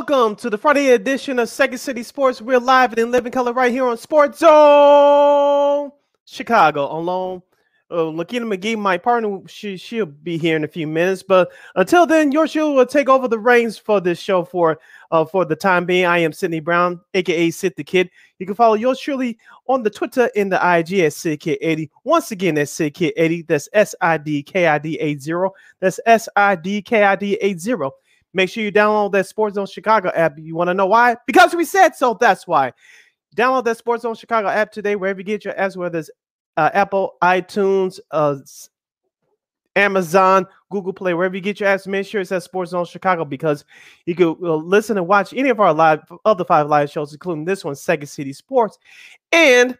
Welcome to the Friday edition of Second City Sports. We're live and in living color right here on Sports Zone Chicago. Alone, uh, McGee, my partner, she she'll be here in a few minutes. But until then, your show will take over the reins for this show for uh, for the time being. I am Sydney Brown, aka Sid the Kid. You can follow yours truly on the Twitter and the IG at SidKid80. Once again, that's SidKid80. That's S I D K I D 80. That's S I D K I D 80. Make sure you download that Sports Zone Chicago app. You want to know why? Because we said so. That's why. Download that Sports Zone Chicago app today, wherever you get your apps, whether it's uh, Apple, iTunes, uh, Amazon, Google Play, wherever you get your apps. Make sure it says Sports Zone Chicago because you can uh, listen and watch any of our live other five live shows, including this one, Second City Sports. And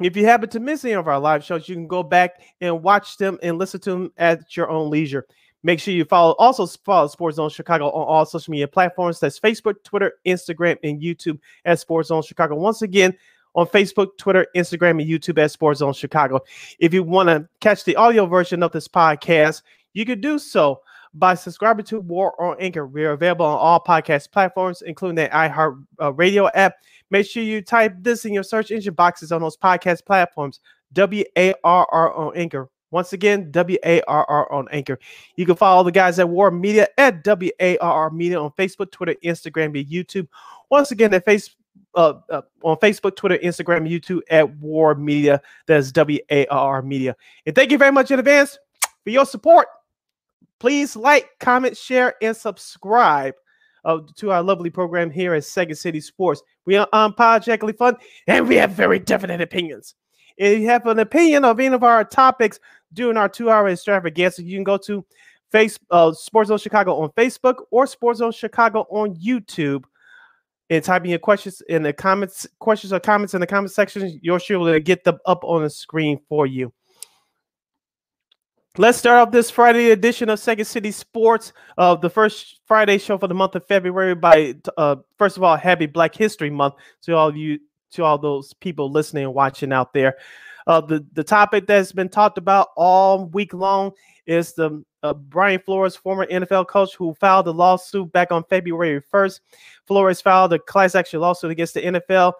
if you happen to miss any of our live shows, you can go back and watch them and listen to them at your own leisure. Make sure you follow also follow Sports Zone Chicago on all social media platforms. That's Facebook, Twitter, Instagram, and YouTube at Sports Zone Chicago. Once again, on Facebook, Twitter, Instagram, and YouTube at Sports Zone Chicago. If you want to catch the audio version of this podcast, you can do so by subscribing to War on Anchor. We're available on all podcast platforms, including the iHeart uh, Radio app. Make sure you type this in your search engine boxes on those podcast platforms. W A R R on Anchor. Once again, W A R R on Anchor. You can follow the guys at War Media at W A R R Media on Facebook, Twitter, Instagram, and YouTube. Once again, at face, uh, uh, on Facebook, Twitter, Instagram, YouTube at War Media. That's W A R Media. And thank you very much in advance for your support. Please like, comment, share, and subscribe uh, to our lovely program here at Second City Sports. We are unapologetically fun and we have very definite opinions. If you have an opinion of any of our topics during our two hour extravaganza, you can go to face uh, Sports Zone Chicago on Facebook or Sports Zone Chicago on YouTube and type in your questions in the comments, questions or comments in the comment section. You're sure to get them up on the screen for you. Let's start off this Friday edition of Second City Sports, uh, the first Friday show for the month of February. By uh, first of all, Happy Black History Month to all of you, to all those people listening and watching out there. Uh, the the topic that's been talked about all week long is the uh, Brian Flores, former NFL coach, who filed a lawsuit back on February 1st. Flores filed a class action lawsuit against the NFL,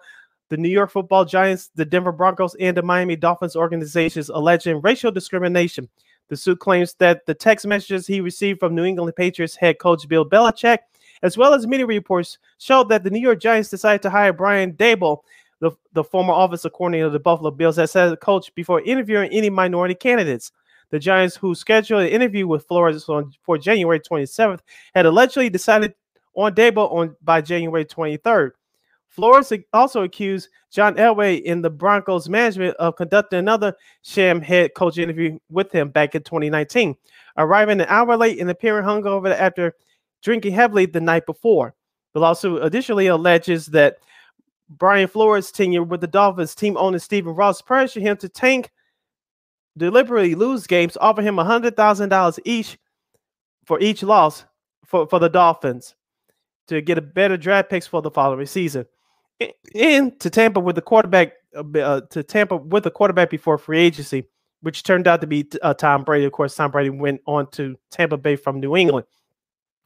the New York Football Giants, the Denver Broncos, and the Miami Dolphins organizations alleging racial discrimination. The suit claims that the text messages he received from New England Patriots head coach Bill Belichick, as well as media reports, showed that the New York Giants decided to hire Brian Daboll the, the former offensive coordinator of the Buffalo Bills, as head coach before interviewing any minority candidates. The Giants, who scheduled an interview with Flores on, for January 27th, had allegedly decided on Daboll on by January 23rd. Flores also accused John Elway in the Broncos management of conducting another sham head coach interview with him back in 2019, arriving an hour late and appearing hungover after drinking heavily the night before. The lawsuit additionally alleges that Brian Flores' tenure with the Dolphins, team owner Stephen Ross pressured him to tank, deliberately lose games, offer him $100,000 each for each loss for, for the Dolphins to get a better draft picks for the following season. And to Tampa with the quarterback, uh, uh, to Tampa with the quarterback before free agency, which turned out to be uh, Tom Brady. Of course, Tom Brady went on to Tampa Bay from New England.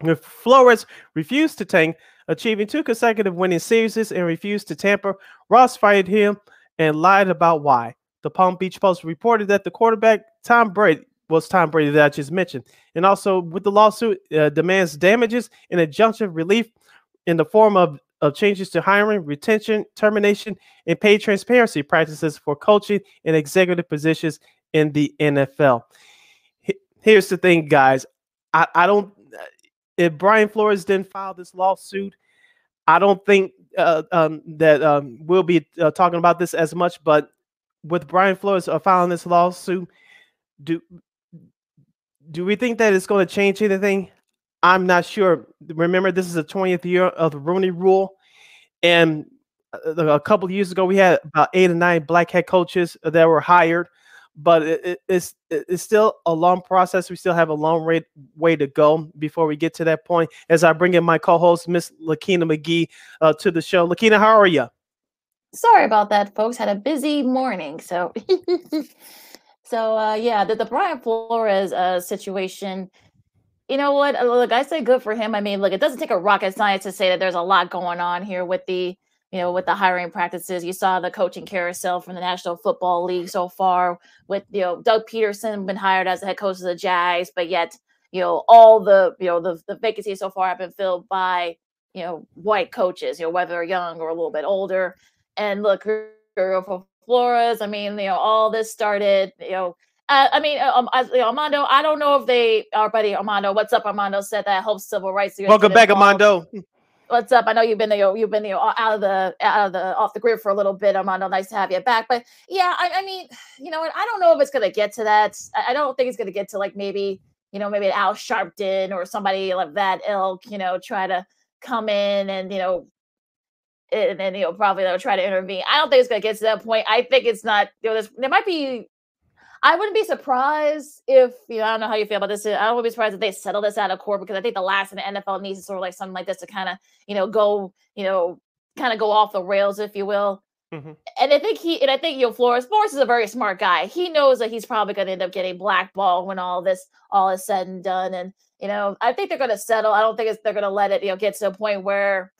If Flores refused to tank, achieving two consecutive winning series and refused to tamper. Ross fired him and lied about why. The Palm Beach Post reported that the quarterback, Tom Brady, was Tom Brady that I just mentioned. And also, with the lawsuit, uh, demands damages and injunctive relief in the form of, of changes to hiring, retention, termination, and pay transparency practices for coaching and executive positions in the NFL. Here's the thing, guys. I, I don't if Brian Flores didn't file this lawsuit, I don't think uh, um, that um, we'll be uh, talking about this as much. But with Brian Flores uh, filing this lawsuit, do do we think that it's going to change anything? I'm not sure. Remember, this is the 20th year of the Rooney Rule, and uh, a couple years ago, we had about eight or nine black head coaches that were hired but it, it's it's still a long process. We still have a long way, way to go before we get to that point. As I bring in my co-host, Miss Lakina McGee, uh, to the show. Lakina, how are you? Sorry about that, folks. Had a busy morning, so so uh, yeah, the, the Brian Flores uh, situation you know what? Look, I say good for him. I mean, look, it doesn't take a rocket science to say that there's a lot going on here with the, you know, with the hiring practices. You saw the coaching carousel from the National Football League so far with, you know, Doug Pederson been hired as the head coach of the Jags, but yet, you know, all the, you know, the, the vacancies so far have been filled by, you know, white coaches, you know, whether they're young or a little bit older. And look, for Flores, I mean, you know, all this started, you know, uh, I mean, uh, um, you know, Armando. I don't know if they, our buddy Armando, what's up, Armando? Said that helps civil rights. Welcome back, Armando. What's up? I know you've been there. You've been there uh, out of the out of the off the grid for a little bit, Armando. Nice to have you back. But yeah, I, I mean, you know? I don't know if it's gonna get to that. I, I don't think it's gonna get to like maybe you know maybe Al Sharpton or somebody like that ilk. You know, try to come in and you know and then you know probably they'll try to intervene. I don't think it's gonna get to that point. I think it's not. You know, there might be I wouldn't be surprised if you know, I don't know how you feel about this. I wouldn't be surprised if they settle this out of court because I think the last in the NFL needs to sort of like something like this to kind of, you know, go, you know, kind of go off the rails, if you will. Mm-hmm. And I think he and I think you know Flores Flores is a very smart guy. He knows that he's probably going to end up getting blackballed when all this all is said and done. And you know, I think they're going to settle. I don't think they're going to let it you know get to a point where,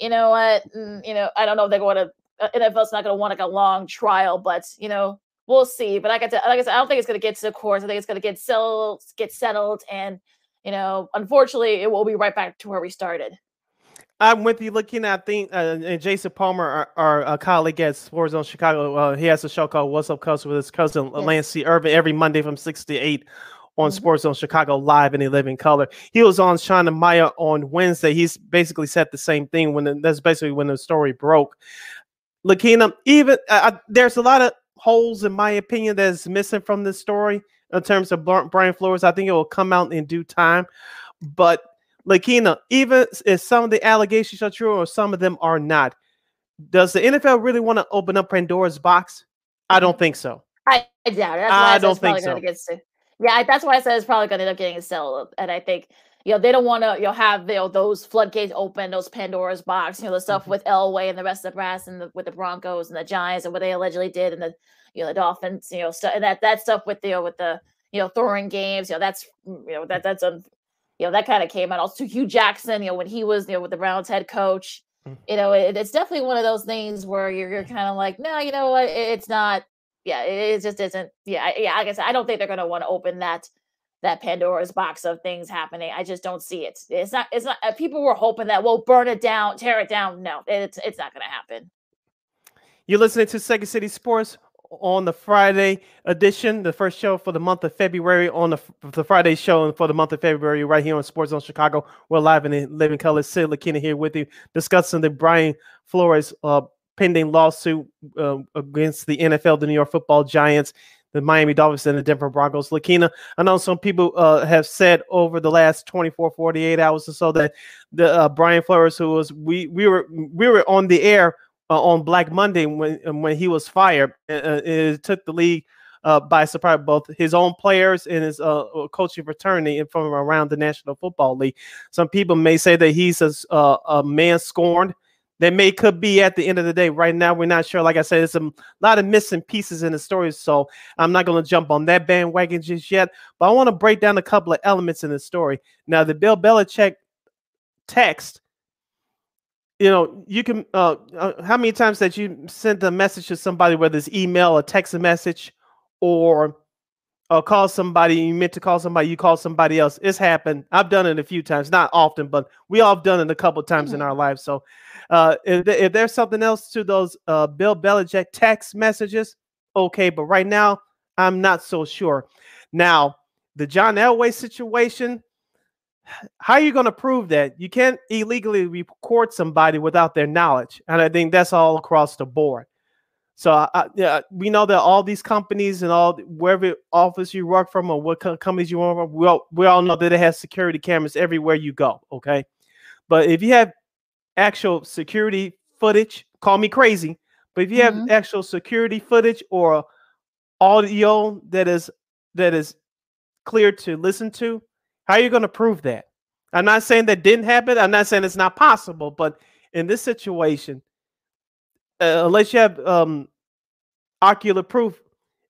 you know what, mm, you know, I don't know if they're going to uh, NFL's not going to want like a long trial, but you know, we'll see. But like I said, like I said, I don't think it's going to get to the courts. I think it's going to get settled, get settled, and you know, unfortunately, it will be right back to where we started. I'm with you. Looking at thing, uh, and Jason Palmer, our, our uh, colleague at Sports Zone Chicago, uh, he has a show called "What's Up, Cousin" with his cousin yes. Lance C. Irvin every Monday from six to eight on mm-hmm. Sports Zone Chicago live in a living color. He was on Sean and Maya on Wednesday. He's basically said the same thing when the, that's basically when the story broke. Lakina, even uh, there's a lot of holes, in my opinion, that's missing from this story in terms of Brian Flores. I think it will come out in due time. But Lakina, even if some of the allegations are true or some of them are not, does the NFL really want to open up Pandora's box? I don't think so. I, I doubt it. That's I, I don't think so. To, yeah, that's why I said it's probably going to end up getting a sell. And I think you know, they don't want to, you know, have you know those floodgates open, those Pandora's box, you know, the stuff mm-hmm. with Elway and the rest of the brass and the, with the Broncos and the Giants and what they allegedly did and the you know the Dolphins, you know, stuff and that that stuff with the you know, with the you know throwing games, you know, that's mm, you know that that's a you know that kind of came out. Also, Hue Jackson, you know, when he was you know with the Browns head coach, mm-hmm. you know, it, it's definitely one of those things where you're you're kind of like, no, you know what, it, it's not. Yeah, it, it just isn't. Yeah, yeah. Like I guess I don't think they're going to want to open that that Pandora's box of things happening. I just don't see it. It's not. It's not. Uh, people were hoping that we'll burn it down, tear it down. No, it's it's not going to happen. You're listening to Second City Sports on the Friday edition, the first show for the month of February on the, the Friday show for the month of February, right here on Sports Zone Chicago. We're live in living color. Sid Lakina here with you, discussing the Brian Flores uh, pending lawsuit uh, against the NFL, the New York Football Giants the Miami Dolphins and the Denver Broncos. Lakina, I know some people uh, have said over the last 24, 48 hours or so that the uh, Brian Flores, who was we we were we were on the air uh, on Black Monday when when he was fired, it took the league uh, by surprise, both his own players and his uh, uh coaching fraternity from around the National Football League. Some people may say that he's a, uh, a man scorned that may could be at the end of the day. Right now, we're not sure. Like I said, there's a lot of missing pieces in the story, so I'm not going to jump on that bandwagon just yet. But I want to break down a couple of elements in the story. Now, the Bill Belichick text. You know, you can. Uh, uh, how many times that you sent a message to somebody, whether it's email or text a message, or or call somebody you meant to call somebody you call somebody else. It's happened. I've done it a few times. Not often but we all have done it a couple times mm-hmm. in our lives. So uh, if, if, there's something else to those uh, bill belichick text messages okay but right now i'm not so sure. Now the john elway situation how are you going to prove that? You can't illegally record somebody without their knowledge and i think that's all across the board so I, yeah, we know that all these companies and all wherever office you work from or what companies you work from, we all, we all know that it has security cameras everywhere you go. Okay, but if you have actual security footage, call me crazy, but if you mm-hmm. have actual security footage or audio that is that is clear to listen to, how are you going to prove that? I'm not saying that didn't happen. I'm not saying it's not possible, but in this situation, uh, unless you have um, ocular proof,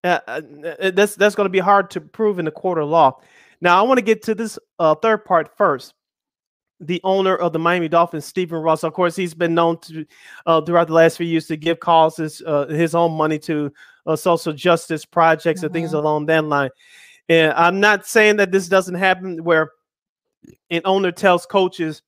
uh, uh, uh that's that's going to be hard to prove in the court of law. Now, I want to get to this uh, third part first. The owner of the Miami Dolphins, Stephen Ross, of course, he's been known to uh, throughout the last few years to give causes, uh, his own money to uh, social justice projects mm-hmm. and things mm-hmm. along that line. And I'm not saying that this doesn't happen where an owner tells coaches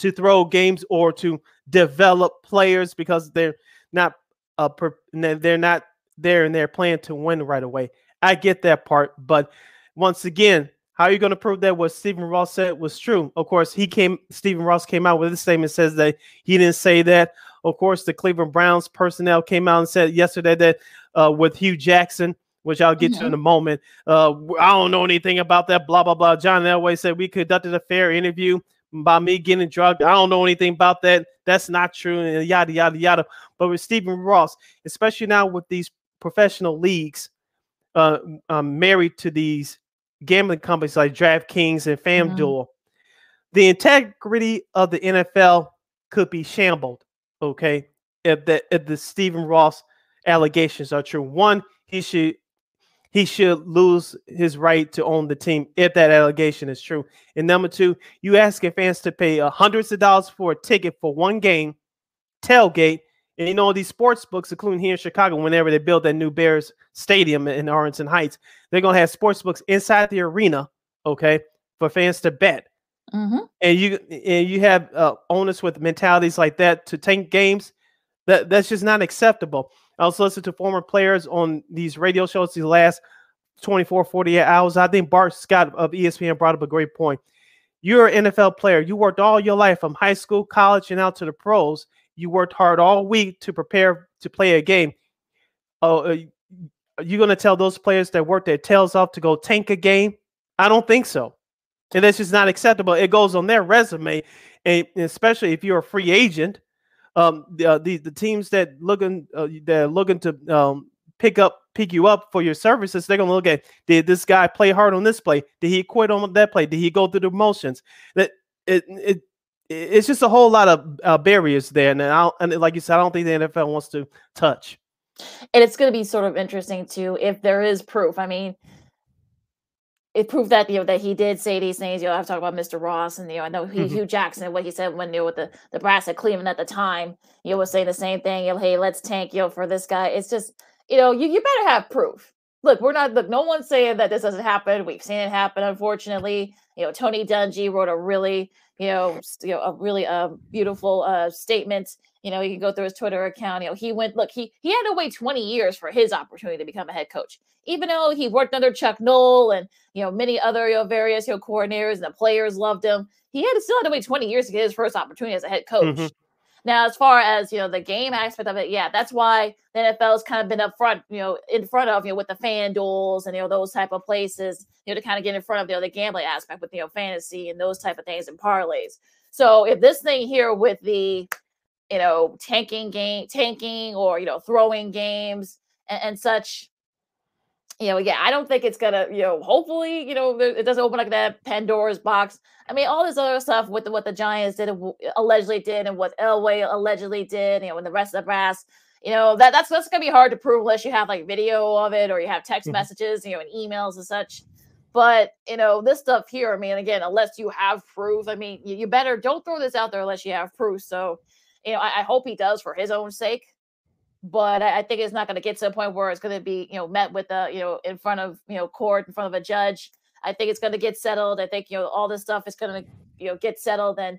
to throw games or to develop players because they're not uh, per, they're not there and they're playing to win right away. I get that part, but once again, how are you going to prove that what Stephen Ross said was true? Of course, he came. Stephen Ross came out with a statement says that he didn't say that. Of course, the Cleveland Browns personnel came out and said yesterday that uh, with Hue Jackson, which I'll get mm-hmm. to in a moment. Uh, I don't know anything about that. Blah blah blah. John Elway said we conducted a fair interview by me getting drugged. I don't know anything about that. That's not true. And yada yada yada. But with Stephen Ross, especially now with these professional leagues, uh, um, married to these gambling companies like DraftKings and FanDuel, mm-hmm. the integrity of the NFL could be shambled. Okay, if the if the Stephen Ross allegations are true, one he should he should lose his right to own the team if that allegation is true. And number two, you asking fans to pay uh, hundreds of dollars for a ticket for one game, tailgate. And you know, these sports books, including here in Chicago, whenever they build that new Bears stadium in Arlington Heights, they're going to have sports books inside the arena, okay, for fans to bet. Mm-hmm. And you and you have uh, owners with mentalities like that to tank games. That that's just not acceptable. I also listened to former players on these radio shows these last 24, 48 hours. I think Bart Scott of ESPN brought up a great point. You're an NFL player. You worked all your life from high school, college, and out to the pros. You worked hard all week to prepare to play a game. Oh, uh, are you going to tell those players that worked their tails off to go tank a game? I don't think so. And that's just not acceptable. It goes on their resume, and especially if you're a free agent um, the, uh, the the teams that looking uh, that are looking to um, pick up pick you up for your services, they're gonna look at did this guy play hard on this play? Did he quit on that play? Did he go through the motions? That it it it's just a whole lot of uh, barriers there, and I and like you said, I don't think the NFL wants to touch. And it's going to be sort of interesting too if there is proof. I mean, it proved that you know that he did say these things. You know, I've talked about Mr. Ross and you know I know he, mm-hmm. Hue Jackson what he said when you know with the the brass at Cleveland at the time. You know, was saying the same thing. You know, hey, let's tank you know for this guy. It's just you know you you better have proof. Look, we're not look. No one's saying that this doesn't happen. We've seen it happen. Unfortunately, you know, Tony Dungy wrote a really you know, you know, a really uh, beautiful uh, statement. You know, you can go through his Twitter account. You know, he went, look, he he had to wait 20 years for his opportunity to become a head coach. Even though he worked under Chuck Noll and you know many other you know various you know coordinators and the players loved him, he had to still had to wait 20 years to get his first opportunity as a head coach. Mm-hmm. Now, as far as you know, the game aspect of it, yeah, that's why the NFL's kind of been up front, you know, in front of you know with the FanDuels and you know those type of places, you know, to kind of get in front of you know, the gambling aspect with you know fantasy and those type of things and parlays. So if this thing here with the you know tanking game, tanking or you know throwing games and, and such, you know, yeah, I don't think it's gonna, you know, hopefully, you know, it doesn't open like that Pandora's box. I mean, all this other stuff with the, what the Giants did, allegedly did, and what Elway allegedly did, you know, and the rest of the brass, you know, that that's that's gonna be hard to prove unless you have like video of it or you have text mm-hmm. messages, you know, and emails and such. But you know, this stuff here, I mean, again, unless you have proof, I mean, you, you better don't throw this out there unless you have proof. So, you know, I, I hope he does for his own sake but I, I think it's not going to get to a point where it's going to be, you know, met with a, you know, in front of, you know, court, in front of a judge. I think it's going to get settled. I think, you know, all this stuff is going to, you know, get settled. And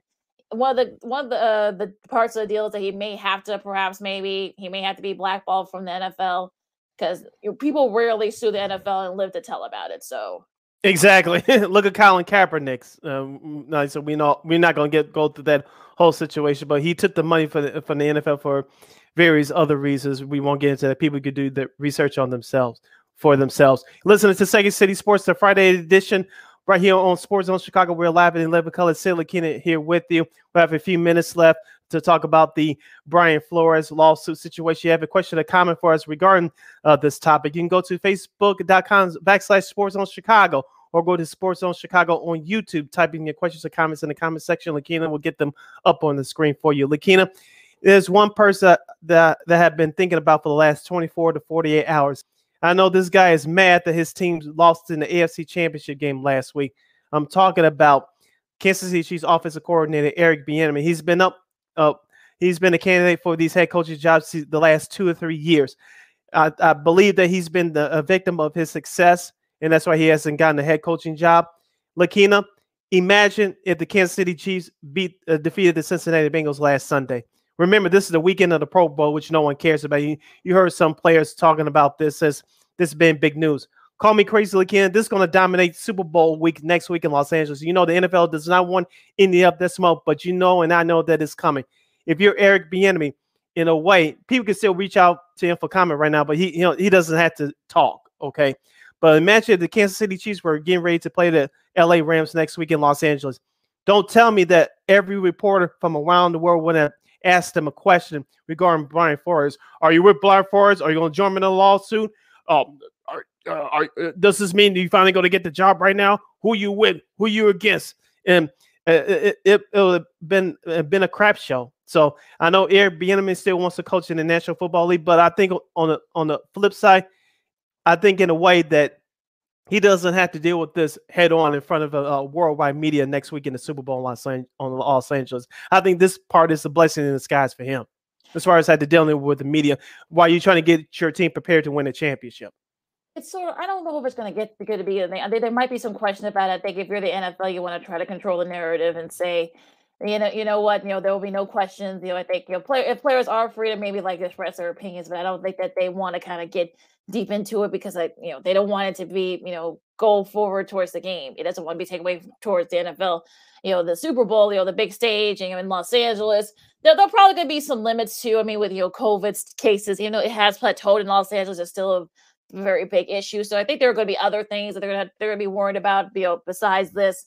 one of the one of the uh, the parts of the deal is that he may have to perhaps maybe he may have to be blackballed from the NFL because you know, people rarely sue the NFL and live to tell about it. So exactly, look at Colin Kaepernick's. Um, so we know we're not going to get go through that whole situation, but he took the money for the, from the NFL for various other reasons. We won't get into that. People could do the research on themselves for themselves. Listening to Second City Sports, the Friday edition, right here on Sports Zone Chicago. We're live in 11 color. Sailor Kenneth here with you. We have a few minutes left to talk about the Brian Flores lawsuit situation. You have a question or comment for us regarding uh, this topic, you can go to facebook.com backslash Sports Zone Chicago or go to Sports Zone Chicago on YouTube. Type in your questions or comments in the comment section. Lakina will get them up on the screen for you. Lakina, there's one person that that have been thinking about for the last 24 to 48 hours. I know this guy is mad that his team lost in the AFC Championship game last week. I'm talking about Kansas City Chiefs offensive coordinator Eric Bieniemy. He's been up, uh, he's been a candidate for these head coaching jobs the last two or three years. I, I believe that he's been the, a victim of his success, and that's why he hasn't gotten a head coaching job. Lakina, imagine if the Kansas City Chiefs beat uh, defeated the Cincinnati Bengals last Sunday. Remember, this is the weekend of the Pro Bowl, which no one cares about. You, you heard some players talking about this as this has been big news. Call me crazy, Lakina. This is going to dominate Super Bowl week next week in Los Angeles. You know the NFL does not want any of this smoke, but you know and I know that it's coming. If you're Eric Bieniemy, in a way, people can still reach out to him for comment right now, but he you know he doesn't have to talk. Okay, but imagine if the Kansas City Chiefs were getting ready to play the LA Rams next week in Los Angeles. Don't tell me that every reporter from around the world would have asked him a question regarding Brian Flores. Are you with Brian Flores? Are you going to join him in a lawsuit? Um, uh, are, uh, does this mean you finally going to get the job right now? Who you with? Who you against? And uh, it, it, it have been uh, been a crap show. So I know Eric Bieniemy still wants to coach in the National Football League, but I think on the on the flip side, I think in a way that he doesn't have to deal with this head on in front of a, a worldwide media next week in the Super Bowl in Los, on Los Angeles. I think this part is a blessing in disguise for him, as far as had to deal with the media while you're trying to get your team prepared to win a championship. It's sort of I don't know if it's going to get good to be. Think there might be some question about it. I think if you're the NFL, you want to try to control the narrative and say, you know, you know what, you know, there will be no questions. You know, I think you know, play, if players are free to maybe like express their opinions, but I don't think that they want to kind of get deep into it because I, you know, they don't want it to be, you know, go forward towards the game. It doesn't want to be taken away towards the NFL. You know, the Super Bowl, you know, the big stage, you know, in Los Angeles. There, there'll probably gonna be some limits too. I mean, with you know, COVID cases, even though it has plateaued in Los Angeles. It's still a very big issue. So I think there are going to be other things that they're gonna they're gonna be worried about, you know, besides this.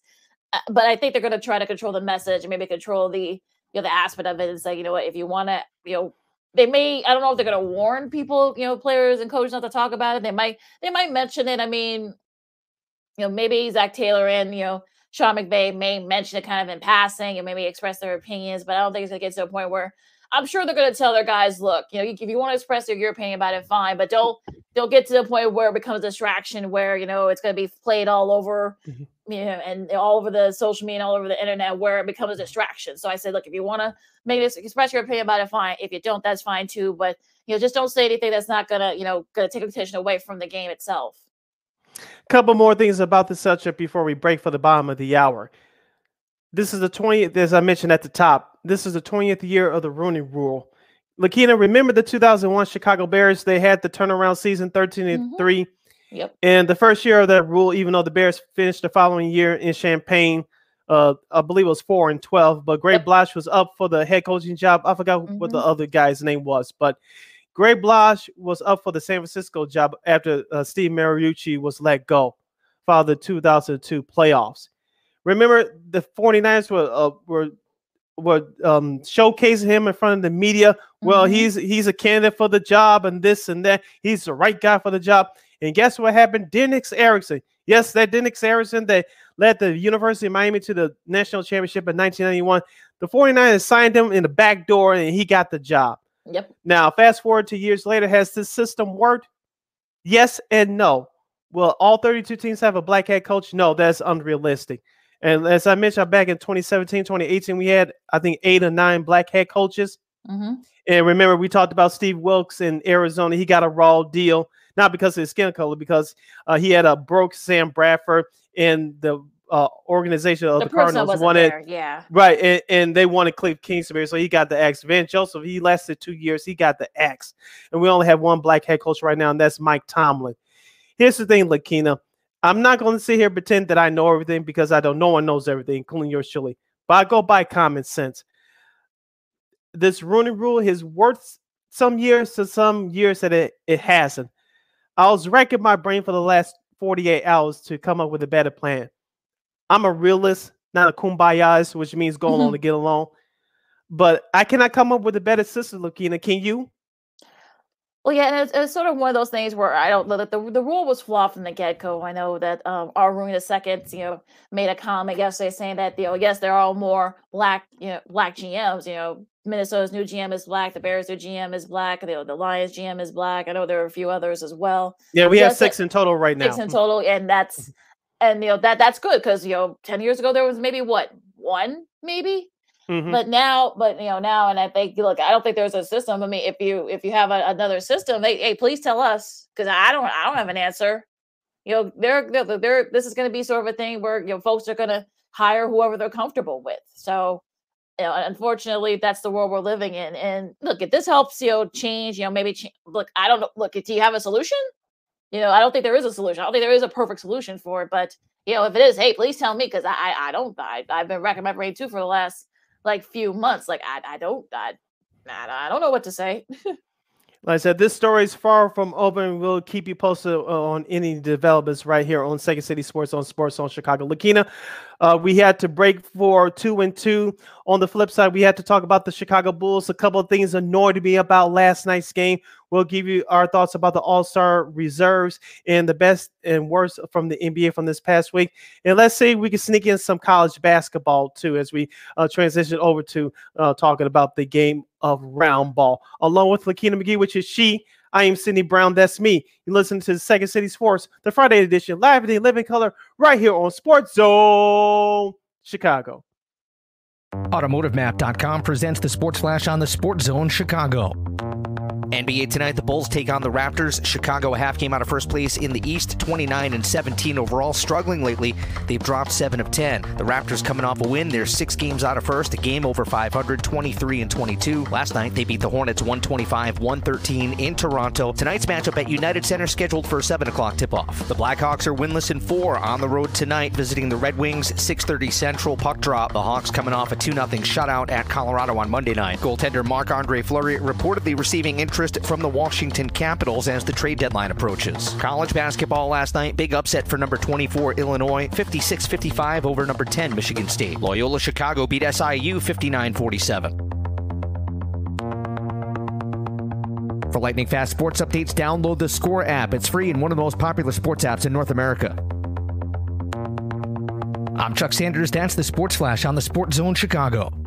Uh, but I think they're going to try to control the message and maybe control the you know the aspect of it and say, you know what, if you want to, you know, they may I don't know if they're going to warn people, you know, players and coaches not to talk about it. They might they might mention it. I mean, you know, maybe Zac Taylor and you know Sean McVay may mention it kind of in passing and maybe express their opinions, but I don't think it's going to get to a point where I'm sure they're going to tell their guys, look, you know, if you want to express your, your opinion about it, fine, but don't don't get to the point where it becomes a distraction, where you know it's going to be played all over, mm-hmm. you know, and all over the social media, and all over the internet, where it becomes a distraction. So I said, look, if you want to make this express your opinion about it, fine. If you don't, that's fine too. But you know, just don't say anything that's not gonna, you know, gonna take attention away from the game itself. A couple more things about the subject before we break for the bottom of the hour. This is the 20th, as I mentioned at the top, this is the 20th year of the Rooney Rule. Lakina, remember the 2001 Chicago Bears? They had the turnaround season 13 and mm-hmm. 3. Yep. And the first year of that rule, even though the Bears finished the following year in Champaign, uh, I believe it was 4 and 12, but Greg yep. Blache was up for the head coaching job. I forgot mm-hmm. what the mm-hmm. other guy's name was, but Greg Blache was up for the San Francisco job after uh, Steve Mariucci was let go for the 2002 playoffs. Remember, the 49ers were uh, were were um, showcasing him in front of the media. Well, mm-hmm. he's he's a candidate for the job and this and that. He's the right guy for the job. And guess what happened? Dennis Erickson. Yes, that Dennis Erickson that led the University of Miami to the national championship in 1991. The 49ers signed him in the back door and he got the job. Yep. Now, fast forward to years later, has this system worked? Yes and no. Will all 32 teams have a black head coach? No, that's unrealistic. And as I mentioned back in 2017, 2018, we had, I think, eight or nine black head coaches. Mm-hmm. And remember, we talked about Steve Wilks in Arizona. He got a raw deal, not because of his skin color, because uh, he had a broke Sam Bradford and the uh, organization of the, the Cardinals wanted, there. yeah, right, and, and, they wanted Cliff Kingsbury, so he got the X. Vance Joseph, he lasted two years, he got the X, and we only have one black head coach right now, and that's Mike Tomlin. Here's the thing, Lakina. I'm not going to sit here pretend that I know everything because I don't. No one knows everything, including yours truly. But I go by common sense. This Rooney Rule has worked some years to some years that it, it hasn't. I was racking my brain for the last 48 hours to come up with a better plan. I'm a realist, not a kumbayas, which means go along mm-hmm. to get along. But I cannot come up with a better system, Lakina. Can you? Well, yeah, and it's, it's sort of one of those things where I don't know that the the rule was flawed from the get go. I know that um, our the II, you know, made a comment yesterday saying that you know, yes, there are more black, you know, black GMs, you know, Minnesota's new GM is black. The Bears' new GM is black. The, the Lions GM is black. I know there are a few others as well. Yeah, we Just have six in total right now. Six in total, and that's and you know that that's good because you know ten years ago there was maybe what one maybe, mm-hmm. but now but you know now and I think look I don't think there's a system. I mean if you if you have a, another system, they, hey please tell us because I don't I don't have an answer. You know they're they're, they're this is going to be sort of a thing where you know folks are going to hire whoever they're comfortable with. So you know, unfortunately, that's the world we're living in. And look, if this helps, you know, change, you know, maybe ch- look, I don't know. Look, do you have a solution? You know, I don't think there is a solution. I don't think there is a perfect solution for it. But you know, if it is, hey, please tell me because I, I, I don't. I, I've been racking my brain too for the last like few months. Like I, I don't, I, I don't know what to say. Like I said, this story is far from over. We'll keep you posted uh, on any developments right here on Second City Sports on Sports Zone Chicago. Lakina, uh, we had to break for two and two. On the flip side, we had to talk about the Chicago Bulls. A couple of things annoyed me about last night's game. We'll give you our thoughts about the All Star reserves and the best and worst from the NBA from this past week. And let's see we can sneak in some college basketball too as we uh, transition over to uh, talking about the game of round ball. Along with Lakina McGee, which is she. I am Sydney Brown. That's me. You listen to the Second City Sports, the Friday edition, live in the living color, right here on Sports Zone Chicago. AutomotiveMap.com presents the Sports Flash on the Sports Zone Chicago. NBA tonight, the Bulls take on the Raptors. Chicago a half game out of first place in the East, 29 and 17 overall. Struggling lately, they've dropped 7 of 10. The Raptors coming off a win. They're six games out of first, a game over 500, 23 and 22. Last night, they beat the Hornets 125 113 in Toronto. Tonight's matchup at United Center scheduled for 7 o'clock tip off. The Blackhawks are winless in four on the road tonight, visiting the Red Wings, 6:30 Central puck drop. The Hawks coming off a 2 0 shutout at Colorado on Monday night. Goaltender Marc Andre Fleury reportedly receiving interest interest from the Washington Capitals as the trade deadline approaches. College basketball last night, big upset for number 24 Illinois, 56 55 over number 10 Michigan State. Loyola Chicago beat SIU 59 47. For lightning fast sports updates, download the Score app. It's free and one of the most popular sports apps in North America. I'm Chuck Sanders. That's the Sports Flash on the Sports Zone Chicago.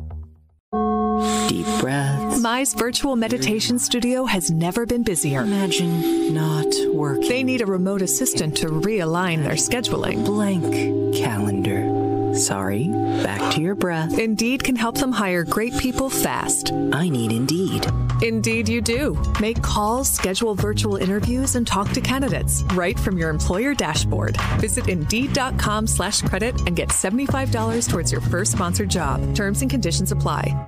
Deep breaths. Mize virtual meditation studio has never been busier. Imagine not working. They need a remote assistant to realign their scheduling. Blank calendar. Sorry, back to your breath. Indeed can help them hire great people fast. I need Indeed. Indeed, you do. Make calls, schedule virtual interviews, and talk to candidates right from your employer dashboard. Visit Indeed.com slash credit and get $75 towards your first sponsored job. Terms and conditions apply.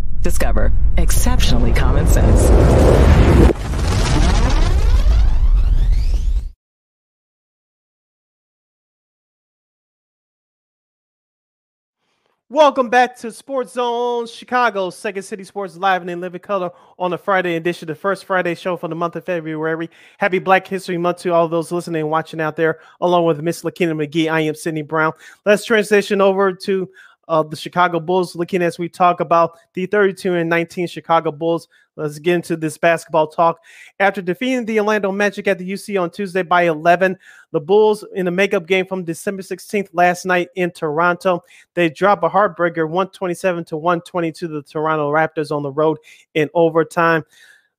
Discover exceptionally common sense. Welcome back to Sports Zone Chicago, Second City Sports Live and in living color on the Friday edition, the first Friday show for the month of February. Happy Black History Month to all those listening and watching out there, along with Miss Lakina McGee. I am Sydney Brown. Let's transition over to of the Chicago Bulls, looking as we talk about the 32 and 19 Chicago Bulls. Let's get into this basketball talk. After defeating the Orlando Magic at the UC on Tuesday by 11, the Bulls in a makeup game from December 16th last night in Toronto, they drop a heartbreaker 127 to 122 to the Toronto Raptors on the road in overtime.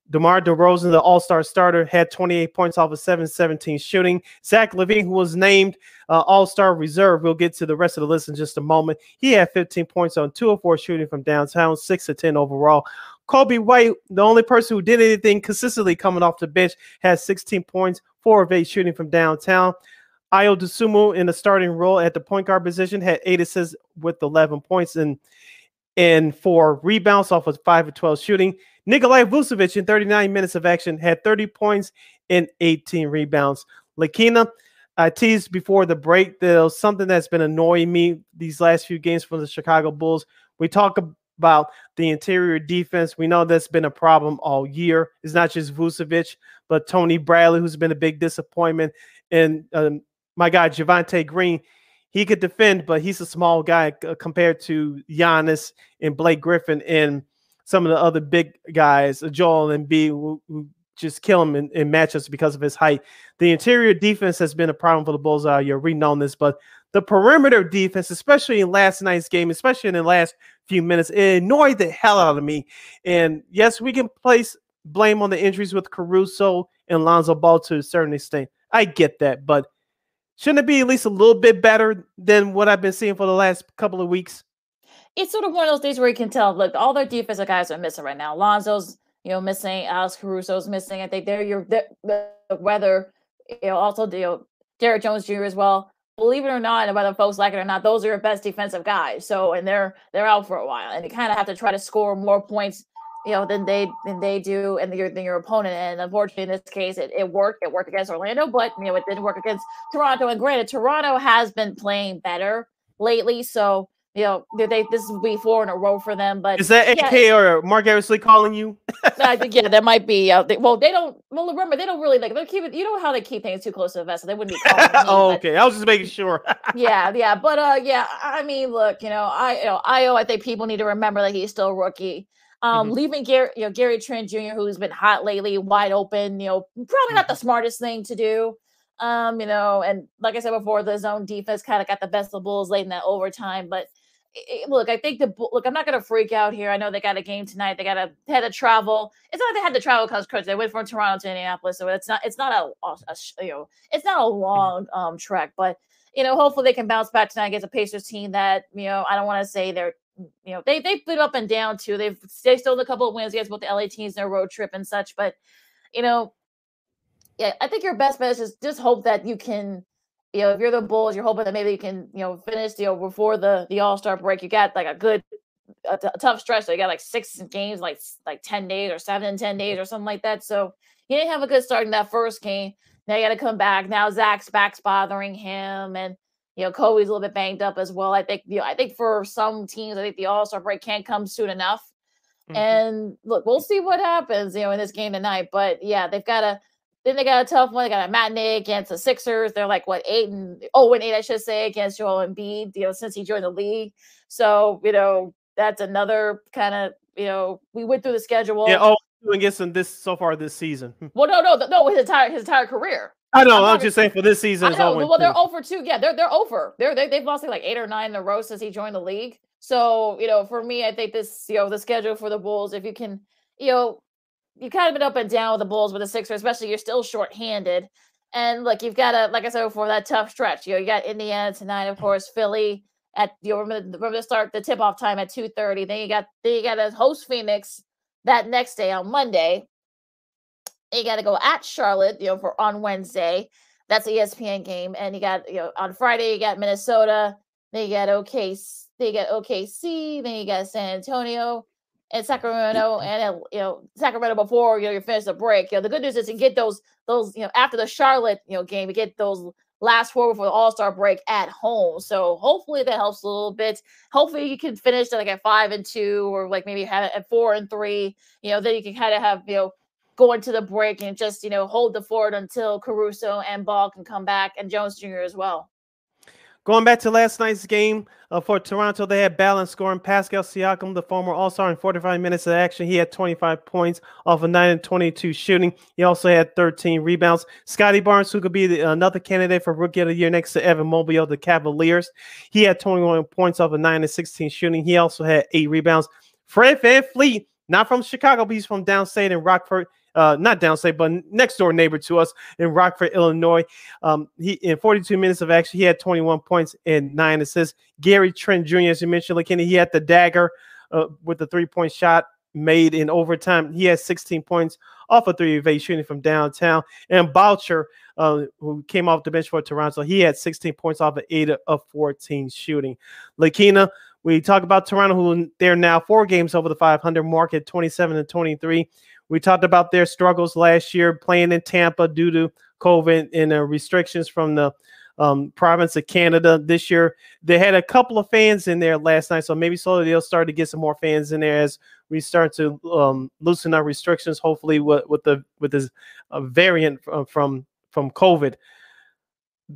DeMar DeRozan, the All Star starter, had 28 points off of 7 17 shooting. Zach LaVine, who was named uh, All Star reserve, we'll get to the rest of the list in just a moment. He had 15 points on 2 of 4 shooting from downtown, 6 to 10 overall. Coby White, the only person who did anything consistently coming off the bench, has 16 points, 4 of 8 shooting from downtown. Ayo Dosunmu in the starting role at the point guard position had 8 assists with 11 points and and four rebounds off of 5 of 12 shooting. Nikolai Vucevic in 39 minutes of action had 30 points and 18 rebounds. Lakina, I teased before the break, there's something that's been annoying me these last few games from the Chicago Bulls. We talk about the interior defense. We know that's been a problem all year. It's not just Vucevic, but Tony Bradley, who's been a big disappointment, and um, my guy Javonte Green. He could defend, but he's a small guy compared to Giannis and Blake Griffin and some of the other big guys, uh, Joel Embiid, who, who just kill him in, in, matchups because of his height. The interior defense has been a problem for the Bulls all year. We know this, but the perimeter defense, especially in last night's game, especially in the last few minutes, it annoyed the hell out of me. And yes, we can place blame on the injuries with Caruso and Lonzo Ball to a certain extent. I get that, but shouldn't it be at least a little bit better than what I've been seeing for the last couple of weeks? It's sort of one of those days where you can tell, look, all their defensive guys are missing right now. Lonzo's, you know, missing. Alex Caruso's missing. I think they're your the, weather. You know, also you know, Derrick Jones Jr. as well believe it or not, whether folks like it or not, those are your best defensive guys. So and they're they're out for a while, and you kind of have to try to score more points, you know, than they than they do and your than your opponent. And unfortunately, in this case, it, it worked. It worked against Orlando, but you know, it didn't work against Toronto. And granted, Toronto has been playing better lately, so you know, they this will be four in a row for them. But is that AK yeah, or Marc Eversley calling you? I think yeah, that might be. Uh, they, well, they don't. Well, remember they don't really like they keep it. You know how they keep things too close to the vest, so they wouldn't be. Calling me, oh, but, okay. I was just making sure. yeah, yeah, but uh, yeah. I mean, look, you know, I, you know. I think people need to remember that he's still a rookie. Um, mm-hmm. leaving Gary, you know, Gary Trent Jr., who's been hot lately, wide open. You know, probably not the mm-hmm. smartest thing to do. Um, you know, and like I said before, the zone defense kind of got the best of the Bulls late in that overtime, but look, I think the look. I'm not going to freak out here. I know they got a game tonight. They got to had to travel. It's not like they had to travel because coach. They went from Toronto to Indianapolis, so it's not. It's not a, a, a, you know. It's not a mm-hmm. long um trek, but you know, hopefully they can bounce back tonight against a Pacers team that you know. I don't want to say they're you know they they've been up and down too. They've they still a couple of wins against both the LA teams in their road trip and such, but you know, yeah, I think your best bet is just just hope that you can you know, if you're the Bulls, you're hoping that maybe you can, you know, finish you know before the the All Star break. You got like a good, a, t- a tough stretch. So you got like six games, like like ten days or seven and ten days or something like that. So he didn't have a good start in that first game. Now you got to come back. Now Zach's back's bothering him, and you know Coby's a little bit banged up as well. I think you know, I think for some teams, I think the All Star break can't come soon enough. Mm-hmm. And look, we'll see what happens, you know, in this game tonight. But yeah, they've got to then they got a tough one. They got a matinee against the Sixers. They're like what eight and oh and eight, I should say, against Joel Embiid. You know, since he joined the league, so you know that's another kind of you know we went through the schedule. Yeah. Oh, against him this so far this season. Hmm. well, no, no, no, his entire his entire career. I know. I'm, I'm just saying for this season. I know, well, they're over two. Yeah, they're they're over. They're they, they've lost like, like eight or nine in a row since he joined the league. So you know, for me, I think this you know the schedule for the Bulls, if you can, you know, you've kind of been up and down with the Bulls with the Sixers, especially you're still shorthanded. And look, you've got a like I said before, that tough stretch. You know, you got Indiana tonight, of course, Philly at you remember, remember the start the tip off time at 2:30. Then you got then you got to host Phoenix that next day on Monday. you got to go at Charlotte, you know, for on Wednesday. That's the ESPN game. And you got, you know, on Friday you got Minnesota, then you got OKC, then you got OKC, then you got San Antonio, and Sacramento and you know Sacramento before you know you finish the break. You know the good news is you get those those you know after the Charlotte you know game, you get those last four before the All Star break at home. So hopefully that helps a little bit. Hopefully you can finish like at five and two, or like maybe have it at four and three. You know then you can kind of have you know go into the break and just you know hold the fort until Caruso and Ball can come back and Jones Jr. as well. Going back to last night's game uh, for Toronto, they had balance scoring. Pascal Siakam, the former All Star, in 45 minutes of action, he had 25 points off of 9 and 22 shooting. He also had 13 rebounds. Scottie Barnes, who could be the, another candidate for Rookie of the Year next to Evan Mobley of the Cavaliers, he had 21 points off of 9 and 16 shooting. He also had eight rebounds. Fred VanVleet, not from Chicago, but he's from downstate in Rockford uh, not downstate, but next door neighbor to us in Rockford, Illinois. Um, he in 42 minutes of action, he had 21 points and nine assists. Gary Trent Jr., as you mentioned, McKinney, he had the dagger uh, with the three point shot made in overtime. He had 16 points off a of three of shooting from downtown. And Boucher, uh, who came off the bench for Toronto, he had 16 points off of eight of 14 shooting. Lakina, we talk about Toronto, who they're now four games over the 500 mark at 27 and 23. We talked about their struggles last year playing in Tampa due to COVID and the restrictions from the um, province of Canada this year. They had a couple of fans in there last night, so maybe slowly they'll start to get some more fans in there as we start to um, loosen our restrictions. Hopefully, with, with the with this uh, variant from from COVID.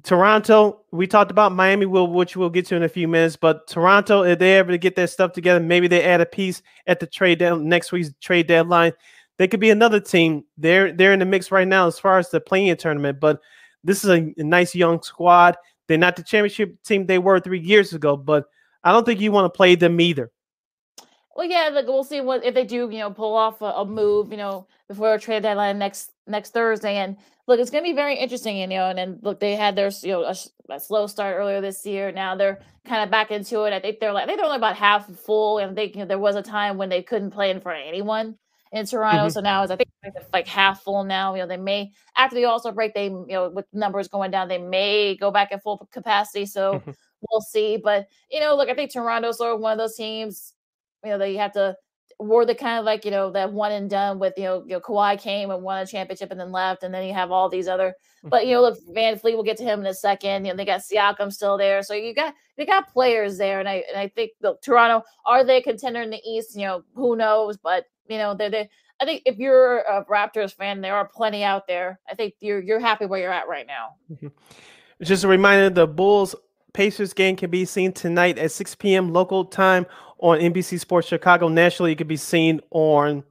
Toronto, we talked about Miami, will which we'll get to in a few minutes. But Toronto, if they ever get their stuff together, maybe they add a piece at the trade down next week's trade deadline. They could be another team. They're they're in the mix right now as far as the play-in tournament. But this is a, a nice young squad. They're not the championship team they were three years ago, but I don't think you want to play them either. Well, yeah, like we'll see what if they do, you know, pull off a, a move, you know, before a trade deadline next next Thursday. And look, it's going to be very interesting, you know. And then look, they had their you know a, a, slow start earlier this year. Now they're kind of back into it. I think they're like I think they're only about half full, and they you know, there was a time when they couldn't play in front of anyone in Toronto. Mm-hmm. So now it's I think like half full now. You know, they may after the All Star break, they you know with numbers going down, they may go back at full capacity. So we'll see. But you know, look, I think Toronto's sort of one of those teams you know, they have to were the kind of like you know that one and done with you know you know Kawhi came and won a championship and then left, and then you have all these other. But you know, look, VanVleet, we'll get to him in a second. You know, they got Siakam still there, so you got they got players there, and I and I think the Toronto are they a contender in the East? You know, who knows? But you know, they're they. I think if you're a Raptors fan, there are plenty out there. I think you're you're happy where you're at right now. Mm-hmm. Just a reminder: the Bulls Pacers game can be seen tonight at 6 p.m. local time on NBC Sports Chicago. Nationally, it can be seen on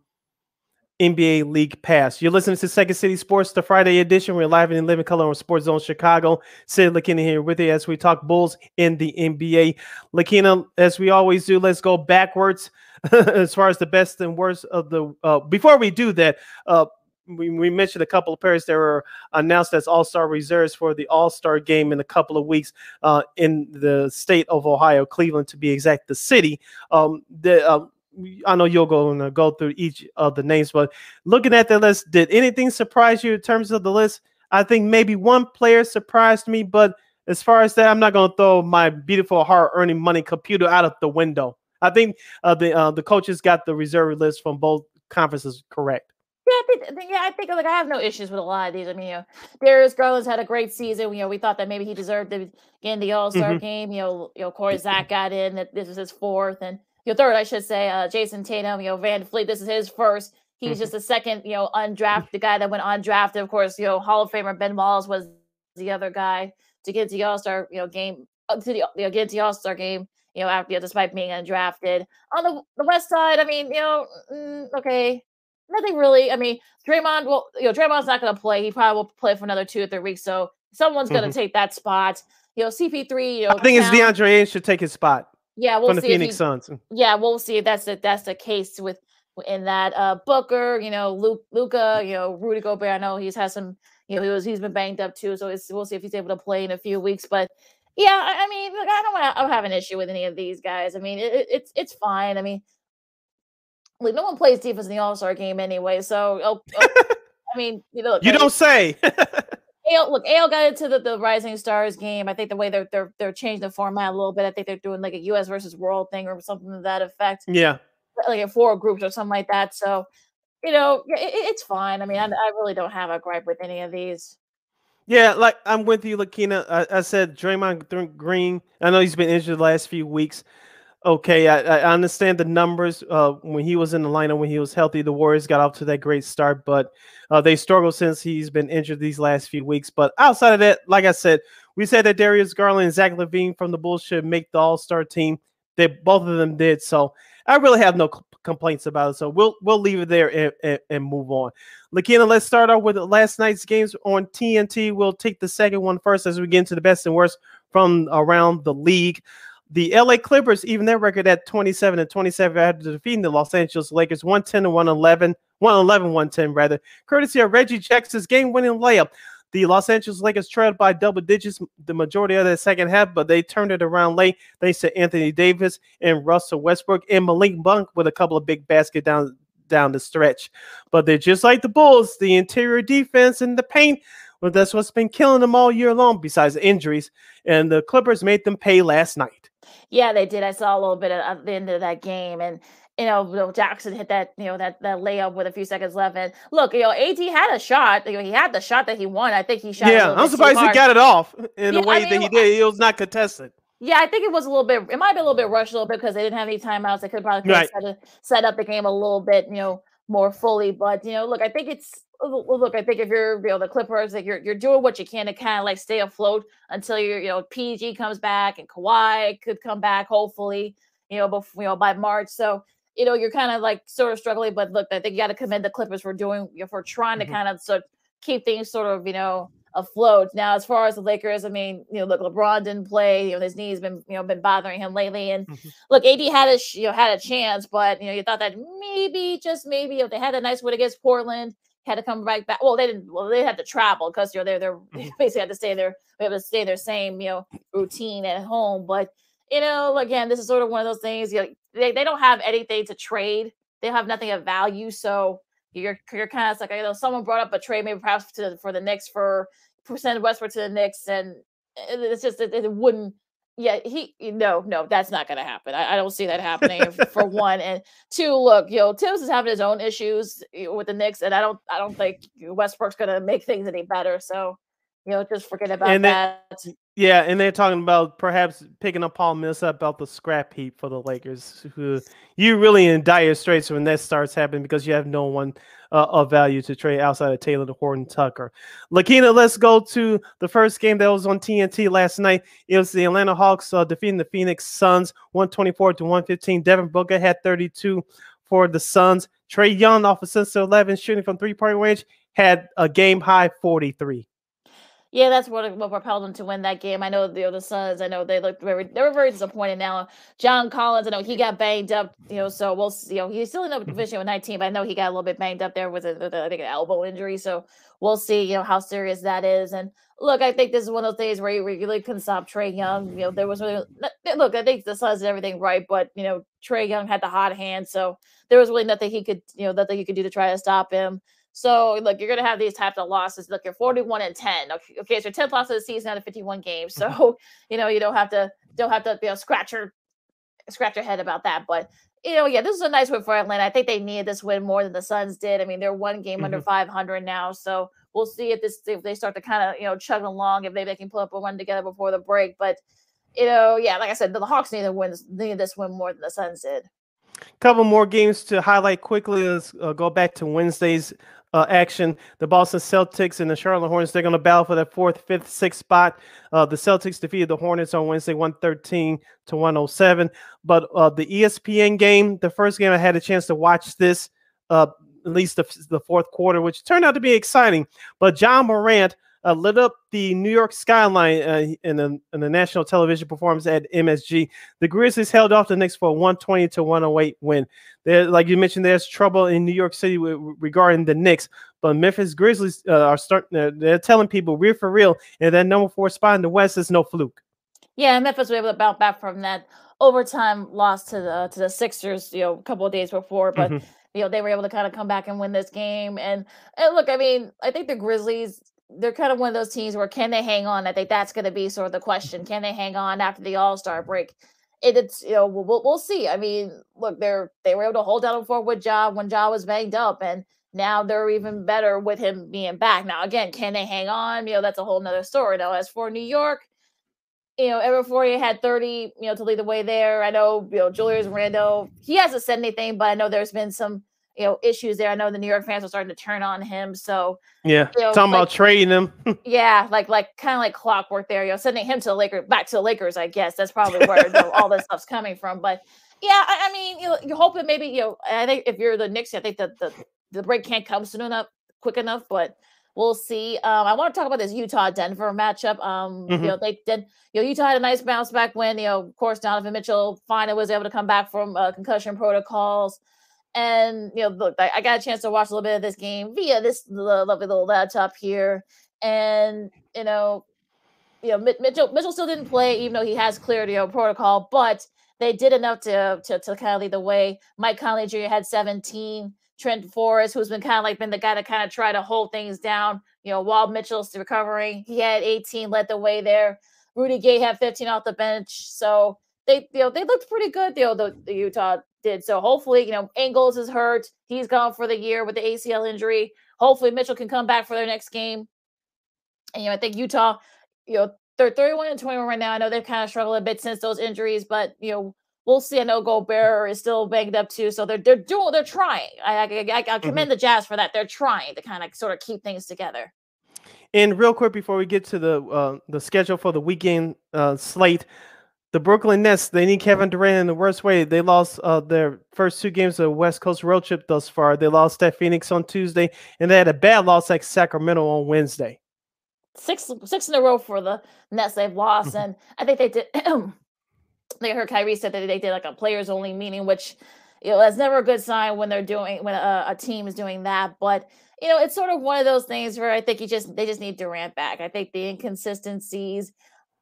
NBA League Pass. You're listening to Second City Sports, the Friday edition. We're live in living color on Sports Zone Chicago. Sid Lakina here with you as we talk Bulls in the NBA. Lakina, as we always do, let's go backwards as far as the best and worst of the. Uh, before we do that, uh, we, we mentioned a couple of players that were announced as All Star reserves for the All Star game in a couple of weeks uh, in the state of Ohio, Cleveland to be exact, the city. Um, the, uh, I know you'll go and go through each of the names, but looking at the list, did anything surprise you in terms of the list? I think maybe one player surprised me, but as far as that, I'm not going to throw my beautiful hard earning money computer out of the window. I think uh, the uh, the coaches got the reserve list from both conferences correct. Yeah, I think, yeah, I think like I have no issues with a lot of these. I mean, you know, Darius Garland's had a great season. You know, we thought that maybe he deserved to get in the All Star mm-hmm. game. You know, you know, Corey Zach got in. That this is his fourth, and your third, I should say. Uh, Jayson Tatum. You know, VanVleet. This is his first. He's mm-hmm. just a second. You know, undrafted the guy that went undrafted. Of course, you know, Hall of Famer Ben Wallace was the other guy to get to the All Star. You know, game uh, to the you know, get to the All Star game. You know, after you know, despite being undrafted. On the the West Side, I mean, you know, mm, okay nothing really. I mean, Draymond, well, you know, Draymond's not going to play. He probably will play for another two or three weeks. So someone's going to mm-hmm. take that spot. You know, CP3. You know, I think it's DeAndre Ayton should take his spot. Yeah, we'll from the see Phoenix he, Suns. Yeah, we'll see if that's the that's the case with in that uh Booker. You know, Luke, Luka. You know, Rudy Gobert. I know he's had some. You know, he was he's been banged up too. So we'll see if he's able to play in a few weeks. But yeah, I, I mean, look, I don't want to have an issue with any of these guys. I mean, it, it's it's fine. I mean, like no one plays defense in the All Star game anyway. So oh, oh, I mean, you know, you don't say. Ayo, look, Ayo got into the, the Rising Stars game. I think the way they're they're they're changing the format a little bit. I think they're doing like a U.S. versus World thing or something to that effect. Yeah, like in four groups or something like that. So, you know, it, it's fine. I mean, I, I really don't have a gripe with any of these. Yeah, like I'm with you, Lakina. I, I said Draymond Green. I know he's been injured the last few weeks. Okay, I, I understand the numbers. Uh, when he was in the lineup, when he was healthy, the Warriors got off to that great start, but uh, they struggled since he's been injured these last few weeks. But outside of that, like I said, we said that Darius Garland and Zach LaVine from the Bulls should make the All Star team. They both of them did. So I really have no complaints about it. So we'll we'll leave it there and, and, and move on. Lakina, let's start off with last night's games on TNT. We'll take the second one first as we get into the best and worst from around the league. The LA Clippers, even their record at 27 and 27 after defeating the Los Angeles Lakers 110 and 111, 111, 110 rather, courtesy of Reggie Jackson's game winning layup. The Los Angeles Lakers trailed by double digits the majority of the second half, but they turned it around late thanks to Anthony Davis and Russell Westbrook and Malik Monk with a couple of big baskets down down the stretch. But they're just like the Bulls, the interior defense and the paint well, that's what's been killing them all year long, besides injuries. And the Clippers made them pay last night. Yeah, they did. I saw a little bit at the end of that game, and you know, Jackson hit that, you know, that that layup with a few seconds left. And look, you know, AD had a shot. You know, he had the shot that he won. I think he shot. Yeah, I'm surprised he got it off in yeah, the way I mean, that he did. It was not contested. Yeah, I think it was a little bit. It might be a little bit rushed a little bit because they didn't have any timeouts. They could probably right. set, set up the game a little bit, you know, more fully. But you know, look, I think it's look. I think if you're, you know, the Clippers, like you're you're doing what you can to kind of like stay afloat until you're, you know, PG comes back and Kawhi could come back hopefully, you know, before you know by March. So you know, you're kind of like sort of struggling. But look, I think you got to commend the Clippers for doing, you know, for trying mm-hmm. to kind of sort of keep things sort of, you know, afloat. Now, as far as the Lakers, I mean, you know, look, LeBron didn't play. You know, his knee's been, you know, been bothering him lately. And mm-hmm. look, AD had a, you know, had a chance, but you know, you thought that maybe, just maybe, if they had a nice win against Portland, had to come right back. Well, they didn't. Well, they had to travel because you know they're they're mm-hmm. basically had to stay there. They have to stay their same you know routine at home. But you know, again, this is sort of one of those things. You know, they, they don't have anything to trade. They have nothing of value. So you're you're kind of like you know someone brought up a trade maybe perhaps to, for the Knicks for send Westbrook to the Knicks and it's just it, it wouldn't yeah he no no that's not going to happen. I, I, don't see that happening for one and two look you know Thibs is having his own issues with the Knicks and I don't I don't think Westbrook's going to make things any better so you know just forget about and that yeah, and they're talking about perhaps picking up Paul Millsap about the scrap heap for the Lakers. Who you really in dire straits when that starts happening because you have no one uh, of value to trade outside of Talen, Horton Tucker. Lakina, let's go to the first game that was on TNT last night. It was the Atlanta Hawks uh, defeating the Phoenix Suns, one twenty four to one fifteen. Devin Booker had thirty two for the Suns. Trae Young off of since eleven shooting from three point range had a game high forty three. Yeah, that's what what propelled them to win that game. I know the other Suns. I know they looked very they were very disappointed. Now John Collins, I know he got banged up. You know, so we'll see. You know, he's still in the division with 19, but I know he got a little bit banged up there with a, with a I think an elbow injury. So we'll see. You know how serious that is. And look, I think this is one of those days where you really couldn't stop Trae Young. You know, there was really look. I think the Suns did everything right, but you know Trae Young had the hot hand, so there was really nothing he could you know nothing you could do to try to stop him. So look, you're gonna have these types of losses. Look, you're 41 and 10. Okay, okay so 10th loss of the season out of 51 games. So you know you don't have to don't have to you know scratch your scratch your head about that. But you know, yeah, this is a nice win for Atlanta. I think they needed this win more than the Suns did. I mean, they're one game mm-hmm. under 500 now, so we'll see if this if they start to kind of you know chug along if maybe they can pull up a run together before the break. But you know, yeah, like I said, the Hawks need to win this, need this win more than the Suns did. Couple more games to highlight quickly. Let's uh, go back to Wednesday's uh, action. The Boston Celtics and the Charlotte Hornets, they're going to battle for that fourth, fifth, sixth spot. Uh, the Celtics defeated the Hornets on Wednesday, 113 to 107. But uh, the ESPN game, the first game I had a chance to watch this, uh, at least the, the fourth quarter, which turned out to be exciting. But Ja Morant uh, lit up the New York skyline uh, in, the, in the national television performance at MSG. The Grizzlies held off the Knicks for a 120 to 108 win. There, like you mentioned, there's trouble in New York City regarding the Knicks, but Memphis Grizzlies uh, are starting. Uh, they're telling people we're for real, and that number four spot in the West is no fluke. Yeah, Memphis was able to bounce back from that overtime loss to the to the Sixers, you know, a couple of days before, but. Mm-hmm you know they were able to kind of come back and win this game and, and look i mean i think the grizzlies they're kind of one of those teams where can they hang on? I think that's going to be sort of the question. Can they hang on after the All Star break? It, it's you know we'll, we'll see. I mean, look, they're they were able to hold down for with Ja when Ja was banged up, and now they're even better with him being back. Now again, can they hang on? You know, that's a whole nother story. Now, as for New York, you know, Evan Fournier had 30, you know, to lead the way there. I know, you know, Julius Randle, he hasn't said anything, but I know there's been some you know issues there. I know the New York fans are starting to turn on him. So yeah, you know, talking like, about trading him. yeah, like like kind of like clockwork there. You know, sending him to the Lakers, back to the Lakers. I guess that's probably where all this stuff's coming from. But yeah, I, I mean, you know, you're hoping maybe you know. I think if you're the Knicks, I think that the the break can't come soon enough, quick enough, but. We'll see. Um, I want to talk about this Utah Denver matchup. Um, mm-hmm. you know, they did. You know, Utah had a nice bounce back win. You know, of course, Donovan Mitchell finally was able to come back from uh, concussion protocols. And you know, look, I, got a chance to watch a little bit of this game via this lovely little laptop here, and you know, you know, Mitchell Mitchell still didn't play, even though he has cleared you know protocol, but they did enough to to, to kind of lead the way. Mike Conley Jr. had 17. Trent Forrest, who's been kind of like been the guy to kind of try to hold things down, you know, while Mitchell's recovering, he had 18, led the way there. Rudy Gay had 15 off the bench, so they you know they looked pretty good. You know, the, the Utah did. So hopefully, you know, Ingles is hurt. He's gone for the year with the ACL injury. Hopefully, Mitchell can come back for their next game. And you know, I think Utah, you know, they're 31 and 21 right now. I know they've kind of struggled a bit since those injuries, but you know, we'll see. I know Gobert is still banged up too, so they're they're doing they're trying. I I, I, I commend mm-hmm. the Jazz for that. They're trying to kind of sort of keep things together. And real quick before we get to the uh, the schedule for the weekend uh, slate, the Brooklyn Nets they need Kevin Durant in the worst way. They lost uh, their first two games of the West Coast road trip thus far. They lost at Phoenix on Tuesday, and they had a bad loss at Sacramento on Wednesday six six in a row for the Nets they've lost, mm-hmm. and I think they did. they heard Kyrie said that they did like a players only meeting, which you know that's never a good sign when they're doing when a, a, team is doing that. But you know it's sort of one of those things where I think you just they just need Durant back. I think the inconsistencies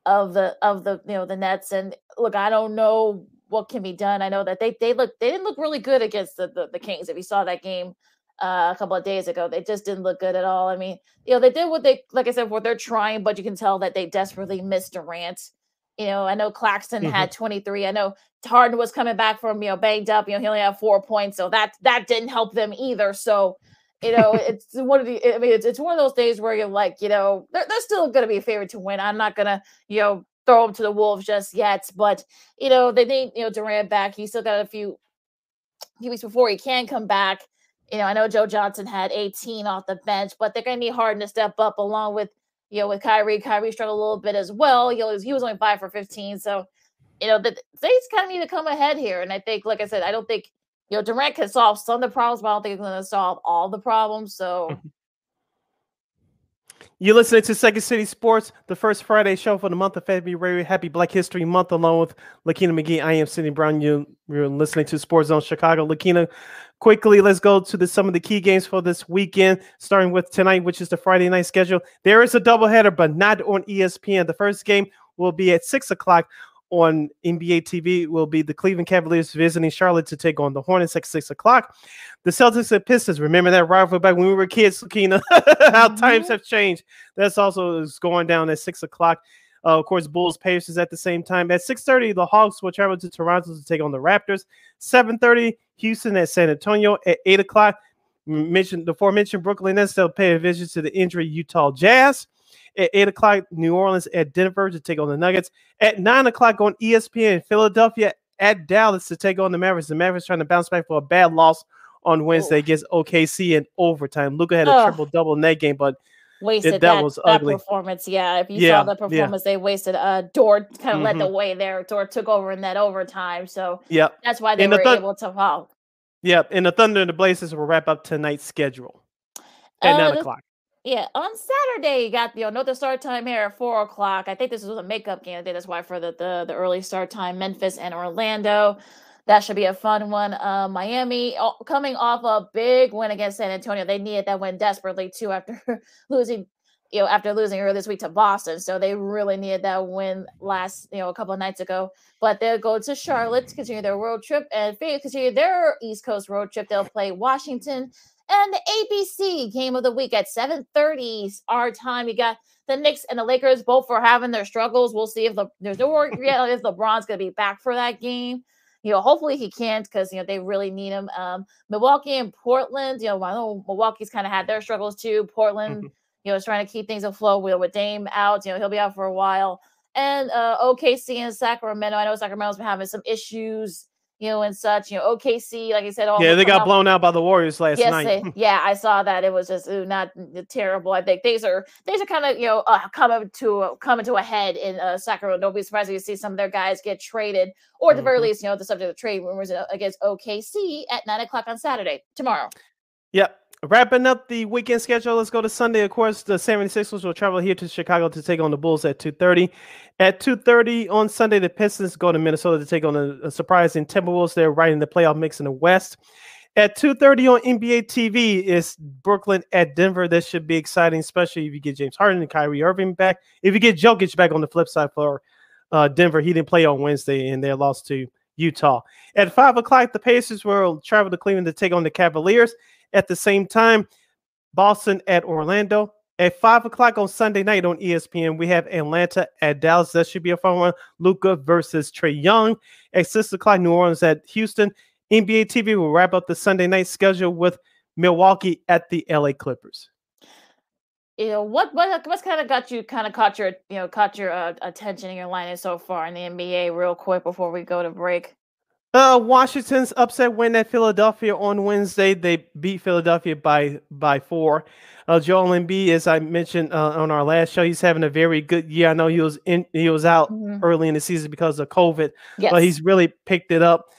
of the of the you know the Nets and look, I don't know what can be done. I know that they they look they didn't look really good against the the, the Kings. If you saw that game uh, a couple of days ago. They just didn't look good at all. I mean, you know, they did what they, like I said, what they're trying, but you can tell that they desperately missed Durant. You know, I know Claxton mm-hmm. had 23. I know Harden was coming back from, you know, banged up. You know, he only had four points. So that, that didn't help them either. So, you know, it's one of the, I mean, it's, it's one of those days where you're like, you know, they're, they're still going to be a favorite to win. I'm not going to, you know, throw them to the Wolves just yet. But, you know, they need, you know, Durant back. He still got a few, few weeks before he can come back. You know, I know Joe Johnson had 18 off the bench, but they're going to need Harden to step up along with, you know, with Kyrie. Kyrie struggled a little bit as well. He was, he was only five for 15. So, you know, the Saints kind of need to come ahead here. And I think, like I said, I don't think, you know, Durant can solve some of the problems, but I don't think he's going to solve all the problems. So, You're listening to Second City Sports, the first Friday show for the month of February. Happy Black History Month, along with Lakina McGee. I am Sydney Brown. You, are listening to Sports Zone Chicago. Lakina, quickly, let's go to the, some of the key games for this weekend, starting with tonight, which is the Friday night schedule. There is a doubleheader, but not on ESPN. The first game will be at 6 o'clock on NBA TV will be the Cleveland Cavaliers visiting Charlotte to take on the Hornets at six o'clock. The Celtics and Pistons. Remember that rivalry back when we were kids, Lakina? How mm-hmm. times have changed. That's also is going down at six o'clock. Uh, of course, Bulls Pacers at the same time. At 6:30, the Hawks will travel to Toronto to take on the Raptors. 7:30, Houston at San Antonio. At 8 o'clock, mentioned the aforementioned Brooklyn Nets. They'll pay a visit to the injury Utah Jazz. At 8 o'clock, New Orleans at Denver to take on the Nuggets. At 9 o'clock on ESPN, Philadelphia at Dallas to take on the Mavericks. The Mavericks trying to bounce back for a bad loss on Wednesday oh. against OKC in overtime. Luka had a oh. triple double in that game, but wasted it, that, that, was that ugly. performance. Yeah, if you yeah, saw the performance, yeah. they wasted. Uh, Dort kind of mm-hmm. led the mm-hmm. way there. Dort took over in that overtime, so yeah, that's why they and were the th- able to. fall. Yeah, and the Thunder and the Blazers will wrap up tonight's schedule at uh, nine o'clock. Yeah, on Saturday you got you know the start time here at four o'clock. I think this was a makeup game. Think that's why for the, the the early start time, Memphis and Orlando. That should be a fun one. Uh, Miami coming off a big win against San Antonio. They needed that win desperately too after losing, you know, after losing earlier this week to Boston. So they really needed that win last, you know, a couple of nights ago. But they'll go to Charlotte to continue their road trip and continue their East Coast road trip. They'll play Washington and the ABC game of the week at 7:30 our time. You got the Knicks and the Lakers both for having their struggles. We'll see if the there's no yet if LeBron's gonna be back for that game. You know, hopefully he can't because you know they really need him. Um, Milwaukee and Portland. You know, I know Milwaukee's kind of had their struggles too. Portland, mm-hmm. you know, is trying to keep things afloat. With, with Dame out, you know, he'll be out for a while. And uh, OKC and Sacramento. I know Sacramento's been having some issues you know, and such. You know, OKC, like I said, all yeah, they got blown out by the Warriors last yes, night. They, yeah, I saw that. It was just ooh, not terrible. I think these are these are kind of you know uh, coming to uh, coming to a head in uh, Sacramento. Don't be surprised if you see some of their guys get traded, or at the mm-hmm. very least, you know, the subject of trade rumors uh, against OKC at nine o'clock on Saturday tomorrow. Yep. Wrapping up the weekend schedule, let's go to Sunday. Of course, the 76ers will travel here to Chicago to take on the Bulls at 2.30. At 2.30 on Sunday, the Pistons go to Minnesota to take on a, a surprising Timberwolves. They're right in the playoff mix in the West. At 2.30 on NBA TV is Brooklyn at Denver. This should be exciting, especially if you get James Harden and Kyrie Irving back. If you get Jokic back on the flip side for uh, Denver, he didn't play on Wednesday and they lost to Utah. At 5 o'clock, the Pacers will travel to Cleveland to take on the Cavaliers. At the same time, Boston at Orlando. At five o'clock on Sunday night on ESPN, we have Atlanta at Dallas. That should be a fun one. Luka versus Trae Young. At six o'clock, New Orleans at Houston. NBA TV will wrap up the Sunday night schedule with Milwaukee at the LA Clippers. You know what? What what's kind of got you kind of caught your you know caught your uh, attention in your line so far in the NBA? Real quick before we go to break. Uh, Washington's upset win at Philadelphia on Wednesday. They beat Philadelphia by by four. Uh, Joel Embiid, as I mentioned uh, on our last show, he's having a very good year. I know he was in he was out mm-hmm. early in the season because of COVID, yes. but he's really picked it up.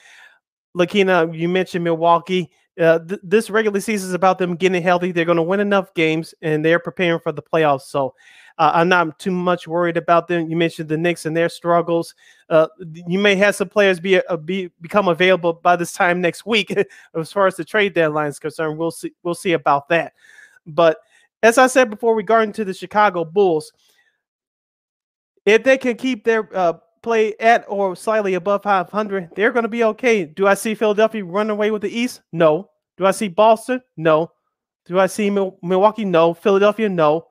Lakina, you mentioned Milwaukee. Uh, th- this regular season is about them getting healthy. They're going to win enough games, and they're preparing for the playoffs. So uh, I'm not too much worried about them. You mentioned the Knicks and their struggles. Uh, you may have some players be, uh, be become available by this time next week, as far as the trade deadline is concerned. We'll see. We'll see about that. But as I said before, regarding to the Chicago Bulls, if they can keep their uh, play at or slightly above 500, they're going to be okay. Do I see Philadelphia run away with the East? No. Do I see Boston? No. Do I see Milwaukee? No. Philadelphia? No.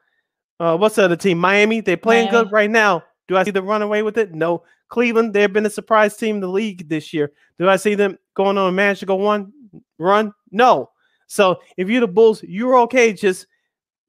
Uh, what's the other team? Miami? They're playing Miami. good right now. Do I see them run away with it? No. Cleveland, they've been a surprise team in the league this year. Do I see them going on a magical one run? No. So if you're the Bulls, you're okay. Just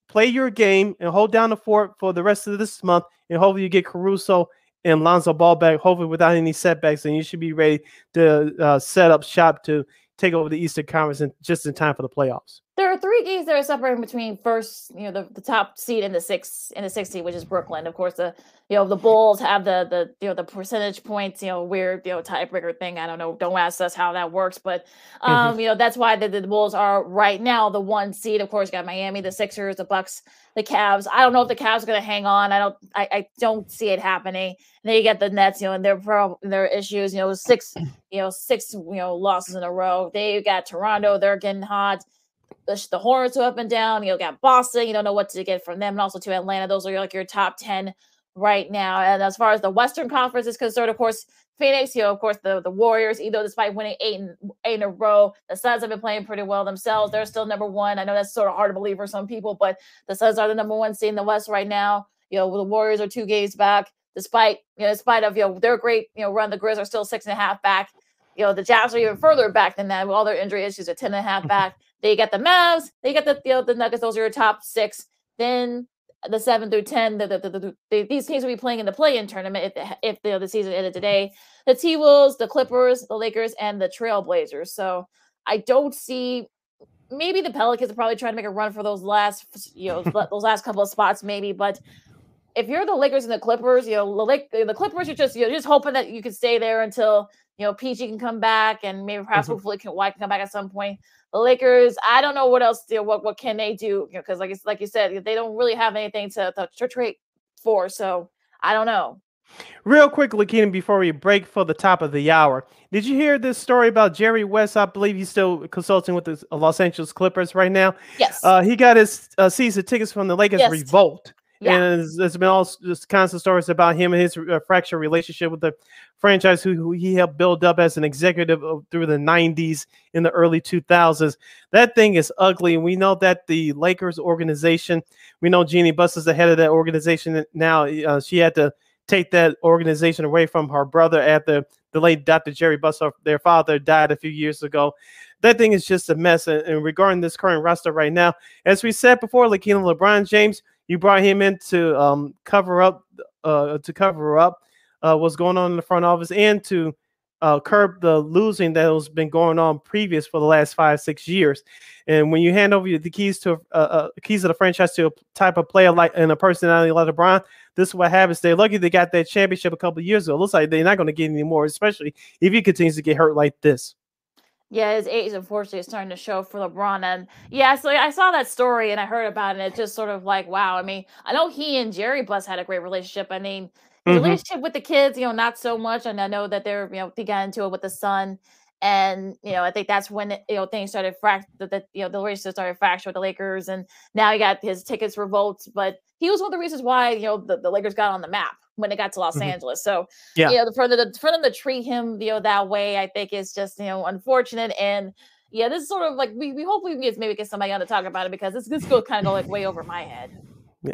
play your game and hold down the fort for the rest of this month, and hopefully you get Caruso and Lonzo Ball back, hopefully without any setbacks, and you should be ready to uh, set up shop to take over the Eastern Conference in, just in time for the playoffs there are three games that are separating between first, you know, the, the top seed and the six in the six seed, which is Brooklyn. Of course, the you know the Bulls have the the you know the percentage points, you know, weird you know tiebreaker thing. I don't know. Don't ask us how that works, but mm-hmm. um, mm-hmm. you know that's why the, the Bulls are right now the one seed. Of course, got Miami, the Sixers, the Bucks, the Cavs. I don't know if the Cavs are going to hang on. I don't. I, I don't see it happening. And then you get the Nets, you know, and their pro their issues. You know, six you know six you know losses in a row. They got Toronto. They're getting hot the, the Hornets up and down. You know, got Boston. You don't know what to get from them, and also to Atlanta. Those are like your top ten right now. And as far as the Western Conference is concerned, of course, Phoenix. You know, of course, the the Warriors. Even though despite winning eight in, eight in a row, the Suns have been playing pretty well themselves. They're still number one. I know that's sort of hard to believe for some people, but the Suns are the number one seed in the West right now. You know, the Warriors are two games back. Despite you know, despite of you know their great you know run, the Grizz are still six and a half back. You know, the Jazz are even further back than that with all their injury issues at 10 and a half mm-hmm. back. They get the Mavs, they get the you know, the Nuggets. Those are your top six. Then the seven through ten, the, the, the, the these teams will be playing in the play-in tournament if if the, the season ended today. The T Wolves, the Clippers, the Lakers, and the Trailblazers. So I don't see. Maybe the Pelicans are probably trying to make a run for those last, you know, those last couple of spots, maybe. But if you're the Lakers and the Clippers, you know, the, the Clippers, you're just you're just hoping that you can stay there until you know PG can come back and maybe perhaps mm-hmm. hopefully Kawhi can come back at some point. The Lakers, I don't know what else. You know, what what can they do? Because you know, like like you said, they don't really have anything to, to, to trade for. So I don't know. Real quickly, Keenan, before we break for the top of the hour, did you hear this story about Jerry West? I believe he's still consulting with the Los Angeles Clippers right now. Yes. Uh, he got his uh, season tickets from the Lakers yes. Revolt. And there's been all this constant stories about him and his uh, fractured relationship with the franchise who, who, he helped build up as an executive through the 90s in the early 2000s. That thing is ugly. And we know that the Lakers organization, we know Jeannie Buss is the head of that organization now. Uh, she had to take that organization away from her brother after the late Dr. Jerry Buss, their father, died a few years ago. That thing is just a mess. And, and regarding this current roster right now, as we said before, Lakina LeBron James – you brought him in to um, cover up uh, to cover up uh, what's going on in the front office and to uh, curb the losing that has been going on previous for the last five six years. And when you hand over the keys to uh, uh, keys of the franchise to a type of player like and a personality like LeBron, this is what happens. They're lucky they got that championship a couple years ago. It looks like they're not going to get any more, especially if he continues to get hurt like this. Yeah, his age unfortunately is starting to show for LeBron. And yeah, so I saw that story and I heard about it. And it's just sort of like, wow. I mean, I know he and Jerry Buss had a great relationship. I mean, mm-hmm. relationship with the kids, you know, not so much. And I know that they're, you know, they got into it with the son. And you know, I think that's when you know things started fract that you know the relationship started fractured with the Lakers, and now he got his tickets revoked. But he was one of the reasons why you know the, the Lakers got on the map when it got to Los mm-hmm. Angeles. So yeah, you know, for the for them to treat him you know that way, I think is just you know unfortunate. And yeah, this is sort of like we, we hopefully we maybe get somebody on to talk about it because this this could kind of go like way over my head. Yeah.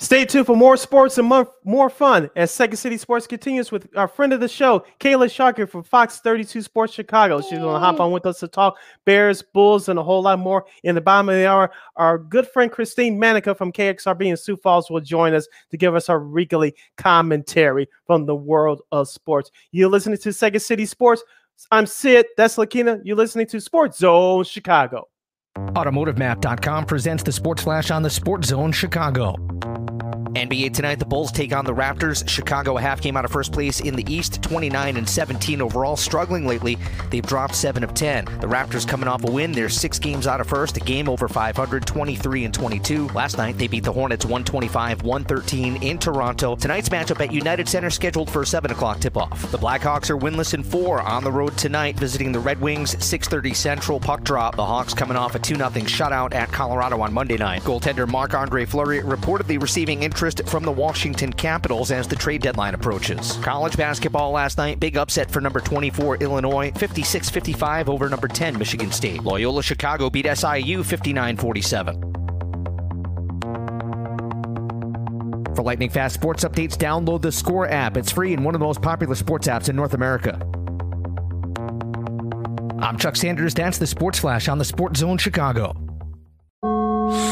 Stay tuned for more sports and more, more fun as Second City Sports continues with our friend of the show, Kayla Sharkey from Fox 32 Sports Chicago. She's going to hop on with us to talk Bears, Bulls, and a whole lot more. In the bottom of the hour, our good friend Christine Manica from KXRB in Sioux Falls will join us to give us her weekly commentary from the world of sports. You're listening to Second City Sports. I'm Sid. That's Lakina. You're listening to Sports Zone Chicago. AutomotiveMap.com presents the Sports Flash on the Sports Zone Chicago. NBA tonight, the Bulls take on the Raptors. Chicago a half game out of first place in the East, 29 and 17 overall. Struggling lately, they've dropped 7 of 10. The Raptors coming off a win. They're six games out of first, a game over 500, 23 and 22. Last night, they beat the Hornets 125 113 in Toronto. Tonight's matchup at United Center scheduled for 7 o'clock tip off. The Blackhawks are winless in four on the road tonight, visiting the Red Wings, 6:30 Central puck drop. The Hawks coming off a 2 0 shutout at Colorado on Monday night. Goaltender Marc Andre Fleury reportedly receiving interest from the Washington Capitals as the trade deadline approaches. College basketball last night, big upset for number 24 Illinois, 56 55 over number 10 Michigan State. Loyola Chicago beat SIU 59 47. For lightning fast sports updates, download the Score app. It's free and one of the most popular sports apps in North America. I'm Chuck Sanders. That's the Sports Flash on the Sports Zone Chicago.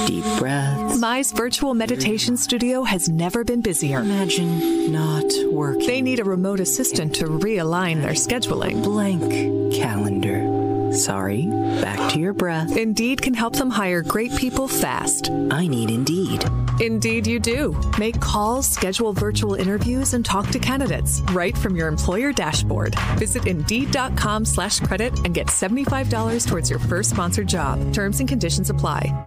Deep breaths. Mize virtual meditation studio has never been busier. Imagine not working. They need a remote assistant to realign their scheduling. Blank calendar. Sorry, back to your breath. Indeed can help them hire great people fast. I need Indeed. Indeed, you do. Make calls, schedule virtual interviews, and talk to candidates right from your employer dashboard. Visit Indeed.com slash credit and get $75 towards your first sponsored job. Terms and conditions apply.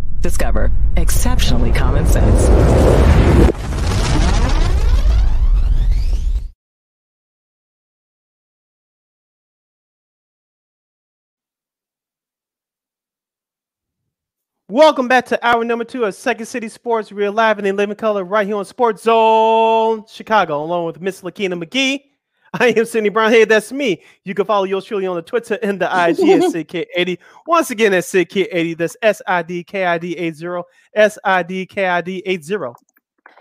Discover exceptionally common sense. Welcome back to hour number two of Second City Sports. We're live and in living color right here on Sports Zone Chicago, along with Miss Lakina McGee. I am Cindy Brown. Hey, that's me. You can follow yours truly on the Twitter and the IG at SidKid80. Once again, that's SidKid80. That's S I D K I D 80. S I D K I D 80. You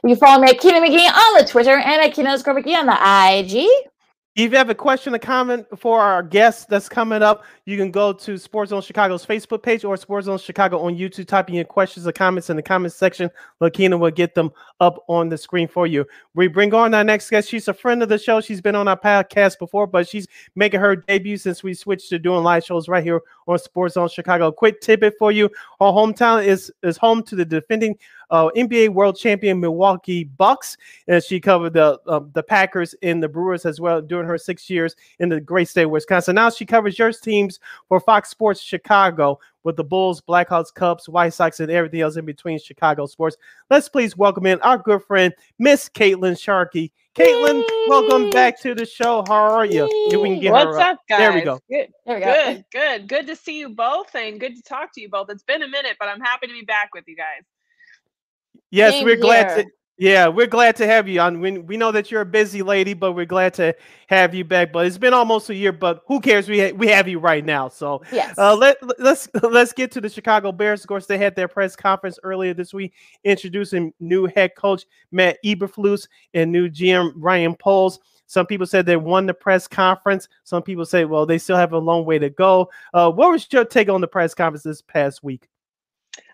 can follow me at Keenan McGee on the Twitter and at Keenan McGee on the IG. If you have a question or comment for our guest that's coming up, you can go to Sports Zone Chicago's Facebook page or Sports Zone Chicago on YouTube. Type in questions or comments in the comment section. Lakina will get them up on the screen for you. We bring on our next guest. She's a friend of the show. She's been on our podcast before, but she's making her debut since we switched to doing live shows right here on Sports Zone Chicago. Quick tidbit for you: Her hometown is is home to the defending uh, NBA World Champion Milwaukee Bucks, and she covered the uh, the Packers and the Brewers as well during her six years in the great state of Wisconsin. Now she covers your teams for Fox Sports Chicago with the Bulls, Blackhawks, Cubs, White Sox, and everything else in between Chicago sports. Let's please welcome in our good friend Miss Caitlin Sharkey. Caitlin, welcome back to the show. How are you? If we can get What's up, guys? There we go. Good. There we go. Good, good, good to see you both, and good to talk to you both. It's been a minute, but I'm happy to be back with you guys. Yes, Same we're glad to. Yeah, we're glad to have you on. We, we know that you're a busy lady, but we're glad to have you back. But it's been almost a year, but who cares? We ha- we have you right now. So yes. uh, let let's let's get to the Chicago Bears. Of course, they had their press conference earlier this week, introducing new head coach Matt Eberflus and new GM Ryan Poles. Some people said they won the press conference. Some people say, well, they still have a long way to go. Uh, what was your take on the press conference this past week?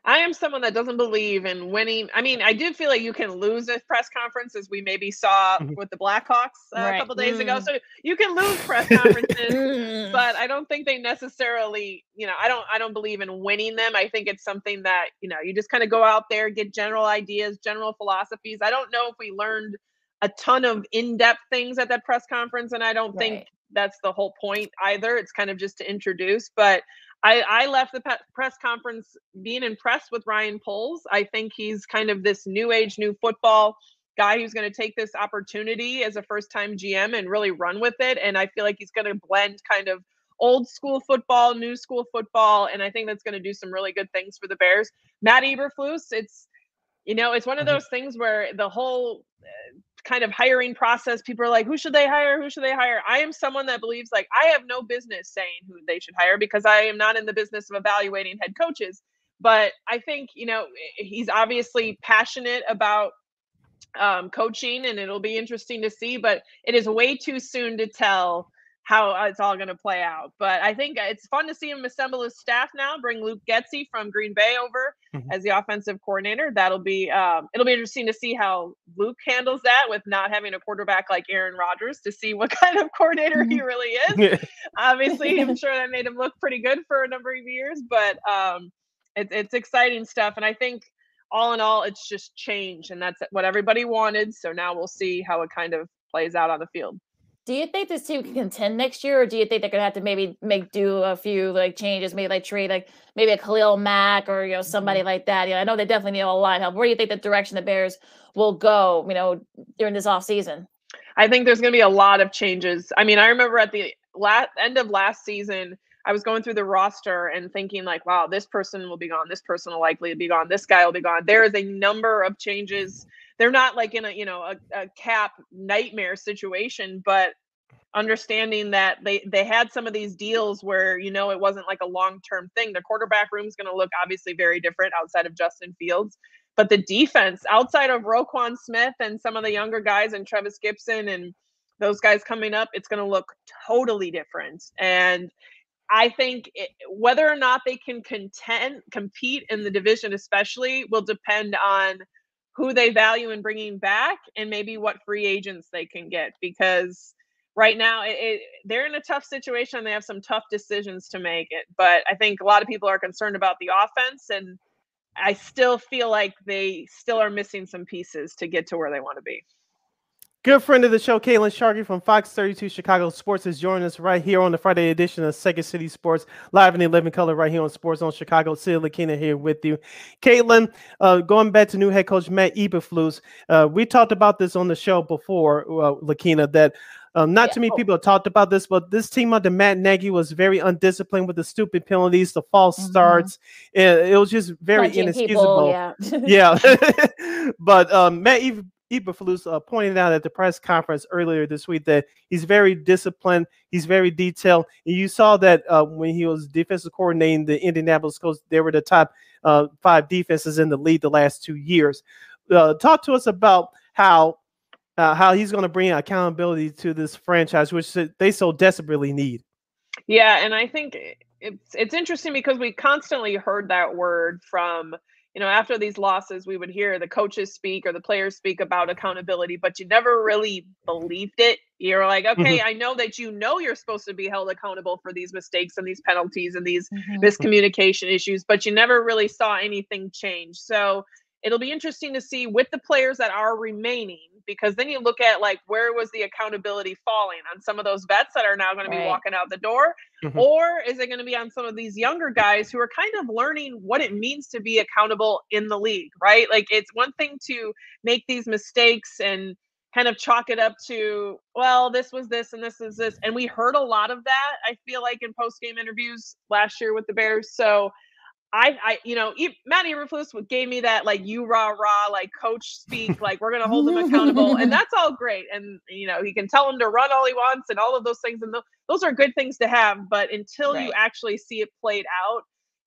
I am someone that doesn't believe in winning. I mean, I do feel like you can lose a press conference, as we maybe saw mm-hmm. with the Blackhawks uh, right. a couple days mm. ago. So you can lose press conferences, but I don't think they necessarily, you know, I don't, I don't believe in winning them. I think it's something that you know, you just kind of go out there, get general ideas, general philosophies. I don't know if we learned a ton of in-depth things at that press conference, and I don't right. think that's the whole point either. It's kind of just to introduce, but I, I left the press conference being impressed with Ryan Poles. I think he's kind of this new age, new football guy who's going to take this opportunity as a first time GM and really run with it. And I feel like he's going to blend kind of old school football, new school football, and I think that's going to do some really good things for the Bears. Matt Eberflus, it's you know, it's one of mm-hmm. those things where the whole uh, kind of hiring process, people are like, who should they hire? Who should they hire? I am someone that believes like I have no business saying who they should hire because I am not in the business of evaluating head coaches. But I think, you know, he's obviously passionate about um, coaching and it'll be interesting to see, but it is way too soon to tell how it's all going to play out. But I think it's fun to see him assemble his staff now. Bring Luke Getsy from Green Bay over mm-hmm. as the offensive coordinator. That'll be um, it'll be interesting to see how Luke handles that with not having a quarterback like Aaron Rodgers to see what kind of coordinator he mm-hmm. really is. Obviously, I'm sure that made him look pretty good for a number of years, but um, it's it's exciting stuff. And I think all in all, it's just change, and that's what everybody wanted. So now we'll see how it kind of plays out on the field. Do you think this team can contend next year, or do you think they're gonna have to maybe make do a few like changes, maybe like trade like maybe a Khalil Mack or you know somebody mm-hmm. like that? You know, I know they definitely need a line help. Where do you think the direction the Bears will go? You know, during this off season. I think there's gonna be a lot of changes. I mean, I remember at the last end of last season, I was going through the roster and thinking like, wow, this person will be gone, this person will likely be gone, this guy will be gone. There is a number of changes. They're not like in a you know a, a cap nightmare situation but understanding that they they had some of these deals where you know it wasn't like a long term thing. The quarterback room is going to look obviously very different outside of justin fields but the defense outside of roquan smith and some of the younger guys and trevis Gipson and those guys coming up it's going to look totally different. And I think it, whether or not they can contend, compete in the division, especially, will depend on who they value in bringing back and maybe what free agents they can get because right now it, it, they're in a tough situation they have some tough decisions to make it but i think a lot of people are concerned about the offense and i still feel like they still are missing some pieces to get to where they want to be Good friend of the show, Caitlin Sharkey from Fox 32 Chicago Sports, is joining us right here on the Friday edition of Second City Sports, live in the living color right here on Sports Zone Chicago. Celia Lakina here with you. Caitlin, uh, going back to new head coach Matt Eberflus, uh, we talked about this on the show before, uh, Lakina, that um, not yeah. too many people have talked about this, but this team under Matt Nagy was very undisciplined with the stupid penalties, the false mm-hmm. starts. It, it, was just very Punching inexcusable. People, yeah. yeah. but um, Matt Eberflus uh, pointed out at the press conference earlier this week that he's very disciplined, he's very detailed. And you saw that uh, when he was defensive coordinating the Indianapolis Colts, they were the top uh, five defenses in the league the last two years. Uh, talk to us about how uh, how he's going to bring accountability to this franchise, which they so desperately need. Yeah, and I think it's it's interesting because we constantly heard that word from you know, after these losses, we would hear the coaches speak or the players speak about accountability, but you never really believed it. You're like, okay, mm-hmm. I know that you know you're supposed to be held accountable for these mistakes and these penalties and these mm-hmm. miscommunication issues, but you never really saw anything change. So it'll be interesting to see with the players that are remaining because then you look at like where was the accountability falling on some of those vets that are now going right. to be walking out the door mm-hmm. or is it going to be on some of these younger guys who are kind of learning what it means to be accountable in the league right like it's one thing to make these mistakes and kind of chalk it up to well this was this and this is this and we heard a lot of that i feel like in post game interviews last year with the bears so I, I, you know, Matt Eberflus gave me that like you rah rah like coach speak like we're gonna hold him accountable and that's all great and you know he can tell him to run all he wants and all of those things and th- those are good things to have but until right. you actually see it played out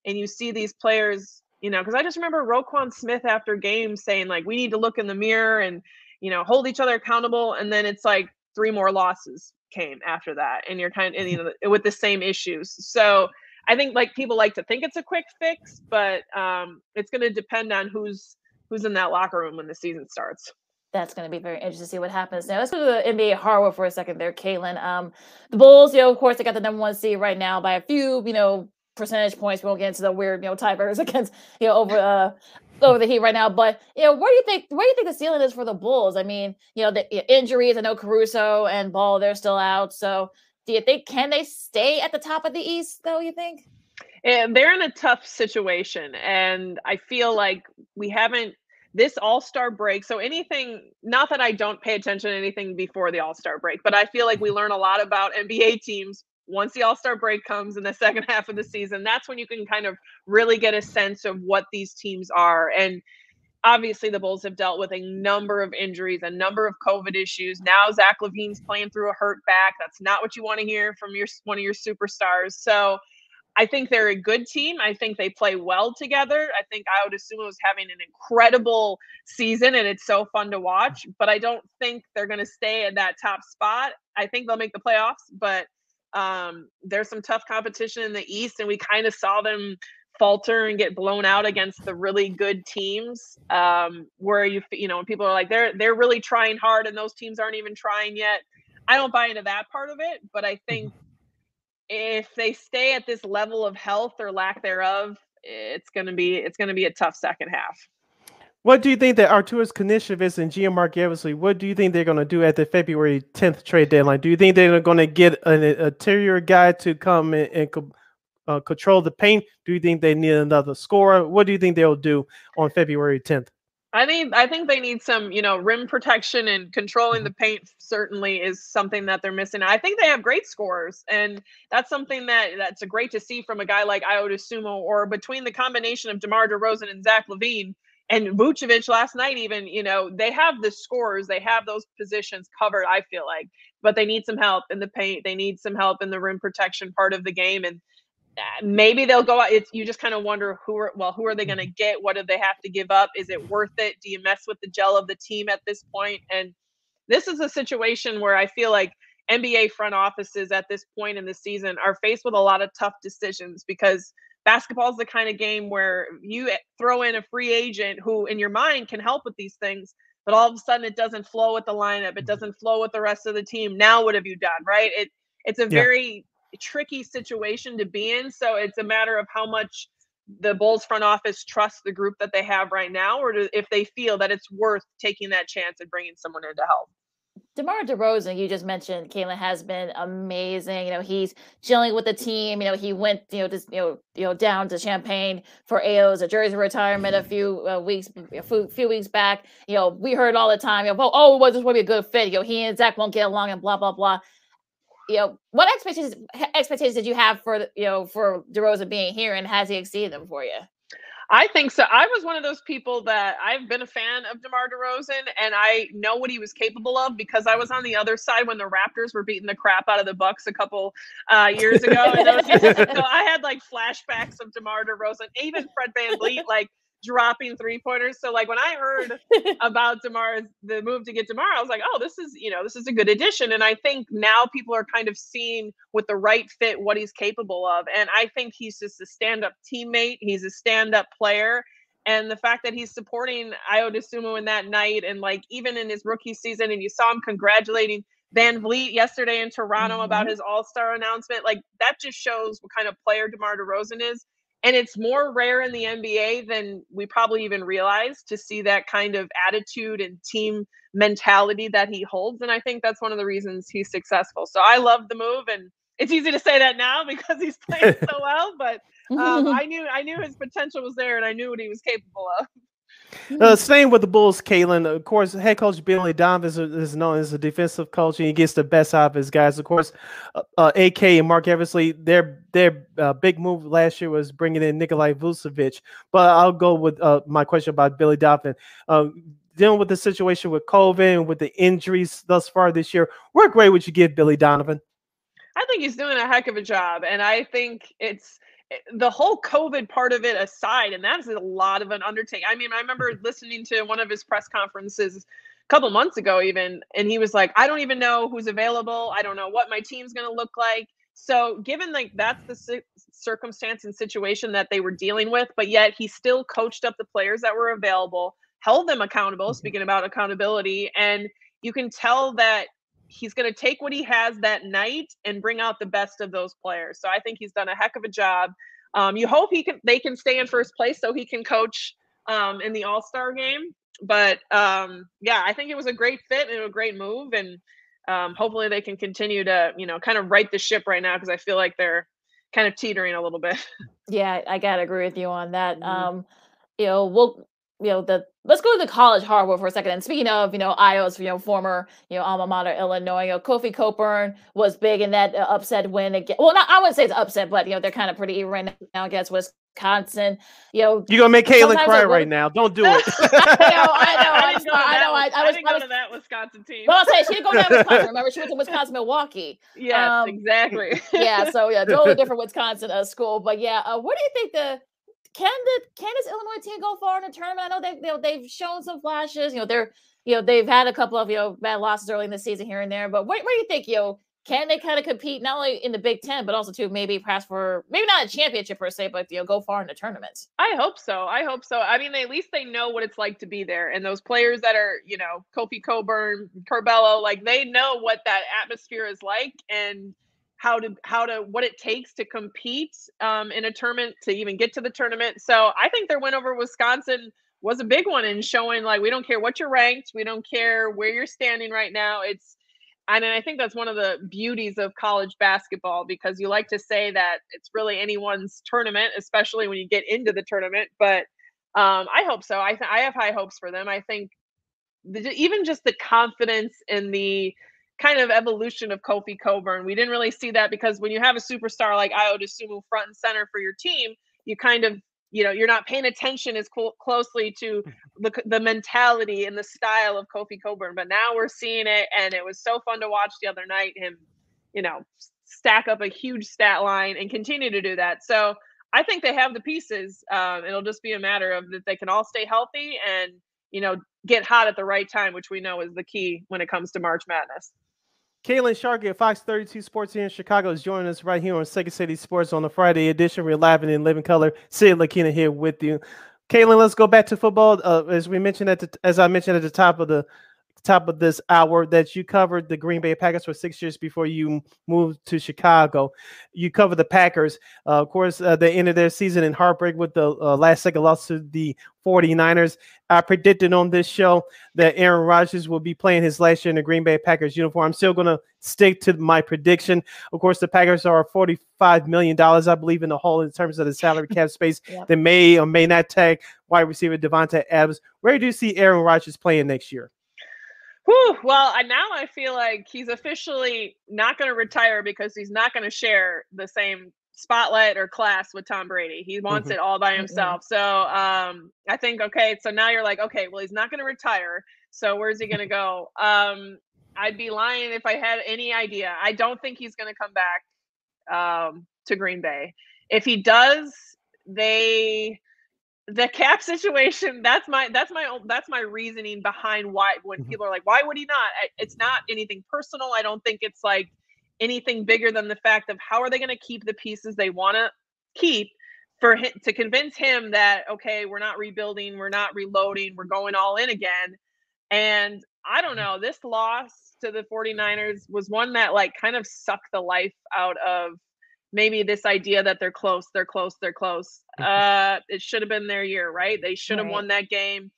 and you see these players you know because I just remember Roquan Smith after games saying like we need to look in the mirror and you know hold each other accountable and then it's like three more losses came after that and you're kind of you know with the same issues so I think like people like to think it's a quick fix, but um, it's going to depend on who's who's in that locker room when the season starts. That's going to be very interesting to see what happens. Now, let's go to the NBA hardware for a second there, Caitlin. Um, the Bulls, you know, of course, they got the number one seed right now by a few, you know, percentage points. We won't get into the weird, you know, tiebreakers against, you know, over uh over the Heat right now. But you know, where do you think where do you think the ceiling is for the Bulls? I mean, you know, the injuries. I know Caruso and Ball they're still out. So do you think can they stay at the top of the East though? You think? And they're in a tough situation, and I feel like we haven't. this All Star break. So anything, not that I don't pay attention to anything before the All Star break, but I feel like we mm-hmm. learn a lot about NBA teams once the All Star break comes in the second half of the season. That's when you can kind of really get a sense of what these teams are. And obviously, the Bulls have dealt with a number of injuries, a number of COVID issues. Now Zach LaVine's playing through a hurt back. That's not what you want to hear from your one of your superstars. So I think they're a good team. I think they play well together. I think Ayo is having an incredible season and it's so fun to watch, but I don't think they're going to stay in that top spot. I think they'll make the playoffs, but um, there's some tough competition in the East, and we kind of saw them falter and get blown out against the really good teams. Um, where you you know people are like they're they're really trying hard, and those teams aren't even trying yet. I don't buy into that part of it, but I think mm-hmm if they stay at this level of health or lack thereof, it's gonna be it's gonna be a tough second half. What do you think that Arturas Karnisovas and Gia Marc Eversley, what do you think they're going to do at the February 10th trade deadline? Do you think they're going to get an interior guy to come and, and uh, control the paint? Do you think they need another scorer? What do you think they'll do on February 10th? I think I think they need some, you know, rim protection and controlling the mm-hmm. paint certainly is something that they're missing. I think they have great scores, and that's something that that's a great to see from a guy like Ayo Dosunmu or between the combination of DeMar DeRozan and Zach LaVine and Vucevic last night even, you know, they have the scores, they have those positions covered, I feel like, but they need some help in the paint. They need some help in the rim protection part of the game and maybe they'll go out. It's you just kind of wonder who are well, who are they going to mm-hmm. get? What do they have to give up? Is it worth it? Do you mess with the gel of the team at this point? And this is a situation where I feel like NBA front offices at this point in the season are faced with a lot of tough decisions because basketball is the kind of game where you throw in a free agent who, in your mind, can help with these things, but all of a sudden it doesn't flow with the lineup. It mm-hmm. doesn't flow with the rest of the team. Now, what have you done? Right? It it's a yeah. very tricky situation to be in. So it's a matter of how much the Bulls front office trusts the group that they have right now, or if they feel that it's worth taking that chance and bringing someone in to help. DeMar DeRozan, you just mentioned, Caitlin has been amazing. You know, he's chilling with the team. You know, he went, you know, just you know, you know, down to Champaign for Ayo's a jersey retirement a few uh, weeks, a few, few, weeks back. You know, we heard all the time, you know, oh, well, this would be a good fit. You know, he and Zach won't get along, and blah blah blah you know, what expectations expectations did you have for you know for DeRozan being here, and has he exceeded them for you? I think so. I was one of those people that I've been a fan of DeMar DeRozan, and I know what he was capable of because I was on the other side when the Raptors were beating the crap out of the Bucks a couple uh, years ago. and so I had like flashbacks of DeMar DeRozan, even Fred Van VanVleet, like dropping three pointers. So like when I heard about DeMar's the move to get DeMar, I was like, oh, this is you know this is a good addition. And I think now people are kind of seeing with the right fit what he's capable of. And I think he's just a stand-up teammate. He's a stand-up player. And the fact that he's supporting Ayo Dosunmu in that night, and like even in his rookie season, and you saw him congratulating VanVleet yesterday in Toronto mm-hmm. about his All Star announcement, like that just shows what kind of player DeMar DeRozan is and it's more rare in the NBA than we probably even realize to see that kind of attitude and team mentality that he holds. And I think that's one of the reasons he's successful. So I love the move, and it's easy to say that now because he's playing so well. But um, I knew I knew his potential was there, and I knew what he was capable of. Uh, staying with the Bulls, Caitlin, of course, head coach Billy Donovan is, is, known as a defensive coach, and he gets the best out of his guys. Of course, uh, uh, AK and Marc Eversley, their their uh, big move last year was bringing in Nikolai Vucevic. But I'll go with uh, my question about Billy Donovan. Um, dealing with the situation with COVID and with the injuries thus far this year, what grade would you give Billy Donovan? I think he's doing a heck of a job, and I think it's the whole COVID part of it aside, and that's a lot of an undertaking. I mean, I remember listening to one of his press conferences a couple months ago, even, and he was like, I don't even know who's available. I don't know what my team's going to look like. So, given like that's the circumstance and situation that they were dealing with, but yet he still coached up the players that were available, held them accountable, mm-hmm. speaking about accountability, and you can tell that he's going to take what he has that night and bring out the best of those players. So I think he's done a heck of a job. Um, you hope he can they can stay in first place so he can coach um, in the All Star game. But um, yeah, I think it was a great fit and a great move, and um, hopefully they can continue to you know kind of right the ship right now because I feel like they're kind of teetering a little bit. Yeah, I gotta agree with you on that. Mm-hmm. Um, you know, we'll you know the let's go to the college hardware for a second. And speaking of, you know, Ayo's you know former you know alma mater Illinois, you know, Kofi Cockburn was big in that uh, upset win again. Well, not I wouldn't say it's upset, but you know they're kind of pretty even right now against Wisconsin. You know, you're gonna make Caitlin cry right now. Don't do it. I know, I know, I, didn't I, know. I, I, was, I was, to that Wisconsin team. Well, I'll say she didn't go to that Wisconsin. Remember, she went to Wisconsin Milwaukee. Yes, um, exactly. yeah, so yeah, totally different Wisconsin uh, school. But yeah, uh, what do you think the can the can this Illinois team go far in the tournament? I know they've you they've shown some flashes. You know, they're you know they've had a couple of you know bad losses early in the season here and there. But what, what do you think? Know, can they kind of compete not only in the Big Ten but also to maybe pass for maybe not a championship per se, but you know go far in the tournament? I hope so. I hope so. I mean, at least they know what it's like to be there, and those players that are you know Kofi Cockburn, Curbelo, like they know what that atmosphere is like, and how to how to what it takes to compete um, in a tournament to even get to the tournament. So I think their win over Wisconsin was a big one in showing like we don't care what you're ranked, we don't care where you're standing right now. It's and I think that's one of the beauties of college basketball because you like to say that it's really anyone's tournament, especially when you get into the tournament. But um, I hope so. I th- I have high hopes for them. I think the, even just the confidence in the kind of evolution of Kofi Cockburn. We didn't really see that because when you have a superstar like Ayo Dosunmu front and center for your team, you kind of you know you're not paying attention as cl- closely to the, the mentality and the style of Kofi Cockburn. But now we're seeing it, and it was so fun to watch the other night. Him, you know, stack up a huge stat line and continue to do that. So I think they have the pieces. Um, it'll just be a matter of that they can all stay healthy and you know get hot at the right time, which we know is the key when it comes to March Madness. Kaylin Sharkey at Fox 32 Sports here in Chicago is joining us right here on Second City Sports on the Friday edition. We're live and in living color. Sid Lakina here with you. Kaylin, let's go back to football. Uh, as we mentioned at the, as I mentioned at the top of the top of this hour that you covered the Green Bay Packers for six years before you moved to Chicago. You covered the Packers. Uh, of course, uh, they ended their season in heartbreak with the uh, last second loss to the 49ers. I predicted on this show that Aaron Rodgers will be playing his last year in the Green Bay Packers uniform. I'm still going to stick to my prediction. Of course, the Packers are $45 million, I believe, in the hole in terms of the salary cap space. yep. They may or may not tag wide receiver Davante Adams. Where do you see Aaron Rodgers playing next year? Whew, well, now I feel like he's officially not going to retire because he's not going to share the same spotlight or class with Tom Brady. He wants mm-hmm. it all by himself. Mm-hmm. So um, I think okay. So now you're like, okay, well, he's not going to retire. So where's he going to go? Um, I'd be lying if I had any idea. I don't think he's going to come back um, to Green Bay. If he does, they the cap situation that's my that's my that's my reasoning behind why when mm-hmm. people are like why would he not it's not anything personal i don't think it's like anything bigger than the fact of how are they going to keep the pieces they want to keep for him to convince him that okay we're not rebuilding we're not reloading we're going all in again and i don't mm-hmm. know this loss to the 49ers was one that like kind of sucked the life out of maybe this idea that they're close, they're close, they're close. Uh, it should have been their year, right? They should have right. won that game.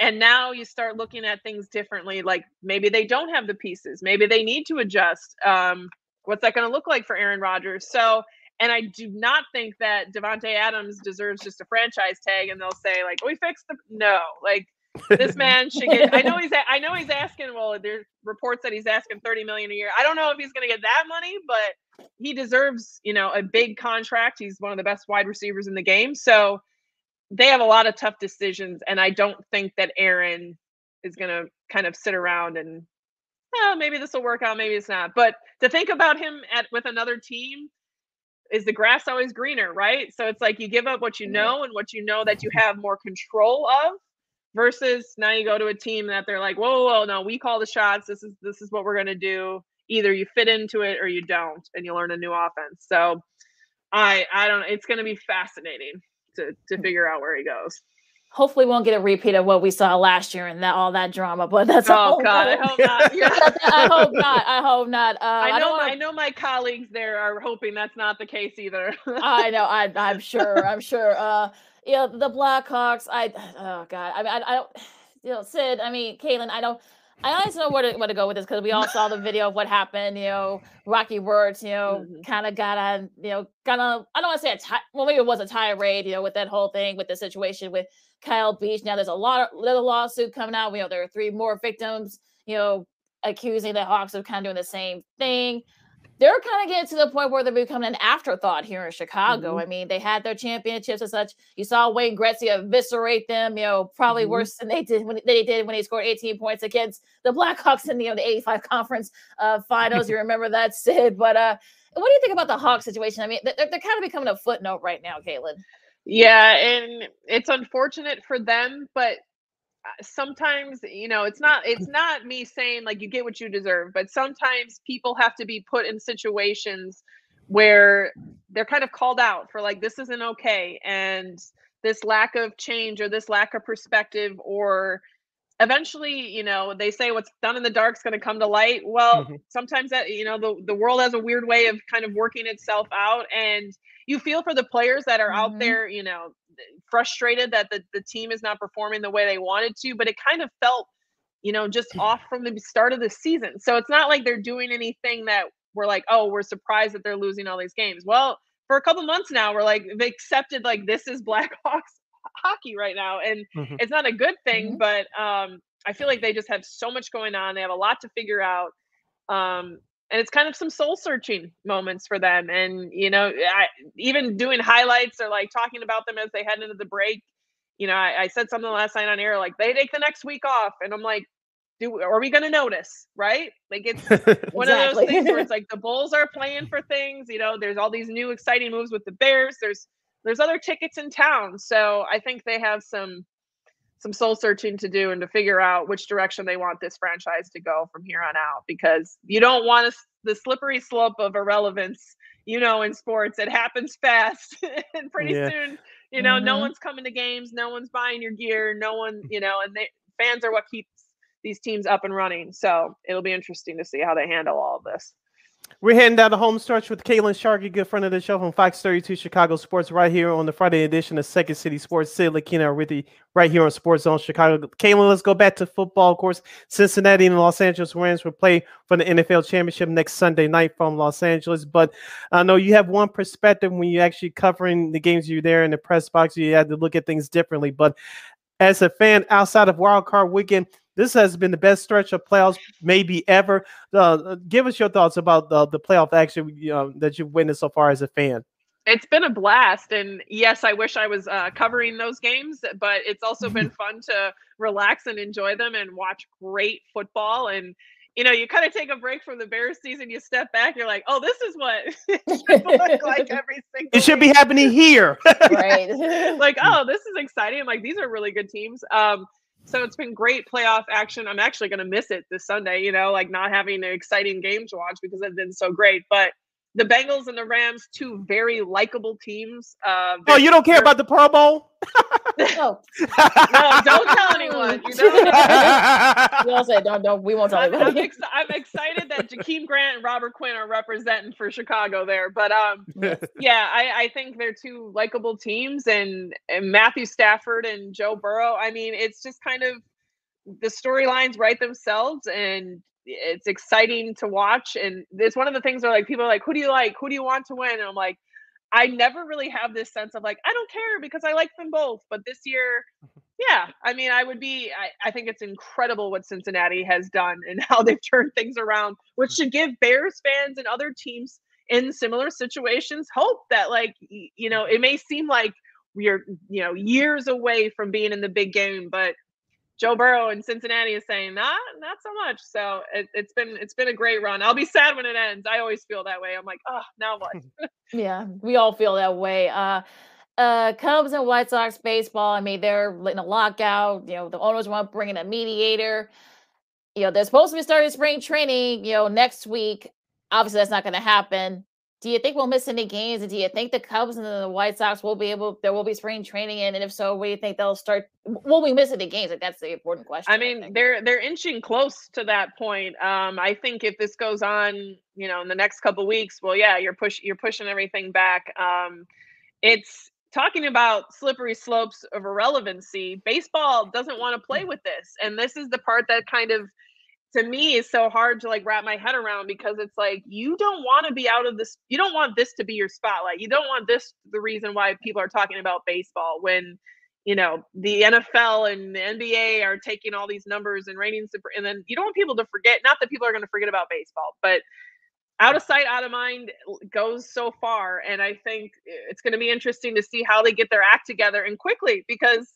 And now you start looking at things differently. Like maybe they don't have the pieces. Maybe they need to adjust. Um, what's that going to look like for Aaron Rodgers? So, and I do not think that Davante Adams deserves just a franchise tag, and they'll say like, "We fixed the." No, like this man should get. I know he's. I know he's asking. Well, there's reports that he's asking thirty million a year. I don't know if he's going to get that money, but he deserves, you know, a big contract. He's one of the best wide receivers in the game. So they have a lot of tough decisions, and I don't think that Aaron is going to kind of sit around and, oh, maybe this will work out, maybe it's not. But to think about him at with another team is the grass always greener, right? So it's like you give up what you know and what you know that you have more control of versus now you go to a team that they're like, whoa, whoa, whoa, no, we call the shots. This is this is what we're gonna do. Either you fit into it or you don't, and you learn a new offense. So I I don't it's gonna be fascinating to to hmm. figure out where he goes. Hopefully, we won't get a repeat of what we saw last year and that all that drama. But that's oh god, I hope not. Yeah. I hope not. I hope not. Uh, I know. I, I, know my colleagues there are hoping that's not the case either. I know. I, I'm sure. I'm sure. Uh, you know, the Blackhawks. I oh god. I mean, I, I don't. You know, Sid. I mean, Caitlin. I don't. I honestly know where to, where to go with this because we all saw the video of what happened. You know, Rocky Wirtz, you know, mm-hmm. kind of got on, you know, got on, I don't want to say a, ti- well, maybe it was a tirade, you know, with that whole thing with the situation with Kyle Beach. Now there's a lot of little lawsuit coming out. We know, there are three more victims, you know, accusing the Hawks of kind of doing the same thing they're kind of getting to the point where they're becoming an afterthought here in Chicago. Mm-hmm. I mean, they had their championships and such. You saw Wayne Gretzky eviscerate them, you know, probably mm-hmm. worse than they did when they did when he scored 18 points against the Blackhawks in the, you know, the 85 conference uh, finals. you remember that, Sid? But uh, what do you think about the Hawks situation? I mean, they're, they're kind of becoming a footnote right now, Caitlin. Yeah, and it's unfortunate for them, but sometimes you know it's not it's not me saying like you get what you deserve but sometimes people have to be put in situations where they're kind of called out for like this isn't okay and this lack of change or this lack of perspective or eventually you know they say what's done in the dark is going to come to light well mm-hmm. sometimes that you know the, the world has a weird way of kind of working itself out and you feel for the players that are mm-hmm. out there you know frustrated that the, the team is not performing the way they wanted to, but it kind of felt, you know, just off from the start of the season. So it's not like they're doing anything that we're like, oh, we're surprised that they're losing all these games. Well, for a couple months now, we're like, they accepted like this is Blackhawks hockey right now. And mm-hmm. it's not a good thing, mm-hmm. but um, I feel like they just have so much going on. They have a lot to figure out. Um, and it's kind of some soul searching moments for them and you know I, even doing highlights or like talking about them as they head into the break you know I, I said something last night on air like they take the next week off and i'm like do are we going to notice? Right? Like it's one of those things where it's like the bulls are playing for things you know there's all these new exciting moves with the bears there's there's other tickets in town so i think they have some some soul searching to do and to figure out which direction they want this franchise to go from here on out because you don't want to, the slippery slope of irrelevance you know in sports it happens fast and pretty yeah. soon you know mm-hmm. no one's coming to games no one's buying your gear no one you know and they fans are what keeps these teams up and running so it'll be interesting to see how they handle all of this we're heading down the home stretch with Caitlin Sharkey, good friend of the show from Fox 32 Chicago Sports, right here on the Friday edition of Second City Sports. Sid Lakina you right here on Sports Zone Chicago. Caitlin, let's go back to football. Of course, Cincinnati and Los Angeles Rams will play for the NFL Championship next Sunday night from Los Angeles. But I know you have one perspective when you're actually covering the games you're there in the press box. You had to look at things differently. But as a fan outside of Wild Card Weekend, this has been the best stretch of playoffs maybe ever. Uh, give us your thoughts about the, the playoff action you know, that you've witnessed so far as a fan. It's been a blast, and yes, I wish I was uh, covering those games, but it's also been fun to relax and enjoy them and watch great football. And you know, you kind of take a break from the Bears season, you step back, you're like, oh, this is what it look like every single. It should be happening here, right? like, oh, this is exciting. Like, these are really good teams. Um, so it's been great playoff action. I'm actually going to miss it this Sunday, you know, like not having an exciting game to watch because it's been so great. But the Bengals and the Rams, two very likable teams. Uh, oh, you don't care about the Pro Bowl? no. no, don't tell anyone. You know? we all say don't, don't. We won't tell anyone. I'm, I'm, ex- I'm, excited that Jakeem Grant and Robert Quinn are representing for Chicago there. But um, yeah, I, I think they're two likable teams, and, and Matthew Stafford and Joe Burrow. I mean, it's just kind of the storylines write themselves, and it's exciting to watch. And it's one of the things where like people are like, "Who do you like? Who do you want to win?" And I'm like I never really have this sense of like, I don't care because I like them both. But this year, mm-hmm. yeah, I mean, I would be, I, I think it's incredible what Cincinnati has done and how they've turned things around, which mm-hmm. should give Bears fans and other teams in similar situations hope that, like, you know, mm-hmm. it may seem like we're, you know, years away from being in the big game, but Joe Burrow in Cincinnati is saying not not so much. So it, has been it's been a great run. I'll be sad when it ends. I always feel that way. I'm like, oh, now what? yeah, we all feel that way. Uh, uh, Cubs and White Sox baseball. I mean, they're in a lockout. You know, the owners want to bring in a mediator. You know, they're supposed to be starting spring training. You know, next week. Obviously, that's not going to happen do you think we'll miss any games? And do you think the Cubs and the White Sox will be able? There will be spring training in, and if so, what do you think they'll start? Will we miss any games? Like that's the important question. I mean, I they're they're inching close to that point. Um, I think if this goes on, you know, in the next couple weeks, well, yeah, you're push you're pushing everything back. Um, it's talking about slippery slopes of irrelevancy. Baseball doesn't want to play with this, and this is the part that kind of to me is so hard to like wrap my head around because it's like you don't want to be out of this you don't want this to be your spotlight. You don't want this the reason why people are talking about baseball when you know the NFL and the NBA are taking all these numbers and ratings and then you don't want people to forget not that people are going to forget about baseball but out of sight out of mind goes so far and I think it's going to be interesting to see how they get their act together and quickly because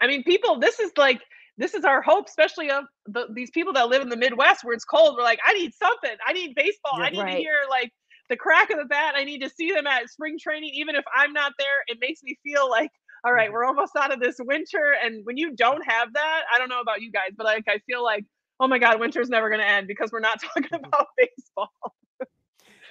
I mean people this is like this is our hope, especially of the, these people that live in the Midwest where it's cold. We're like, I need something. I need baseball. Yeah, I need right. to hear like the crack of the bat. I need to see them at spring training, even if I'm not there. It makes me feel like, all right, mm-hmm. we're almost out of this winter. And when you don't have that, I don't know about you guys, but like I feel like, oh my God, winter's never going to end because we're not talking mm-hmm. about baseball.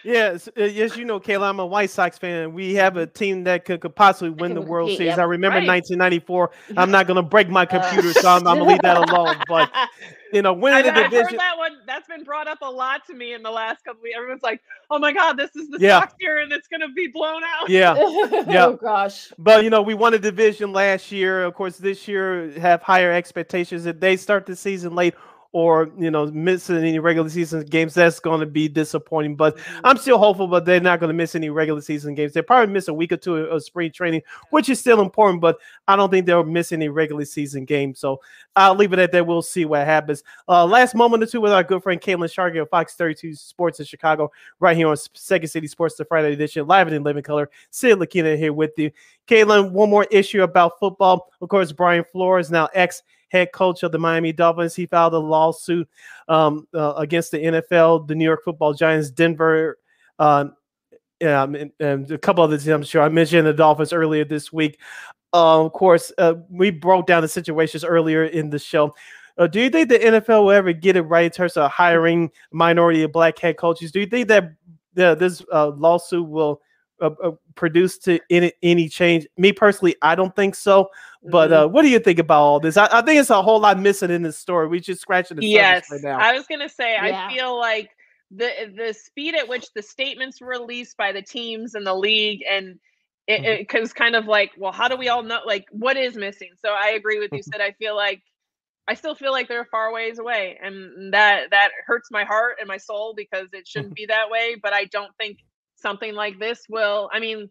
Yes, uh, yes, you know, Kayla, I'm a White Sox fan. We have a team that could, could possibly win the World Series. Yep. I remember right. 1994. I'm not going to break my uh, computer, uh. so I'm, I'm going to leave that alone. But you know, winning I, the division. I've heard that one. That's been brought up a lot to me in the last couple weeks. Everyone's like, "Oh my God, this is the yeah. Sox year, and it's going to be blown out." Yeah, yeah. oh gosh. But you know, we won a division last year. Of course, this year have higher expectations. If they start the season late or you know missing any regular season games, that's going to be disappointing. But. I'm still hopeful. But they're not going to miss any regular season games. They probably miss a week or two of spring training, which is still important. But I don't think they'll miss any regular season games. So I'll leave it at that. We'll see what happens. Uh, last moment or two with our good friend Caitlin Sharkey of Fox 32 Sports in Chicago, right here on Second City Sports, the Friday edition, live and in living color. Sid Lakina here with you. Caitlin, one more issue about football. Of course, Brian Flores, now ex head coach of the Miami Dolphins. He filed a lawsuit um, uh, against the NFL, the New York Football Giants, Denver. Uh, um, and, and, a couple other teams, I'm sure. I mentioned the Dolphins earlier this week. Uh, of course, uh, we broke down the situations earlier in the show. Uh, do you think the NFL will ever get it right in terms of hiring minority of black head coaches? Do you think that this uh, lawsuit will uh, uh, produce to any, any change? Me personally, I don't think so. But mm-hmm. uh, what do you think about all this? I, I, think it's a whole lot missing in this story. We just scratching the yes, surface right now. I was gonna say, yeah. I feel like the the speed at which the statements were released by the teams and the league and it, mm-hmm. kind of like, well, how do we all know like what is missing? So I agree with you, Sid I feel like I still feel like they're far ways away, and that that hurts my heart and my soul because it shouldn't be that way. But I don't think something like this will. I mean,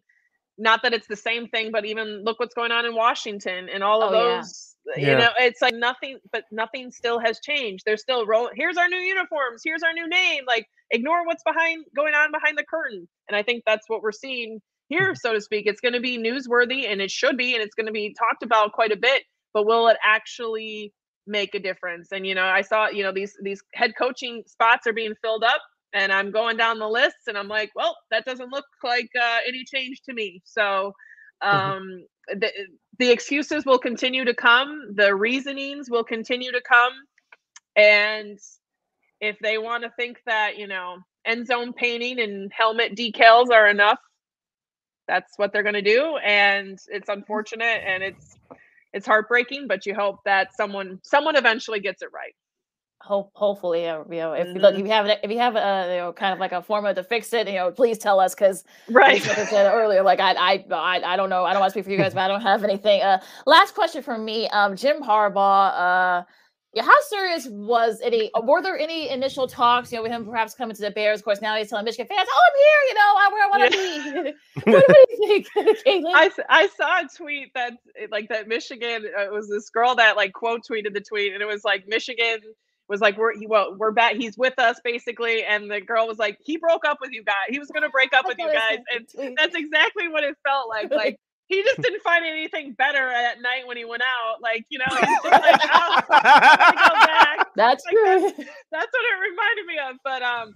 not that it's the same thing, but even look what's going on in Washington and all of oh, those. Yeah. You yeah. know, it's like nothing, but nothing still has changed. They're still rolling. Here's our new uniforms. Here's our new name. Like, ignore what's behind going on behind the curtain. And I think that's what we're seeing here, mm-hmm. so to speak. It's going to be newsworthy, and it should be, and it's going to be talked about quite a bit. But will it actually make a difference? And you know, I saw, you know, these these head coaching spots are being filled up and I'm going down the list and I'm like, well, that doesn't look like uh, any change to me. So mm-hmm. um, mm-hmm. the, the excuses will continue to come, the reasonings will continue to come. And if they want to think that, you know, end zone painting and helmet decals are enough, that's what they're going to do. And it's unfortunate and it's, it's heartbreaking, but you hope that someone, someone eventually gets it right hope hopefully you know if mm-hmm. look if you have if you have a you know kind of like a formula to fix it you know please tell us because right like I said earlier like I, I I I don't know I don't want to speak for you guys but I don't have anything uh last question for me um Jim Harbaugh uh yeah, how serious was any? Were there any initial talks, you know, with him perhaps coming to the Bears? Of course, now he's telling Michigan fans, "Oh, I'm here, you know, I'm where I want to be." what do you think? I, I saw a tweet that like that Michigan uh, was this girl that like quote tweeted the tweet, and it was like Michigan was like, "We're he, well, we're back. He's with us, basically." And the girl was like, "He broke up with you guys. He was gonna break up with you guys." And that's exactly what it felt like. Like he just didn't find anything better at night when he went out. Like you know, he's just like, "Oh, go back." That's like, that's, that's what it reminded me of. But um,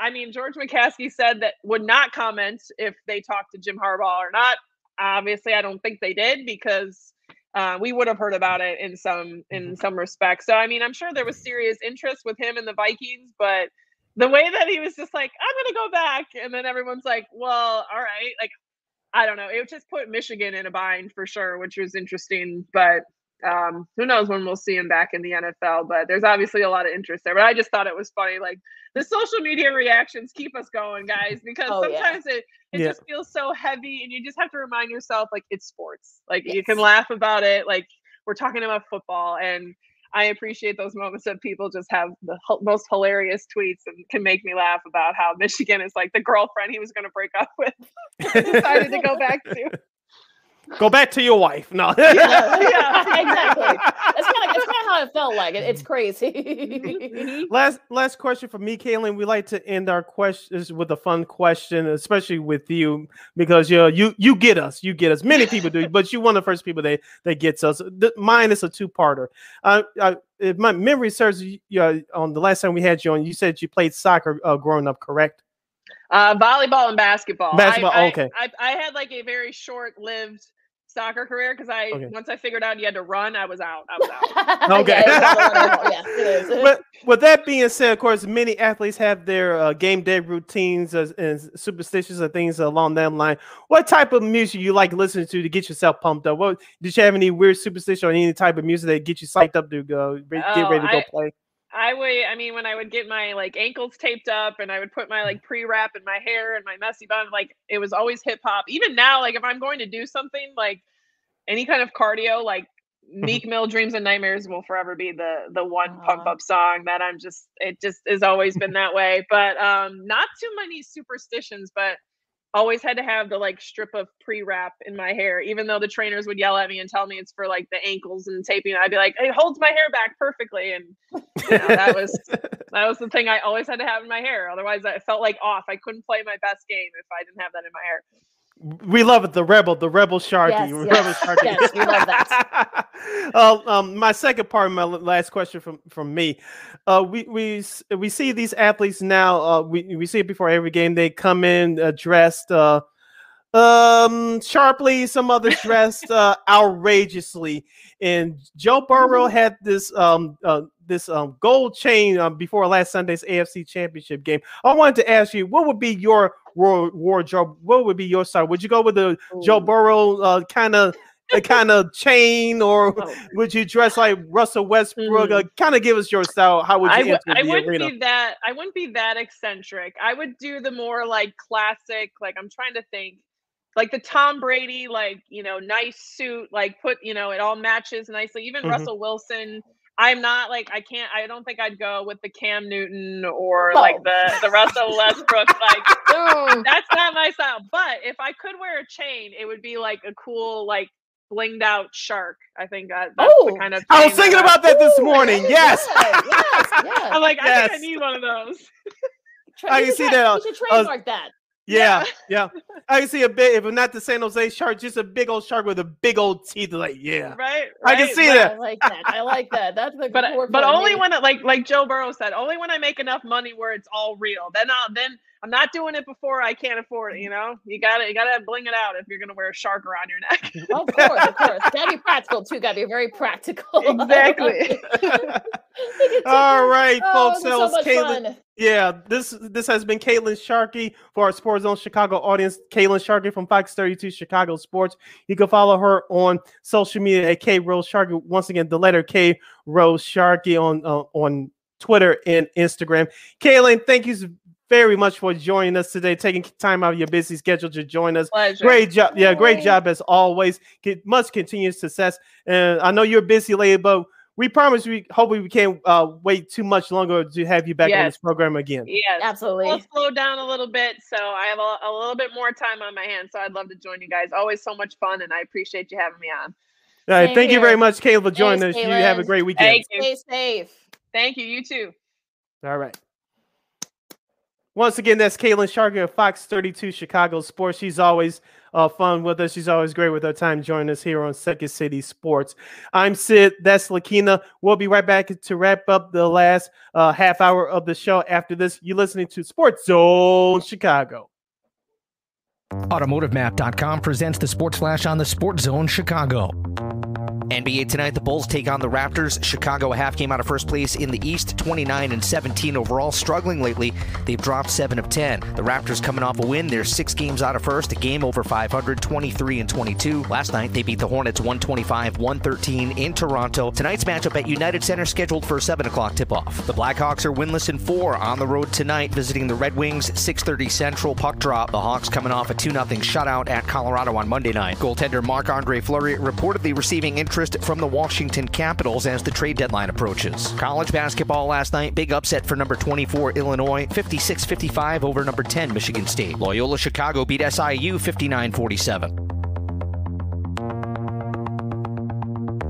I mean, George McCaskey said that would not comment if they talked to Jim Harbaugh or not. Obviously, I don't think they did because uh, we would have heard about it in some in mm-hmm. some respects. So I mean, I'm sure there was serious interest with him and the Vikings, but the way that he was just like, I'm gonna go back, and then everyone's like, well, all right, like I don't know, it just put Michigan in a bind for sure, which was interesting. But um, who knows when we'll see him back in the NFL? But there's obviously a lot of interest there. But I just thought it was funny, like the social media reactions keep us going, guys, because oh, sometimes yeah. it it yeah. just feels so heavy, and you just have to remind yourself, like it's sports. Like yes. you can laugh about it, like we're talking about football, and I appreciate those moments that people just have the most hilarious tweets and can make me laugh about how Michigan is like the girlfriend he was going to break up with decided to go back to. Go back to your wife. No. yeah, yeah, exactly. That's kind of that's kind of how it felt like. It, it's crazy. last last question for me, Kaylin. We like to end our questions with a fun question, especially with you, because you know, you you get us, you get us. Many people do, but you're one of the first people that that gets us. The, mine is a two parter. Uh, I, if my memory serves, you, you on the last time we had you on, you said you played soccer uh, growing up, correct? Uh, volleyball and basketball. Basketball. I, okay. I, I, I, had like a very short-lived soccer career because I okay. once I figured out you had to run, I was out. I was out. okay. yeah, but with that being said, of course, many athletes have their uh, game day routines uh, and superstitions and things along that line. What type of music you like listening to to get yourself pumped up? What did you have any weird superstition or any type of music that get you psyched up to go get oh, ready to go I, play? I would, I mean, when I would get my like ankles taped up and I would put my like pre wrap in my hair and my messy bun, like it was always hip hop. Even now, like if I'm going to do something like any kind of cardio, like mm-hmm. Meek Mill Dreams and Nightmares will forever be the the one uh pump up song that I'm just it just has always been that way. But um not too many superstitions, but always had to have the like strip of pre-wrap in my hair even though the trainers would yell at me and tell me it's for like the ankles and taping. I'd be like it holds my hair back perfectly and you know, that was that was the thing i always had to have in my hair. Otherwise i felt like off. I couldn't play my best game if i didn't have that in my hair we love it. The rebel, the rebel Sharkey. Yes, rebel yes, Sharkey. yes, we love that. uh, um, my second part, my last question from from me. Uh, we we we see these athletes now. Uh, we we see it before every game. They come in uh, dressed uh, um sharply. Some others dressed uh, outrageously. And Joe Burrow mm-hmm. had this um uh, this um, gold chain um, before last Sunday's AFC Championship game. I wanted to ask you, what would be your wardrobe? What would be your style? Would you go with the Ooh. Joe Burrow uh, kind of? kind of chain, or oh. would you dress like Russell Westbrook? Mm. Uh, kind of give us your style. How would you? I, w- I wouldn't arena? be that. I wouldn't be that eccentric. I would do the more like classic. Like I'm trying to think, like the Tom Brady, like you know, nice suit. Like put you know, it all matches nicely. Even mm-hmm. Russell Wilson I'm not like I can't. I don't think I'd go with the Cam Newton or oh. like the the Russell Westbrook. like that's not my style. But if I could wear a chain, it would be like a cool like blinged out shark. I think that, that's oh, the kind of. I was thinking that about that this morning. Yes. yes, yes. I'm like, I yes. think I need one of those. I can see that. You should trademark that. Yeah, yeah. I can see a big, if not the San Jose shark, just a big old shark with a big old teeth. Like, yeah, right. right I can see that. I like that. I like that. That's the but but only when it like like Joe Burrow said, only when I make enough money where it's all real. Then I'll then I'm not doing it before I can't afford it. You know, you gotta you gotta bling it out if you're gonna wear a shark around your neck. of course, of course. Gotta be practical too. Gotta be very practical. Exactly. All right, oh, folks. So much Caitlin, fun. Yeah, this this has been Caitlin Sharkey for our Sports Zone Chicago audience. Caitlin Sharkey from Fox 32 Chicago Sports. You can follow her on social media at K Rose Sharkey. Once again, the letter K Rose Sharkey on uh, on Twitter and Instagram. Caitlin, thank you very much for joining us today, taking time out of your busy schedule to join us. Pleasure. Great job. Yeah, great job as always. Get much continued success. And I know you're busy lady, but we promise we hopefully we can't uh, wait too much longer to have you back yes. on this program again. Yes, absolutely. We'll slow down a little bit, so I have a, a, little bit more time on my hands. So I'd love to join you guys. Always so much fun, and I appreciate you having me on. All right, thank here. you very much, Caleb, for joining Thanks, us. You have a great weekend. Thank you. Stay safe. Thank you. You too. All right. Once again, that's Caitlin Sharkey of Fox 32 Chicago Sports. She's always uh, fun with us. She's always great with her time joining us here on Second City Sports. I'm Sid. That's Lakina. We'll be right back to wrap up the last uh, half hour of the show. After this, you're listening to Sports Zone Chicago. AutomotiveMap.com presents the Sports Flash on the Sports Zone Chicago. NBA tonight, the Bulls take on the Raptors. Chicago a half game out of first place in the East, 29 and 17 overall. Struggling lately, they've dropped 7 of 10. The Raptors coming off a win. They're six games out of first, a game over 500, 23 and 22. Last night, they beat the Hornets 125 113 in Toronto. Tonight's matchup at United Center scheduled for 7 o'clock tip off. The Blackhawks are winless in four on the road tonight, visiting the Red Wings, 6:30 Central puck drop. The Hawks coming off a 2 0 shutout at Colorado on Monday night. Goaltender Marc Andre Fleury reportedly receiving interest interest from the Washington Capitals as the trade deadline approaches. College basketball last night, big upset for number 24 Illinois, 56 55 over number 10 Michigan State. Loyola Chicago beat SIU 59 47.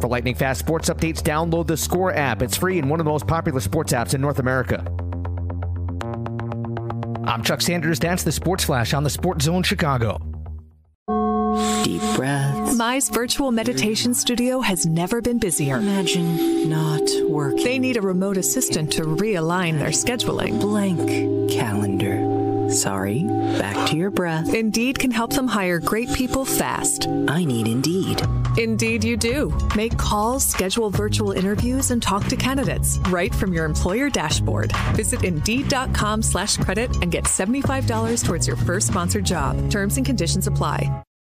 For lightning fast sports updates, download the Score app. It's free and one of the most popular sports apps in North America. I'm Chuck Sanders. That's the Sports Flash on the Sports Zone Chicago. Deep breaths. Mize virtual meditation studio has never been busier. Imagine not working. They need a remote assistant to realign their scheduling. Blank calendar. Sorry, back to your breath. Indeed can help them hire great people fast. I need Indeed. Indeed, you do. Make calls, schedule virtual interviews, and talk to candidates right from your employer dashboard. Visit Indeed.com slash credit and get $75 towards your first sponsored job. Terms and conditions apply.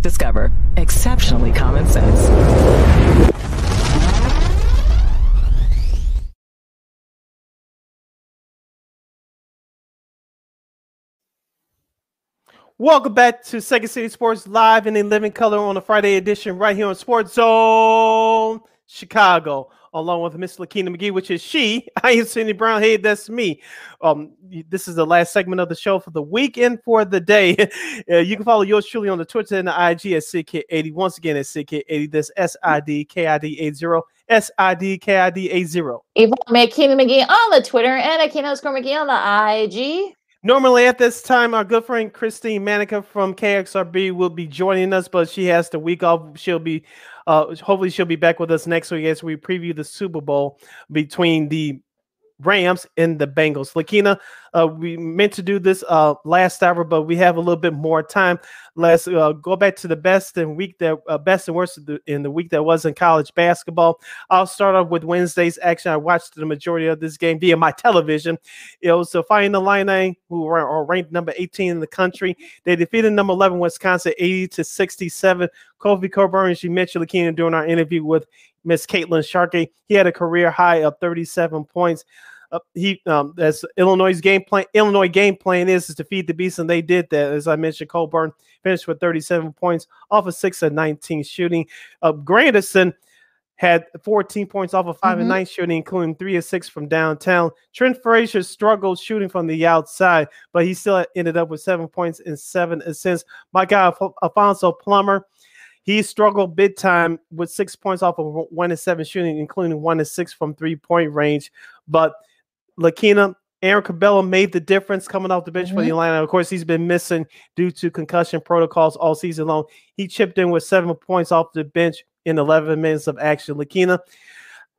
Discover exceptionally common sense. Welcome back to Second City Sports Live in a living color on a Friday edition right here on Sports Zone Chicago, along with Miss Lakina McGee, which is she. I am Cindy Brown. Hey, that's me. Um, this is the last segment of the show for the weekend for the day. uh, you can follow yours truly on the Twitter and the IG at CK80. Once again, at CK80. That's S I D K I D 80. S I D K I D 80. Yvonne McKinney McGee on the Twitter and Akina underscore McGee on the IG. Normally at this time, our good friend Christine Manica from KXRB will be joining us, but she has the week off. She'll be, uh, hopefully, she'll be back with us next week as we preview the Super Bowl between the Rams and the Bengals. Lakina, uh, we meant to do this uh, last hour, but we have a little bit more time. Let's uh, go back to the best and week that uh, best and worst the, in the week that was in college basketball. I'll start off with Wednesday's action. I watched the majority of this game via my television. It was the Fighting Illini, who were ranked number 18 in the country. They defeated number 11 Wisconsin 80 to 67. Kofi Cockburn, you mentioned, Lakina, during our interview with Miss Caitlin Sharkey. He had a career high of 37 points. Uh, he um, as Illinois' game plan. Illinois game plan is, is to feed the beast, and they did that. As I mentioned, Cockburn finished with 37 points off of six of 19 shooting. Uh, Grandison had 14 points off of 5 mm-hmm. and nine shooting, including three of six from downtown. Trent Frazier struggled shooting from the outside, but he still ended up with seven points and seven assists. My guy Alfonso Plummer he struggled big time with six points off of one and seven shooting, including one and six from three point range. But Lakina, Aaron Curbelo made the difference coming off the bench mm-hmm. for the. Atlanta. Of course, he's been missing due to concussion protocols all season long. He chipped in with seven points off the bench in 11 minutes of action. Lakina,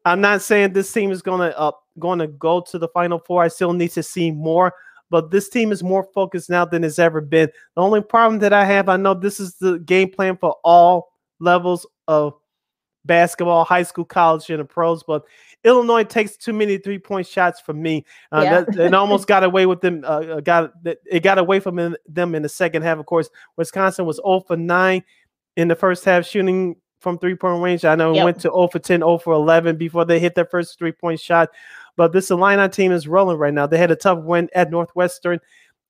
I'm not saying this team is gonna uh, going to go to the Final Four. I still need to see more, but this team is more focused now than it's ever been. The only problem that I have, I know this is the game plan for all levels of basketball, high school, college, and the pros, but Illinois takes too many three point shots from me. Uh, yeah. that, it almost got away with them. Uh, uh got it got away from them in the second half. Of course, Wisconsin was 0 for 9 in the first half shooting from three point range. I know yep. went to 0 for 10, 0 for 11 before they hit their first three point shot. But this Illini team is rolling right now. They had a tough win at Northwestern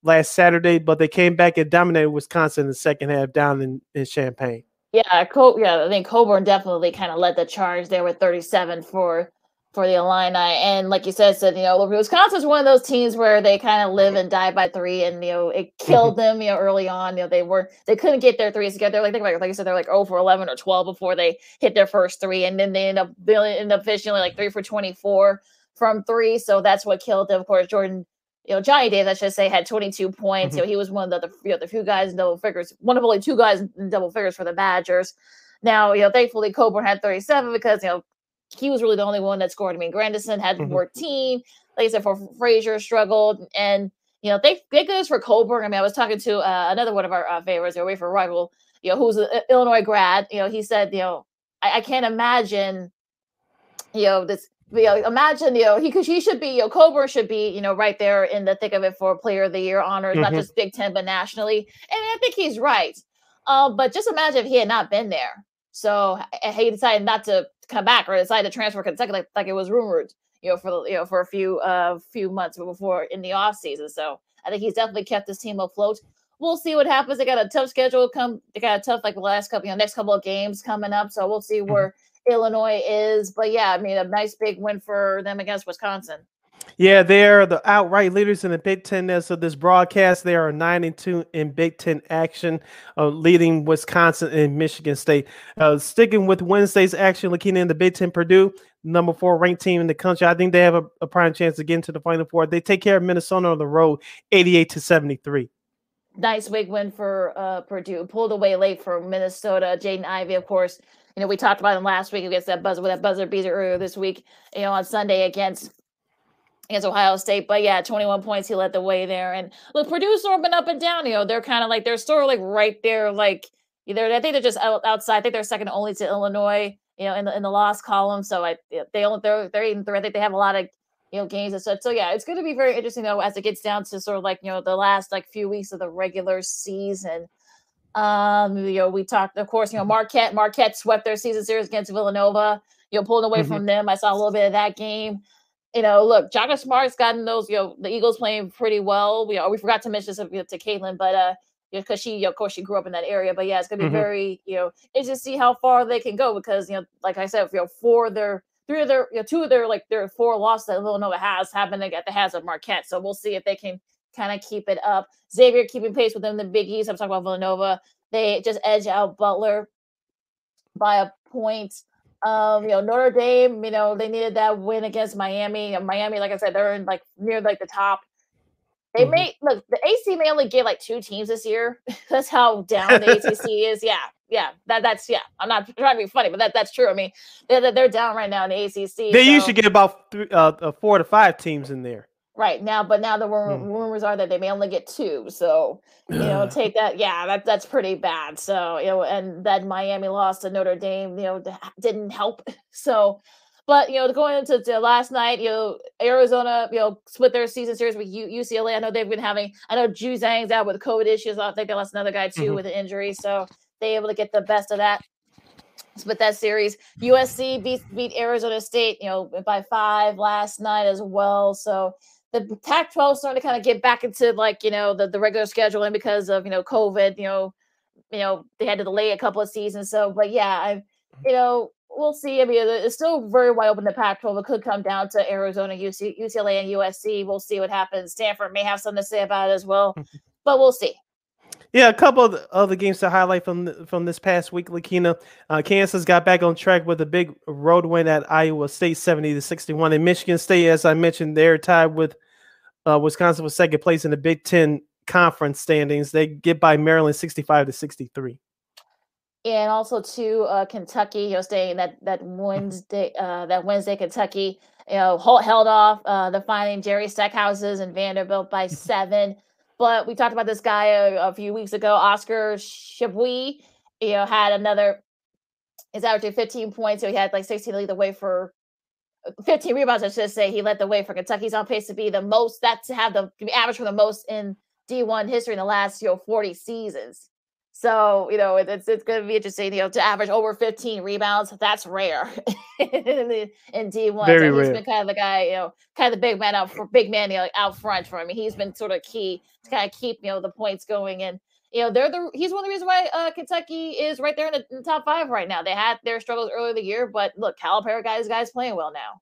last Saturday, but they came back and dominated Wisconsin in the second half down in, in Champaign. Yeah, Col- yeah, I think Cockburn definitely kind of led the charge there with 37 for for the Illini. And like you said, said you know Wisconsin's one of those teams where they kind of live and die by three, and you know it killed them. You know early on, you know they were they couldn't get their threes together. Like think about it, like I said, they're like oh for 11 or 12 before they hit their first three, and then they end up they end up finishing like three for 24 from three. So that's what killed them. Of course, Jordan. You know, Johnny Davis, I should say, had 22 points. Mm-hmm. You know, he was one of the, the you know the few guys in double figures, one of only two guys in double figures for the Badgers. Now, you know, thankfully Cockburn had 37 because, you know, he was really the only one that scored. I mean, Grandison had mm-hmm. 14. Like I said, for Frazier struggled. And, you know, thank, thank goodness for Cockburn. I mean, I was talking to uh, another one of our uh, favorites, away for rival, you know, who's an Illinois grad. You know, he said, you know, I, I can't imagine, you know, this you know, imagine, you know, he because he should be, you know, Cockburn should be, you know, right there in the thick of it for Player of the Year honors, mm-hmm. not just Big Ten but nationally. And I think he's right. Uh, but just imagine if he had not been there. So he decided not to come back or decided to transfer Kentucky like, like it was rumored, you know, for the, you know for a few uh few months before in the off season. So I think he's definitely kept his team afloat. We'll see what happens. They got a tough schedule. Come, they got a tough like the last couple, you know, next couple of games coming up. So we'll see mm-hmm. where mm-hmm. Illinois is. But yeah, I mean, a nice big win for them against Wisconsin. Yeah, they're the outright leaders in the Big Ten as of this broadcast. They are nine and two in Big Ten action, uh, leading Wisconsin and Michigan State. Uh, sticking with Wednesday's action, looking in the Big Ten, Purdue, number four ranked team in the country. I think they have a, a prime chance to get into the Final Four. They take care of Minnesota on the road, eighty-eight to seventy-three. Nice big win for uh, Purdue. Pulled away late for Minnesota. Jaden Ivey, of course. You know, we talked about him last week against that buzzer with that buzzer beater earlier this week. You know, on Sunday against against Ohio State. But yeah, 21 points, he led the way there. And look, Purdue's sort of been up and down. You know, they're kind of like they're sort of like right there, like either I think they're just out, outside. I think they're second only to Illinois, you know, in the in the loss column. So I they only they're they're even I think they have a lot of you know games and such. So yeah, it's going to be very interesting though as it gets down to sort of like you know the last like few weeks of the regular season. Um, you know, we talked, of course, you know, Marquette. Marquette swept their season series against Villanova. You know, pulling away mm-hmm. from them. I saw a little bit of that game you know, look, Shaka Smart's gotten those, you know, the Eagles playing pretty well. We we forgot to mention this to, to Caitlin, but uh, because she, you know, of course, she grew up in that area. But yeah, it's gonna be mm-hmm. very, you know, it's just see how far they can go because you know, like I said, you know, four their three of their, you know, two of their like their four losses that Villanova has happened at the hands of Marquette. So we'll see if they can kind of keep it up. Xavier keeping pace with them, the Big East. I'm talking about Villanova. They just edge out Butler by a point. Um, you know, Notre Dame, you know, they needed that win against Miami. And Miami, like I said, they're in like near like the top. They mm-hmm. may look the AC may only get like two teams this year. that's how down the ACC is. Yeah, yeah. That that's yeah. I'm not trying to be funny, but that that's true. I mean, they're they're down right now in the ACC. They so. usually get about three, uh, uh, four to five teams in there. Right now, but now the rumor, mm. rumors are that they may only get two. So you know, take that. Yeah, that that's pretty bad. So you know, and that Miami lost to Notre Dame, you know, didn't help. So, but you know, going into last night, you know, Arizona, you know, split their season series with U- UCLA. I know they've been having. I know Juzang's out with COVID issues. I think they lost another guy too mm-hmm. with an injury. So they able to get the best of that split that series. USC beat beat Arizona State, you know, by five last night as well. So the Pac-12 starting to kind of get back into like you know the, the regular scheduling because of you know COVID. You know, you know they had to delay a couple of seasons. So, but yeah, I, mm. you know, we'll see. I mean, it's still very wide open. The Pac-12 it could come down to Arizona, UC, UCLA, and USC. We'll see what happens. Stanford may have something to say about it as well, but we'll see. Yeah, a couple of the other games to highlight from the, from this past week, Lakina. Uh, Kansas got back on track with a big road win at Iowa State, seventy to sixty-one. And Michigan State, as I mentioned, they're tied with uh, Wisconsin for second place in the Big Ten conference standings. They get by Maryland, sixty-five to sixty-three. And also to uh, Kentucky, you know, staying that that Wednesday, uh, that Wednesday, Kentucky, you know, held off uh, the finding Jerry Stackhouses and Vanderbilt by seven. But we talked about this guy a, a few weeks ago, Oscar Tshiebwe. You know, had another. Is averaging 15 points. So he had like 16 to lead the way for uh, 15 rebounds. I should say he led the way for Kentucky. He's on pace to be the most that to have the average for the most in D1 history in the last you know 40 seasons. So, you know, it's it's going to be interesting, you know, to average over 15 rebounds. That's rare in, in D1. Very so he's rare. been kind of the guy, you know, kind of the big man out for big man you know, out front for him. He's been sort of key to kind of keep, you know, the points going. And, you know, they're the he's one of the reasons why uh, Kentucky is right there in the, in the, top five right now. They had their struggles earlier the year, but look, Calipari guys, guys playing well now.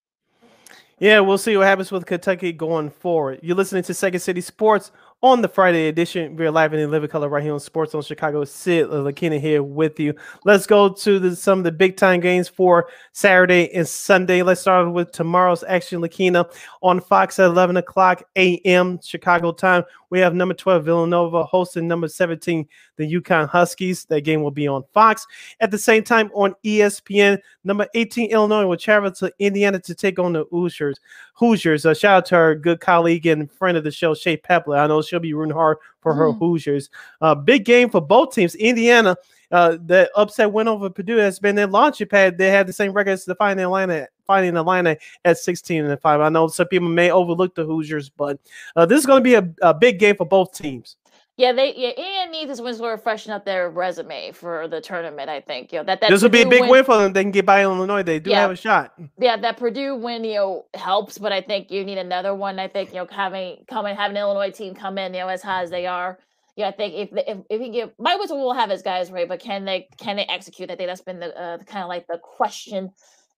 Yeah, we'll see what happens with Kentucky going forward. You're listening to Second City Sports on the Friday edition. We're live in the living color right here on Sports Zone Chicago. Sid Lakina here with you. Let's go to the, some of the big time games for Saturday and Sunday. Let's start with tomorrow's action, Lakina, on Fox at 11 o'clock a.m. Chicago time. We have number 12 Villanova hosting number 17 the UConn Huskies. That game will be on Fox. At the same time on ESPN, number 18 Illinois will travel to Indiana to take on the Hoosiers. Hoosiers. Uh, shout out to our good colleague and friend of the show, Shay Pepler. I know she'll be rooting hard for her mm. Hoosiers. Uh, big game for both teams. Indiana, uh, the upset win over Purdue has been their launching pad. They had the same record as the Fighting Atlanta, Fighting Atlanta at 16 and 5. I know some people may overlook the Hoosiers, but uh, this is going to be a, a big game for both teams. Yeah, they yeah, and needs this win to freshen up their resume for the tournament. I think you know that, that this will be a big win, win, for them. They can get by Illinois. They do yeah, have a shot. Yeah, that Purdue win you know helps, but I think you need another one. I think you know having coming having an Illinois team come in you know as high as they are. Yeah, I think if if if he get my whistle will have his guys right, but can they can they execute? I think that's been the uh, kind of like the question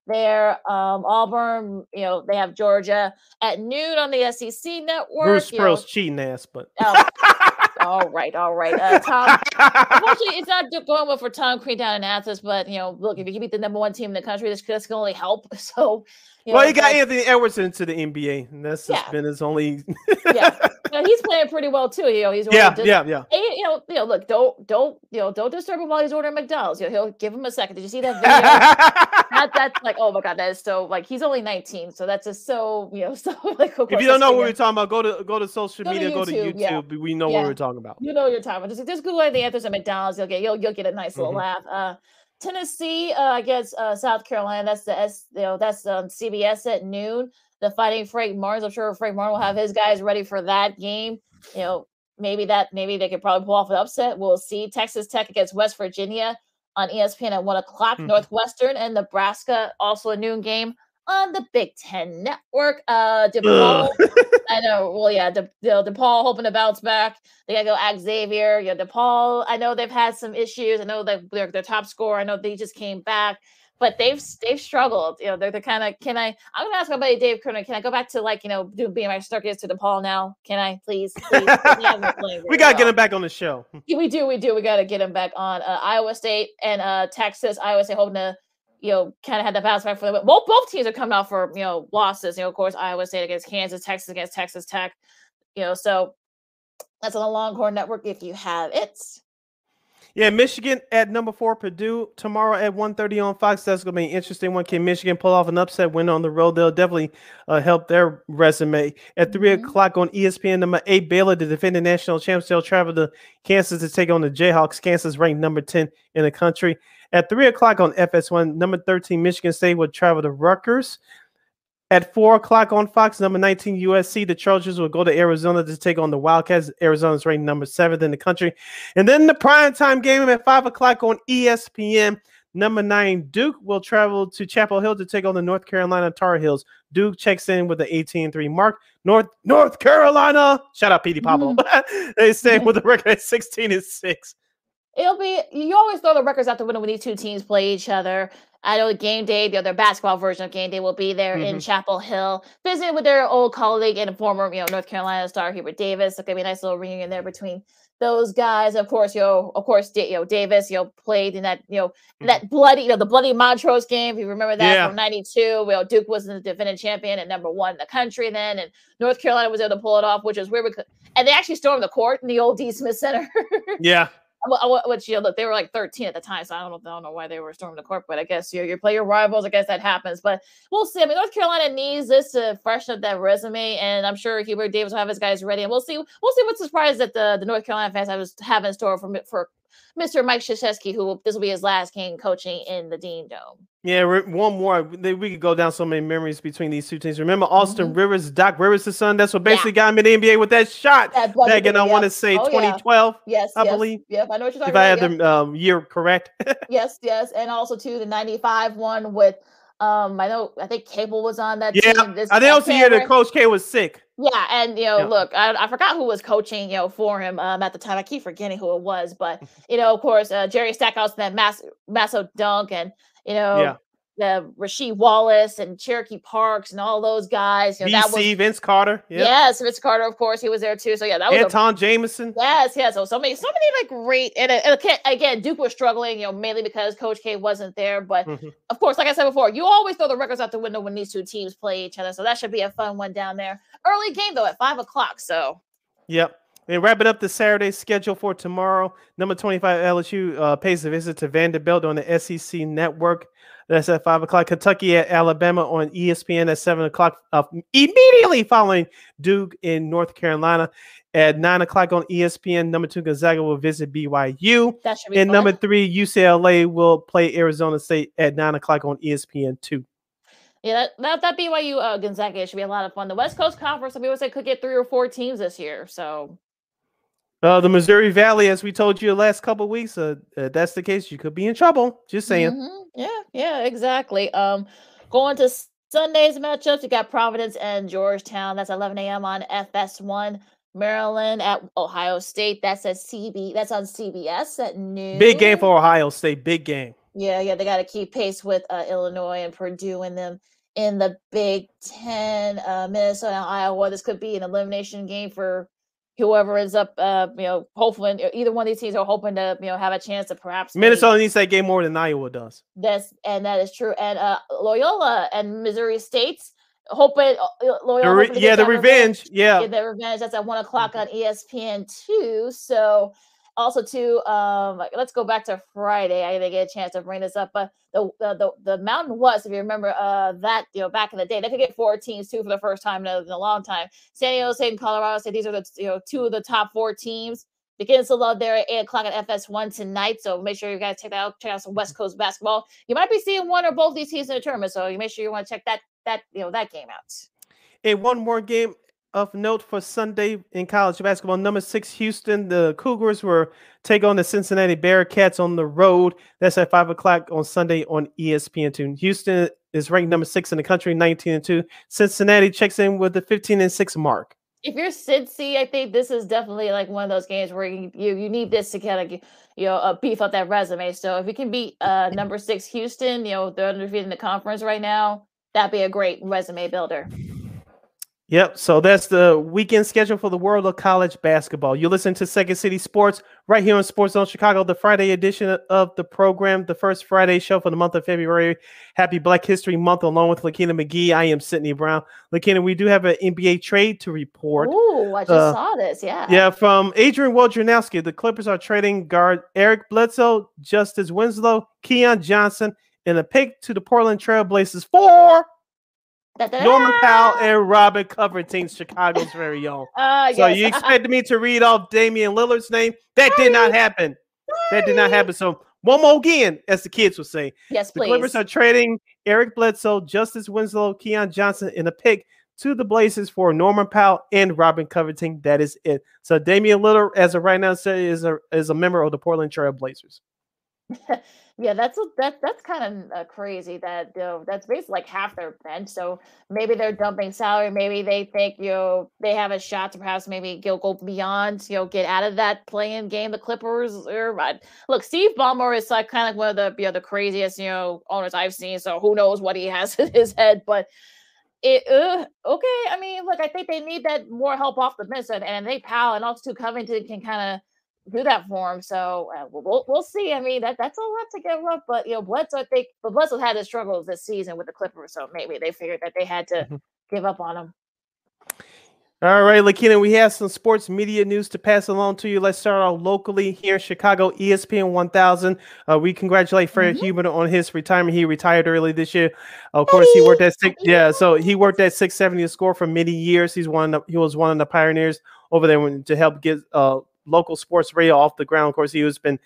there. Um, Auburn, you know, they have Georgia at noon on the SEC network. Bruce Pearl's cheating ass, but oh, all right, all right. Uh, Tom, unfortunately, it's not going well for Tom Crean down in Athens, but you know, look, if you can beat the number one team in the country, this, this can only help. So, you well, know, he got Anthony Edwards into the NBA, and that's yeah. been his only. yeah, he's playing pretty well too. You know, he's yeah, yeah, yeah. And, you know, you know, look, don't, don't, you know, don't disturb him while he's ordering McDonald's. You know, he'll give him a second. Did you see that video? that, that's like, oh my god, that is so like he's only 19, so that's just so you know, so like. Okay. If you don't know what we're talking about, go to go to social go media, to go to YouTube. Yeah. We know yeah. what we're talking about. You know what you're talking about. Just, just Google the answers at McDonald's. You'll get you'll you'll get a nice little mm-hmm. laugh. Uh, Tennessee uh, against uh, South Carolina. That's the S. You know, that's um, CBS at noon. The Fighting Frank Martins. I'm sure Frank Martin will have his guys ready for that game. You know, maybe that maybe they could probably pull off an upset. We'll see. Texas Tech against West Virginia on ESPN at one o'clock. Mm-hmm. Northwestern and Nebraska also a noon game on the Big Ten Network. Uh, DePaul, I know. Well, yeah, De, De, DePaul hoping to bounce back. They gotta go at Xavier. Yeah, DePaul. I know they've had some issues. I know that they're their top scorer. I know they just came back, but they've they've struggled. You know, they're the kind of. Can I? I'm gonna ask my buddy Dave Kerner. Can I go back to like you know do being my circus to DePaul now? Can I please? please? we gotta get him back on the show. Yeah, we do. We do. We gotta get him back on uh, Iowa State and uh, Texas. Iowa State hoping to you know, kind of had to bounce back for them. Both both teams are coming off for you know losses. You know, of course, Iowa State against Kansas, Texas against Texas Tech. You know, so that's on the Longhorn Network if you have it. Yeah, Michigan at number four, Purdue tomorrow at 1.30 on Fox. That's going to be an interesting one. Can Michigan pull off an upset win on the road? They'll definitely uh, help their resume. At 3 mm-hmm. o'clock on ESPN, number eight, Baylor, the defending national champs, they'll travel to Kansas to take on the Jayhawks. Kansas ranked number 10 in the country. At 3 o'clock on FS1, number 13, Michigan State will travel to Rutgers. At 4 o'clock on Fox, number 19, USC, the Trojans will go to Arizona to take on the Wildcats. Arizona's ranked number 7th in the country. And then the primetime game at 5 o'clock on ESPN, number 9, Duke will travel to Chapel Hill to take on the North Carolina Tar Heels. Duke checks in with the 18 3 mark. North North Carolina, shout out Petey Pablo. Mm. they stay with the record at 16 and 6 it'll be you always throw the records out the window when these two teams play each other. I know game day, the other basketball version of game day will be there mm-hmm. in Chapel Hill, visiting with their old colleague and former, you know, North Carolina star Hubert Davis. It's gonna be a nice little reunion there between those guys. Of course, you know, of course, you know, Davis, you know, played in that, you know, mm-hmm. that bloody, you know, the bloody Montross game. If you remember that yeah. from '92, you know, Duke was the defending champion and number one in the country then, and North Carolina was able to pull it off, which is weird. Because, and they actually stormed the court in the old D. Smith Center. yeah, which you know, look, they were like 13 at the time, so I don't know, I don't know why they were storming the court, but I guess you you play your rivals. I guess that happens, but we'll see. I mean, North Carolina needs this to freshen up that resume, and I'm sure Hubert Davis will have his guys ready, and we'll see. We'll see what surprise that the the North Carolina fans have, have in store for for Mr. Mike Krzyzewski, who this will be his last game coaching in the Dean Dome. Yeah, one more. We could go down so many memories between these two teams. Remember Austin mm-hmm. Rivers, Doc Rivers' son? That's what basically yeah. got him in the NBA with that shot that back in, I want to say, oh, 2012. Yeah. Yes, I yes. believe. Yep, I know what you're talking if about. If I had the um, year correct. yes, yes. And also, too, the 95 one with um, I know I think Cable was on that yeah, team. This, I think also year that Coach K was sick. Yeah, and you know, yeah. look, I, I forgot who was coaching, you know, for him um, at the time. I keep forgetting who it was, but you know, of course, uh, Jerry Stackhouse and that mass masso dunk, and you know, yeah the Rasheed Wallace and Cherokee Parks and all those guys. You know, that was Vince Carter. Yep. Yes, Vince Carter, of course, he was there too. So yeah, that was Anton a, Jamison. Yes, yes. So so many, so many like great. And, and again, Duke was struggling, you know, mainly because Coach K wasn't there. But mm-hmm. of course, like I said before, you always throw the records out the window when these two teams play each other. So that should be a fun one down there. Early game though at five o'clock. So. Yep. And wrapping up the Saturday schedule for tomorrow, number 25 LSU uh, pays a visit to Vanderbilt on the SEC network. That's at 5 o'clock. Kentucky at Alabama on ESPN at 7 o'clock, uh, immediately following Duke in North Carolina. At 9 o'clock on ESPN, number two Gonzaga will visit BYU. That should be And fun. number three, UCLA will play Arizona State at 9 o'clock on ESPN 2. Yeah, that, that, that BYU uh, Gonzaga should be a lot of fun. The West Coast Conference, some people say, could get three or four teams this year. So Uh, the Missouri Valley, as we told you the last couple of weeks, uh, uh, that's the case. You could be in trouble. Just saying. Mhm. Yeah, yeah, exactly. Um, going to Sunday's matchups, you got Providence and Georgetown. That's 11 a.m. on FS1. Maryland at Ohio State. That's at CB. That's on CBS at noon. Big game for Ohio State. Big game. Yeah, yeah, they got to keep pace with uh, Illinois and Purdue and them in the Big Ten. Uh, Minnesota, and Iowa. This could be an elimination game for whoever is up. Uh, you know, hopefully either one of these teams are hoping to you know have a chance to perhaps Minnesota needs that game more than Iowa does. That's and that is true. And uh, Loyola and Missouri State's hoping uh, Loyola. The re- hoping yeah, the that revenge. Yeah. The revenge. That's at one o'clock on E ESPN two. So also too, um, let's go back to Friday. I didn't get a chance to bring this up, but the the the, the Mountain West, if you remember, uh, that you know back in the day, they could get four teams too for the first time in a, in a long time. San Diego State and Colorado State, these are the you know two of the top four teams. Begins to love there at eight o'clock at FS1 tonight. So make sure you guys check that out. Check out some West Coast basketball. You might be seeing one or both these teams in the tournament, so you make sure you want to check that that you know that game out. And one more game of note for Sunday in college basketball. Number six, Houston. The Cougars were take on the Cincinnati Bearcats on the road. That's at five o'clock on Sunday on ESPN two. Houston is ranked number six in the country, 19 and 2. Cincinnati checks in with the 15 and 6 mark. if you're Cincy, I think this is definitely like one of those games where you you, you need this to kind of you know uh, beef up that resume. So if you can beat uh number six Houston, you know they're undefeated in the conference right now. That'd be a great resume builder. Yep. So that's the weekend schedule for the world of college basketball. You listen to Second City Sports right here on Sports Zone Chicago, the Friday edition of the program, the first Friday show for the month of February. Happy Black History Month, along with Lakina McGee. I am Sydney Brown. Lakina, we do have an NBA trade to report. Ooh, I just Uh, saw this. Yeah. Yeah, from Adrian Wojnarowski, the Clippers are trading guard Eric Bledsoe, Justice Winslow, Keon Johnson, and a pick to the Portland Trailblazers for Da-da-da! Norman Powell and Robin Covington, Chicago's very own. Uh, So yes. you expected me to read off Damian Lillard's name? That did not happen. That did not happen. So one more again, as the kids would say. yes, The please. Clippers are trading Eric Bledsoe, Justice Winslow, Keon Johnson, and a pick to the Blazers for Norman Powell and Robin Covington. That is it. So Damian Lillard, as of right now, is a is a member of the Portland Trail Blazers. yeah, that's a, that that's kind of uh, crazy. That you know, that's basically like half their bench. So maybe they're dumping salary. Maybe they think you know they have a shot to perhaps maybe go go beyond. You know, get out of that play-in game. The Clippers. Or, but look, Steve Ballmer is like kind of one of the you know the craziest you know owners I've seen. So who knows what he has in his head, but. It, uh, okay, I mean, look, I think they need that more help off the bench, and, and they Powell and also Covington can kind of do that for him. So uh, we'll, we'll see. I mean, that that's a lot to give up, but you know, Bledsoe, I think, but Bledsoe had his struggles this season with the Clippers, so maybe they figured that they had to Mhm. give up on him. All right, Lakina, we have some sports media news to pass along to you. Let's start out locally here in Chicago, ESPN 1000. Uh, we congratulate Fred Mhm. Huber on his retirement. He retired early this year. Of course, he worked at six. Yeah, so he worked at 670 score for many years. He's one. Of the, he was one of the pioneers over there when, to help get uh, local sports radio off the ground. Of course, he was been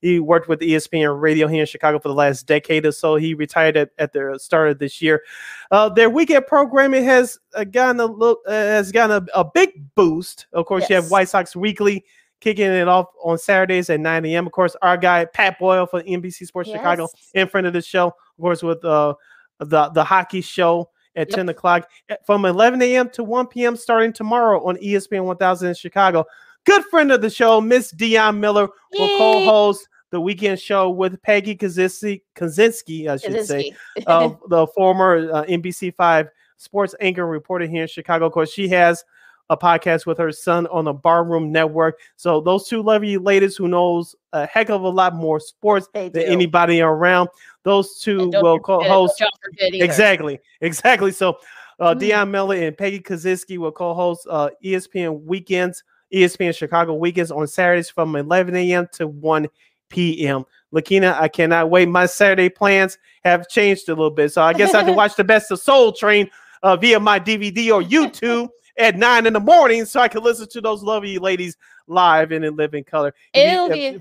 he worked with ESPN Radio here in Chicago for the last decade or so. He retired at, at the start of this year. Uh, their weekend programming has uh, gotten a look uh, has gotten a, a big boost. Of course, you have White Sox Weekly kicking it off on Saturdays at 9 a.m. Of course, our guy Pat Boyle for NBC Sports Chicago in front of the show. Of course, with uh, the the hockey show at Yep. 10 o'clock uh, from 11 a.m. to 1 p.m. starting tomorrow on ESPN 1000 in Chicago. Good friend of the show, Miss Dion Miller, will co-host the weekend show with Peggy Kaczynski, Kaczynski I should say, Kusinski. uh, the former uh, NBC5 sports anchor and reporter here in Chicago. Of course, she has a podcast with her son on the Barroom Network. So those two lovely ladies who knows a heck of a lot more sports than anybody around. Those two will co-host. Exactly, exactly. So, uh, Mm. Dion Miller and Peggy Kusinski will co-host uh, ESPN weekends ESPN Chicago weekends on Saturdays from 11 a.m. to 1 p.m. Lakina, I cannot wait. My Saturday plans have changed a little bit, so I guess I can watch the best of Soul Train uh, via my DVD or YouTube at nine in the morning, so I can listen to those lovely ladies live and in living color. It'll be,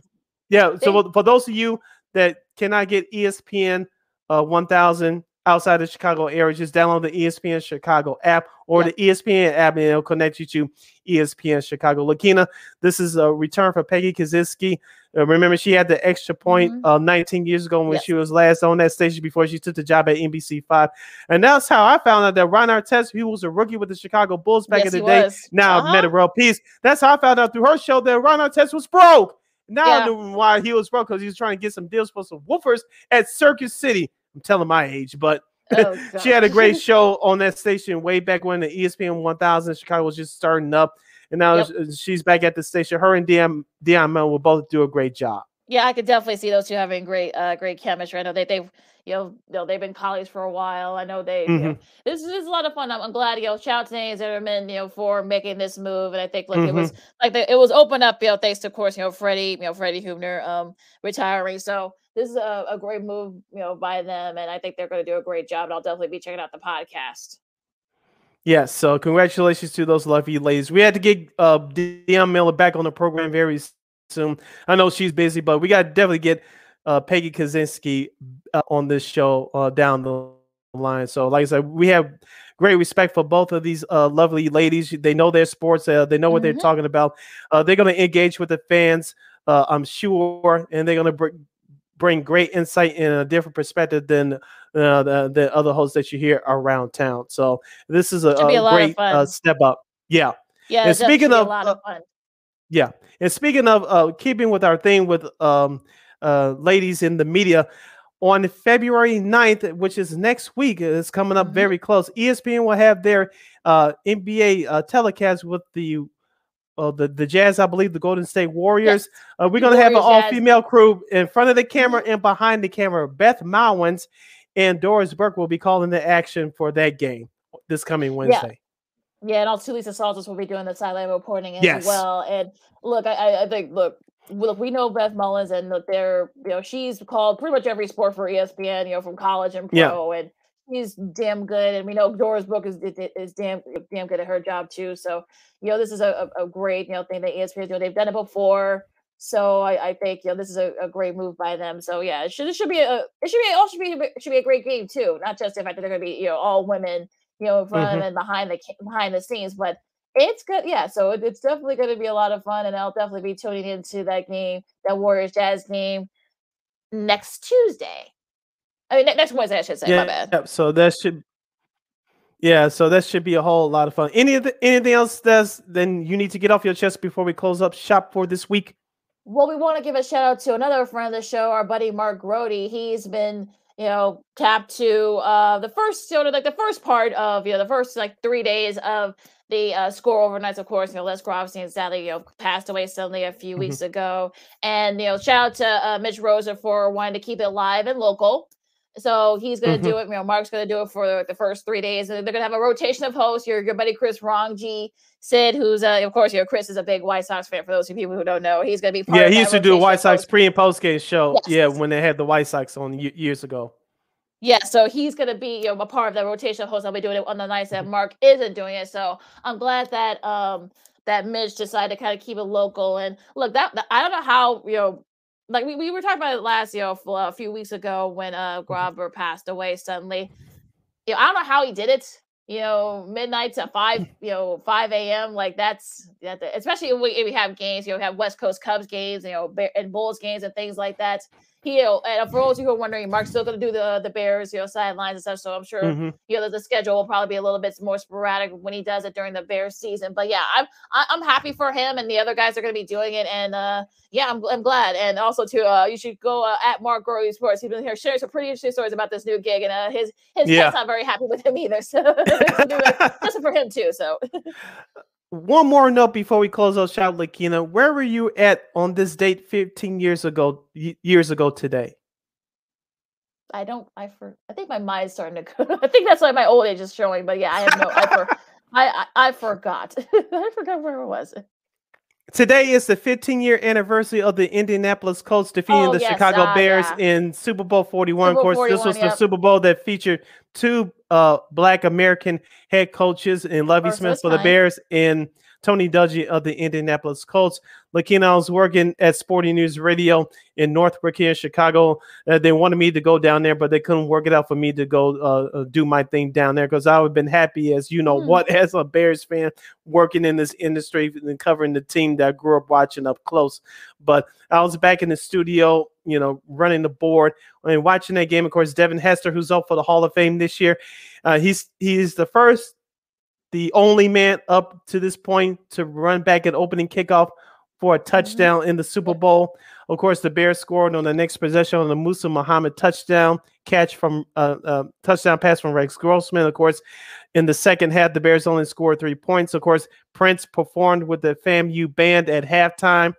yeah. So for those of you that cannot get ESPN uh, 1000 outside the Chicago area, just download the ESPN Chicago app or the ESPN app, and it'll connect you to ESPN Chicago. Lakina, this is a return for Peggy Kusinski. Uh, remember, she had the extra point mm-hmm. uh, 19 years ago when yes. she was last on that station before she took the job at NBC5. And that's how I found out that Ron Artest, he was a rookie with the Chicago Bulls back yes, in the day. Was. Now, uh-huh. Meta World Peace. That's how I found out through her show that Ron Artest was broke. Now yeah. I knew why he was broke because he was trying to get some deals for some woofers at Circuit City. I'm telling my age, but oh, she had a great show on that station way back when the ESPN 1000 Chicago was just starting up. And now yep. she's back at the station. Her and Dion, Dion Mel will both do a great job. Yeah, I could definitely see those two having great, uh, great chemistry. I know they, they've, you know, you know, they've been colleagues for a while. I know they, mm-hmm. you know, mm-hmm. this, this is a lot of fun. I'm, I'm, glad, you know, shout out to Nate Zimmerman, you know, for making this move. And I think, like, mm-hmm. it was like the, it was open up, you know, thanks to, of course, you know, Freddie, you know, Freddie Hubner, um, retiring. So this is a, a great move, you know, by them, and I think they're going to do a great job. And I'll definitely be checking out the podcast. Yes, so congratulations to those lovely ladies. We had to get uh Dion Miller back on the program very soon. I know she's busy, but we got to definitely get uh Peggy Kusinski uh, on this show uh down the line. So, like I said, we have great respect for both of these uh, lovely ladies. They know their sports. Uh, they know what mm-hmm. they're talking about. Uh, they're going to engage with the fans, uh, I'm sure, and they're going to br- bring great insight and a different perspective than uh, the, the other hosts that you hear around town. So this is a, a, a great uh, step up. Yeah. Yeah. And speaking of, of yeah, and speaking of uh, keeping with our thing with um, uh, ladies in the media, on February 9th, which is next week, it's coming up mm-hmm. very close. ESPN will have their uh, NBA uh, telecast with the uh, the the Jazz, I believe, the Golden State Warriors. Yes. Uh, we're gonna Warriors, have an all female crew in front of the camera mm-hmm. and behind the camera. Beth Mowins and Doris Burke will be calling the action for that game this coming Wednesday. Yeah, yeah and also Lisa Salters will be doing the sideline reporting as yes. well. And look, I, I think look, look, we know Beth Mowins, and look, they're you know she's called pretty much every sport for ESPN, you know, from college and pro, yeah. and she's damn good, and we know Doris Burke is is damn damn good at her job too. So you know, this is a, a great you know thing that ESPN doing. They've done it before, so I, I think you know this is a, a, great move by them. So yeah, it should it should be a it should be also should be should be a great game too. Not just the fact that they're going to be you know all women you know in front mm-hmm. and behind the behind the scenes, but it's good. Yeah, so it, it's definitely going to be a lot of fun, and I'll definitely be tuning into that game, that Warriors Jazz game next Tuesday. I mean, next Wednesday, I should say. Yeah, my bad. Yep. So that should, yeah. So that should be a whole lot of fun. Any anything else that's then you need to get off your chest before we close up shop for this week? Well, we want to give a shout out to another friend of the show, our buddy Mark Grote. He's been, you know, tap to uh the first sort of like the first part of you know the first like three days of the uh, score overnights, of course, you know, Les Grobstein sadly, you know, passed away suddenly a few mm-hmm. weeks ago. And, you know, shout out to uh, Mitch Rosen for wanting to keep it live and local. So he's going to mm-hmm. do it. You know, Mark's going to do it for the first three days. And they're going to have a rotation of hosts. Your, your buddy Chris Rongey, Sid, who's, uh, of course, your Chris is a big White Sox fan. For those of you who don't know, he's going to be Yeah, he used to do a White Sox pre and post game show. Yes. Yeah, when they had the White Sox on years ago. Yeah, so he's gonna be you know a part of the rotation of hosts. I'll be doing it on the nights that mm-hmm. Mark isn't doing it. So I'm glad that um that Mitch decided to kind of keep it local. And look, that, that I don't know how you know like we, we were talking about it last year a few weeks ago when uh mm-hmm. Grobber passed away suddenly. You know, I don't know how he did it. You know, midnight to five, you know, five a.m. Like that's that. Especially if we, if we have games, you know, we have West Coast Cubs games, you know, and Bulls games and things like that he and for those of you who are wondering, Mark's still going to do the the Bears, you know, sidelines and stuff. So I'm sure mm-hmm. you know the schedule will probably be a little bit more sporadic when he does it during the Bears season. But yeah, I'm I'm happy for him, and the other guys are going to be doing it. And uh, yeah, I'm, I'm glad. And also to uh, you should go uh, at Mark Grote Sports. He's been here sharing some pretty interesting stories about this new gig, and uh, his his yeah. not very happy with him either. So just for him too. So. One more note before we close out shop lakina where were you at on this date 15 years ago years ago today i don't i for i think my mind's starting to go i think that's why my old age is showing but yeah i have no i for, I, I, I forgot i forgot where it was Today is the 15 year anniversary of the Indianapolis Colts defeating Oh, the yes, Chicago ah, Bears yeah. in Super Bowl 41. Super of course, this 41, was the. Super Bowl that featured two uh, Black American head coaches and Lovie Smith for the. Bears and Tony Dungy of the Indianapolis Colts. Was working at Sporting News Radio in Northbrook here in Chicago. Uh, they wanted me to go down there, but they couldn't work it out for me to go uh, uh, do my thing down there because I would have been happy as you know Hmm. what as a Bears fan working in this industry and covering the team that I grew up watching up close. But I was back in the studio, you know, running the board and watching that game. Of course, Devin Hester, who's up for the Hall of Fame this year, uh, he's he's the first, the only man up to this point to run back an opening kickoff for a touchdown in the Super Bowl. Of course, the Bears scored on the next possession on the Muhsin Muhammad touchdown catch from uh, uh, touchdown pass from Rex Grossman. Of course, in the second half, the Bears only scored three points. Of course, Prince performed with the FAMU band at halftime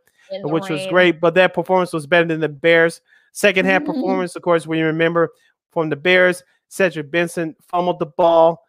which was great. But that performance was better than the Bears' second half Mhm. performance. Of course, we remember from the Bears, Cedric Benson fumbled the ball.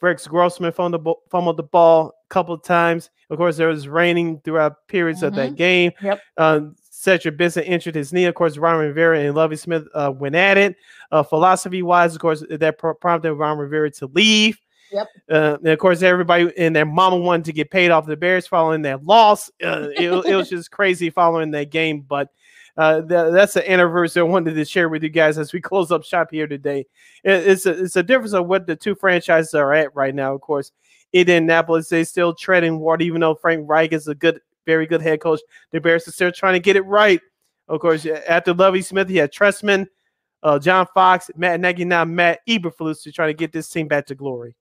Rex Grossman fumbled the, bo- fumbled the ball a couple of times. Of course, there was raining throughout periods of that game. Yep. Uh, Cedric Benson injured his knee. Of course, Ron Rivera and Lovie Smith uh, went at it. Uh, philosophy wise, of course, that pro- prompted Ron Rivera to leave. Yep. Uh, and of course, everybody and their mama wanted to get paid off the Bears following that loss. Uh, it, it was just crazy following that game. But uh, tha- that's the anniversary I wanted to share with you guys as we close up shop here today. It- it's a, it's a difference of what the two franchises are at right now. Of course, In Indianapolis they still treading water, even though Frank Reich is a good, very good head coach. The Bears are still trying to get it right. Of course, after Lovie Smith, he had Trestman, uh, John Fox, Matt Nagy, now Matt Eberflus to try to get this team back to glory.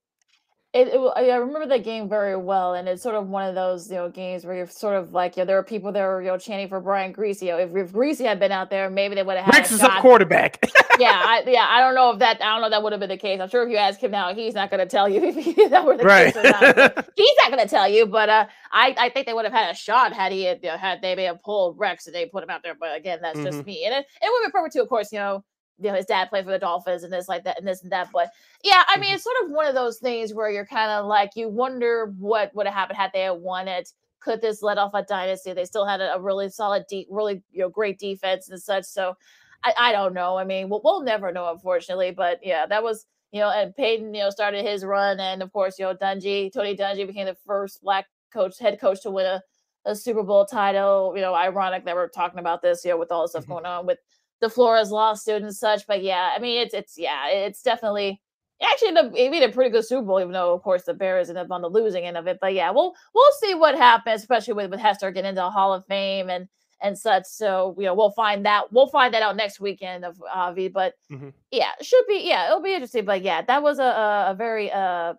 It, it I I remember that game very well, and it's sort of one of those you know games where you're sort of like you know, there are people that were you know chanting for Brian Griese. You know, if, if Griese had been out there, maybe they would have had Rex a is shot. quarterback. yeah, I, yeah, I don't know if that I don't know if that would have been the case. I'm sure if you ask him now, he's not going to tell you if that were the right. case not. he's not going to tell you, but uh, I I think they would have had a shot had he had, you know, had they may have pulled Rex and they put him out there. But again, that's just Mhm. me, and it, it would have been perfect too. Of course, you know. You know, his dad played for the Dolphins and this like that and this and that. But yeah, I mean, Mhm. it's sort of one of those things where you're kind of like you wonder what would have happened had they had won it. Could this let off a dynasty? They still had a, a really solid, deep, really you know great defense and such. So I, I don't know. I mean, we'll, we'll never know, unfortunately. But yeah, that was you know, and Peyton you know started his run, and of course you know Dungy, Tony Dungy became the first black coach, head coach to win a, a Super Bowl title. You know, ironic that we're talking about this, you know, with all the stuff Mhm. going on with the Flores lawsuit and such. But yeah, I mean, it's it's yeah, it's definitely. Actually ended up it made a pretty good Super Bowl, even though of course the Bears ended up on the losing end of it. But yeah, we'll we'll see what happens, especially with, with Hester getting into the Hall of Fame and and such. So you know, we'll find that we'll find that out next weekend of Avi. But Mhm. yeah, it should be yeah, it'll be interesting. But yeah, that was a a, a very uh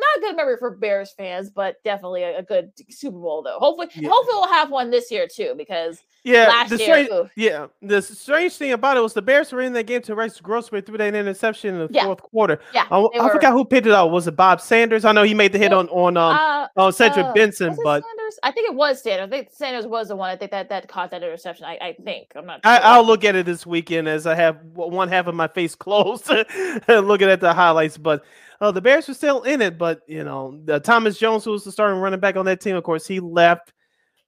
not a good memory for Bears fans, but definitely a, a good Super Bowl though. Hopefully, Yeah. hopefully we'll have one this year too because Yeah, last the year, strange, oof. yeah. The strange thing about it was the Bears were in that game to Rex Grossman threw that interception in the Yeah. fourth quarter. yeah, I, I were- forgot who picked it out. Was it Bob Sanders? I know he made the hit on on um uh, on Cedric uh, Benson, but Sanders? I think it was Sanders. I think Sanders was the one. I think that that caught that interception. I, I think I'm not. I, sure. I'll look at it this weekend as I have one half of my face closed, looking at the highlights. But uh, the Bears were still in it. But you know, the Thomas Jones, who was the starting running back on that team, of course, he left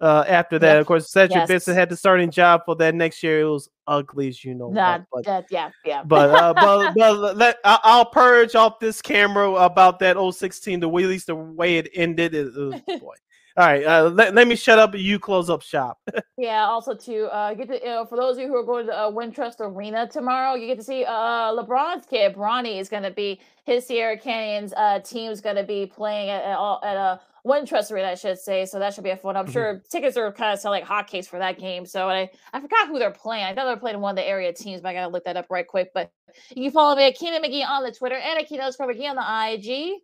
uh, after that. Of course, Cedric Yes. Benson had the starting job for that next year. It was ugly as you know. what, Not but that. Yeah, yeah. but uh, but, but let, I, I'll purge off this camera about that 016. The way, at least the way it ended. Oh, boy. All right, uh, let, let me shut up. and You close up shop. Yeah, also to uh, get to you know, for those of you who are going to uh, Wintrust Arena tomorrow, you get to see uh, LeBron's kid Bronny is going to be his Sierra Canyons uh, team's going to be playing at, at, all- at a Wintrust Arena, I should say. So that should be a fun. I'm Mhm. sure tickets are kind of selling like hotcakes for that game. So I I forgot who they're playing. I thought they were playing one of the area teams, but I got to look that up right quick. But you can follow me at Keenan McGee on the Twitter and at Keenan McGee on the IG.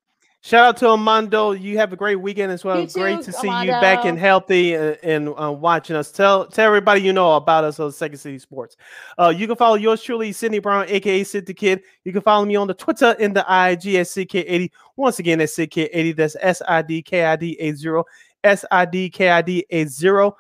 Shout out to Armando. You have a great weekend as well. You great too, to see you back and healthy uh, and uh, watching us. Tell tell everybody you know about us on Second City Sports. Uh, you can follow yours truly, Sydney Brown, aka Sid the Kid. You can follow me on the Twitter and the IG at CK80. Once again, that's CK80. That's S I D K I D 80. S I D K I D 80.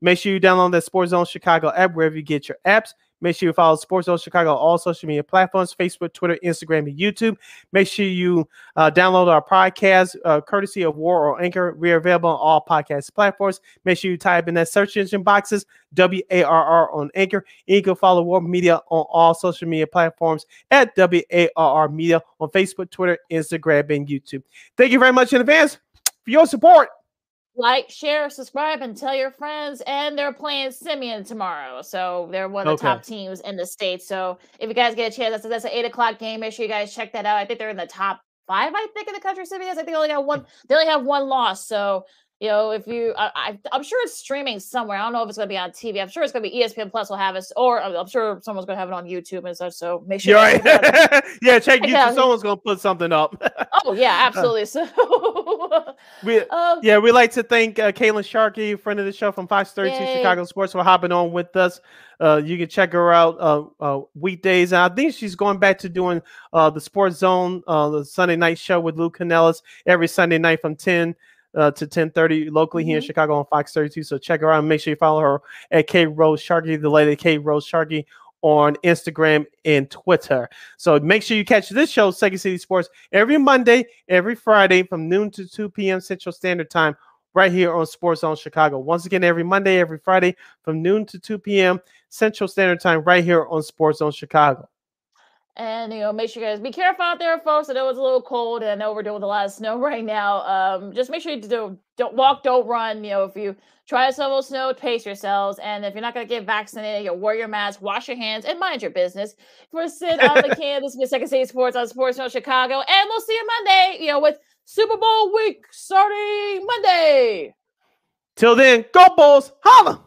Make sure you download that Sports Zone Chicago app wherever you get your apps. Make sure you follow Sports Zone Chicago on all social media platforms Facebook, Twitter, Instagram, and YouTube. Make sure you uh, download our podcast uh, courtesy of War or Anchor. We are available on all podcast platforms. Make sure you type in that search engine boxes W A R R on Anchor. And you can follow War Media on all social media platforms at W A R R Media on Facebook, Twitter, Instagram, and YouTube. Thank you very much in advance for your support like, share, subscribe, and tell your friends. And they're playing Simeon tomorrow, so they're one of okay. the top teams in the state. So if you guys get a chance, that's that's an eight o'clock game. Make sure you guys check that out. I think they're in the top five. I think in the country. Simeon, I think they only got one. They only have one loss. So you know, if you, I, am sure it's streaming somewhere. I don't know if it's going to be on TV. I'm sure it's going to be ESPN Plus will have us, or I'm sure someone's going to have it on YouTube and stuff. So make sure. Right. yeah, check YouTube. Yeah. Someone's going to put something up. oh yeah, absolutely. So we, um, yeah, we like to thank uh, Caitlin Sharkey, friend of the show from Fox 32 Chicago Sports, for hopping on with us. Uh, you can check her out uh, uh, weekdays. And I think she's going back to doing uh, the Sports Zone, uh, the Sunday night show with Lou Canellis every Sunday night from 10 uh, to 10:30 locally mm-hmm. here in mm-hmm. Chicago on Fox 32. So check her out. Make sure you follow her at K Rose Sharkey, the lady K Rose Sharkey on Instagram and Twitter. So make sure you catch this show, Second City Sports, every Monday, every Friday from noon to 2 p.m. Central Standard Time, right here on Sports Zone Chicago. Once again, every Monday, every Friday from noon to 2 p.m. Central Standard Time, right here on Sports Zone Chicago. And you know, make sure you guys be careful out there, folks. I know it's a little cold, and I know we're dealing with a lot of snow right now. Um, just make sure you do, don't walk, don't run. You know, if you try to shovel snow, pace yourselves. And if you're not going to get vaccinated, you wear your mask, wash your hands, and mind your business. For Sid on the can, this is Second City Sports on Sports Zone Chicago, and we'll see you Monday. You know, with Super Bowl week starting Monday. Till then, go Bulls, holla.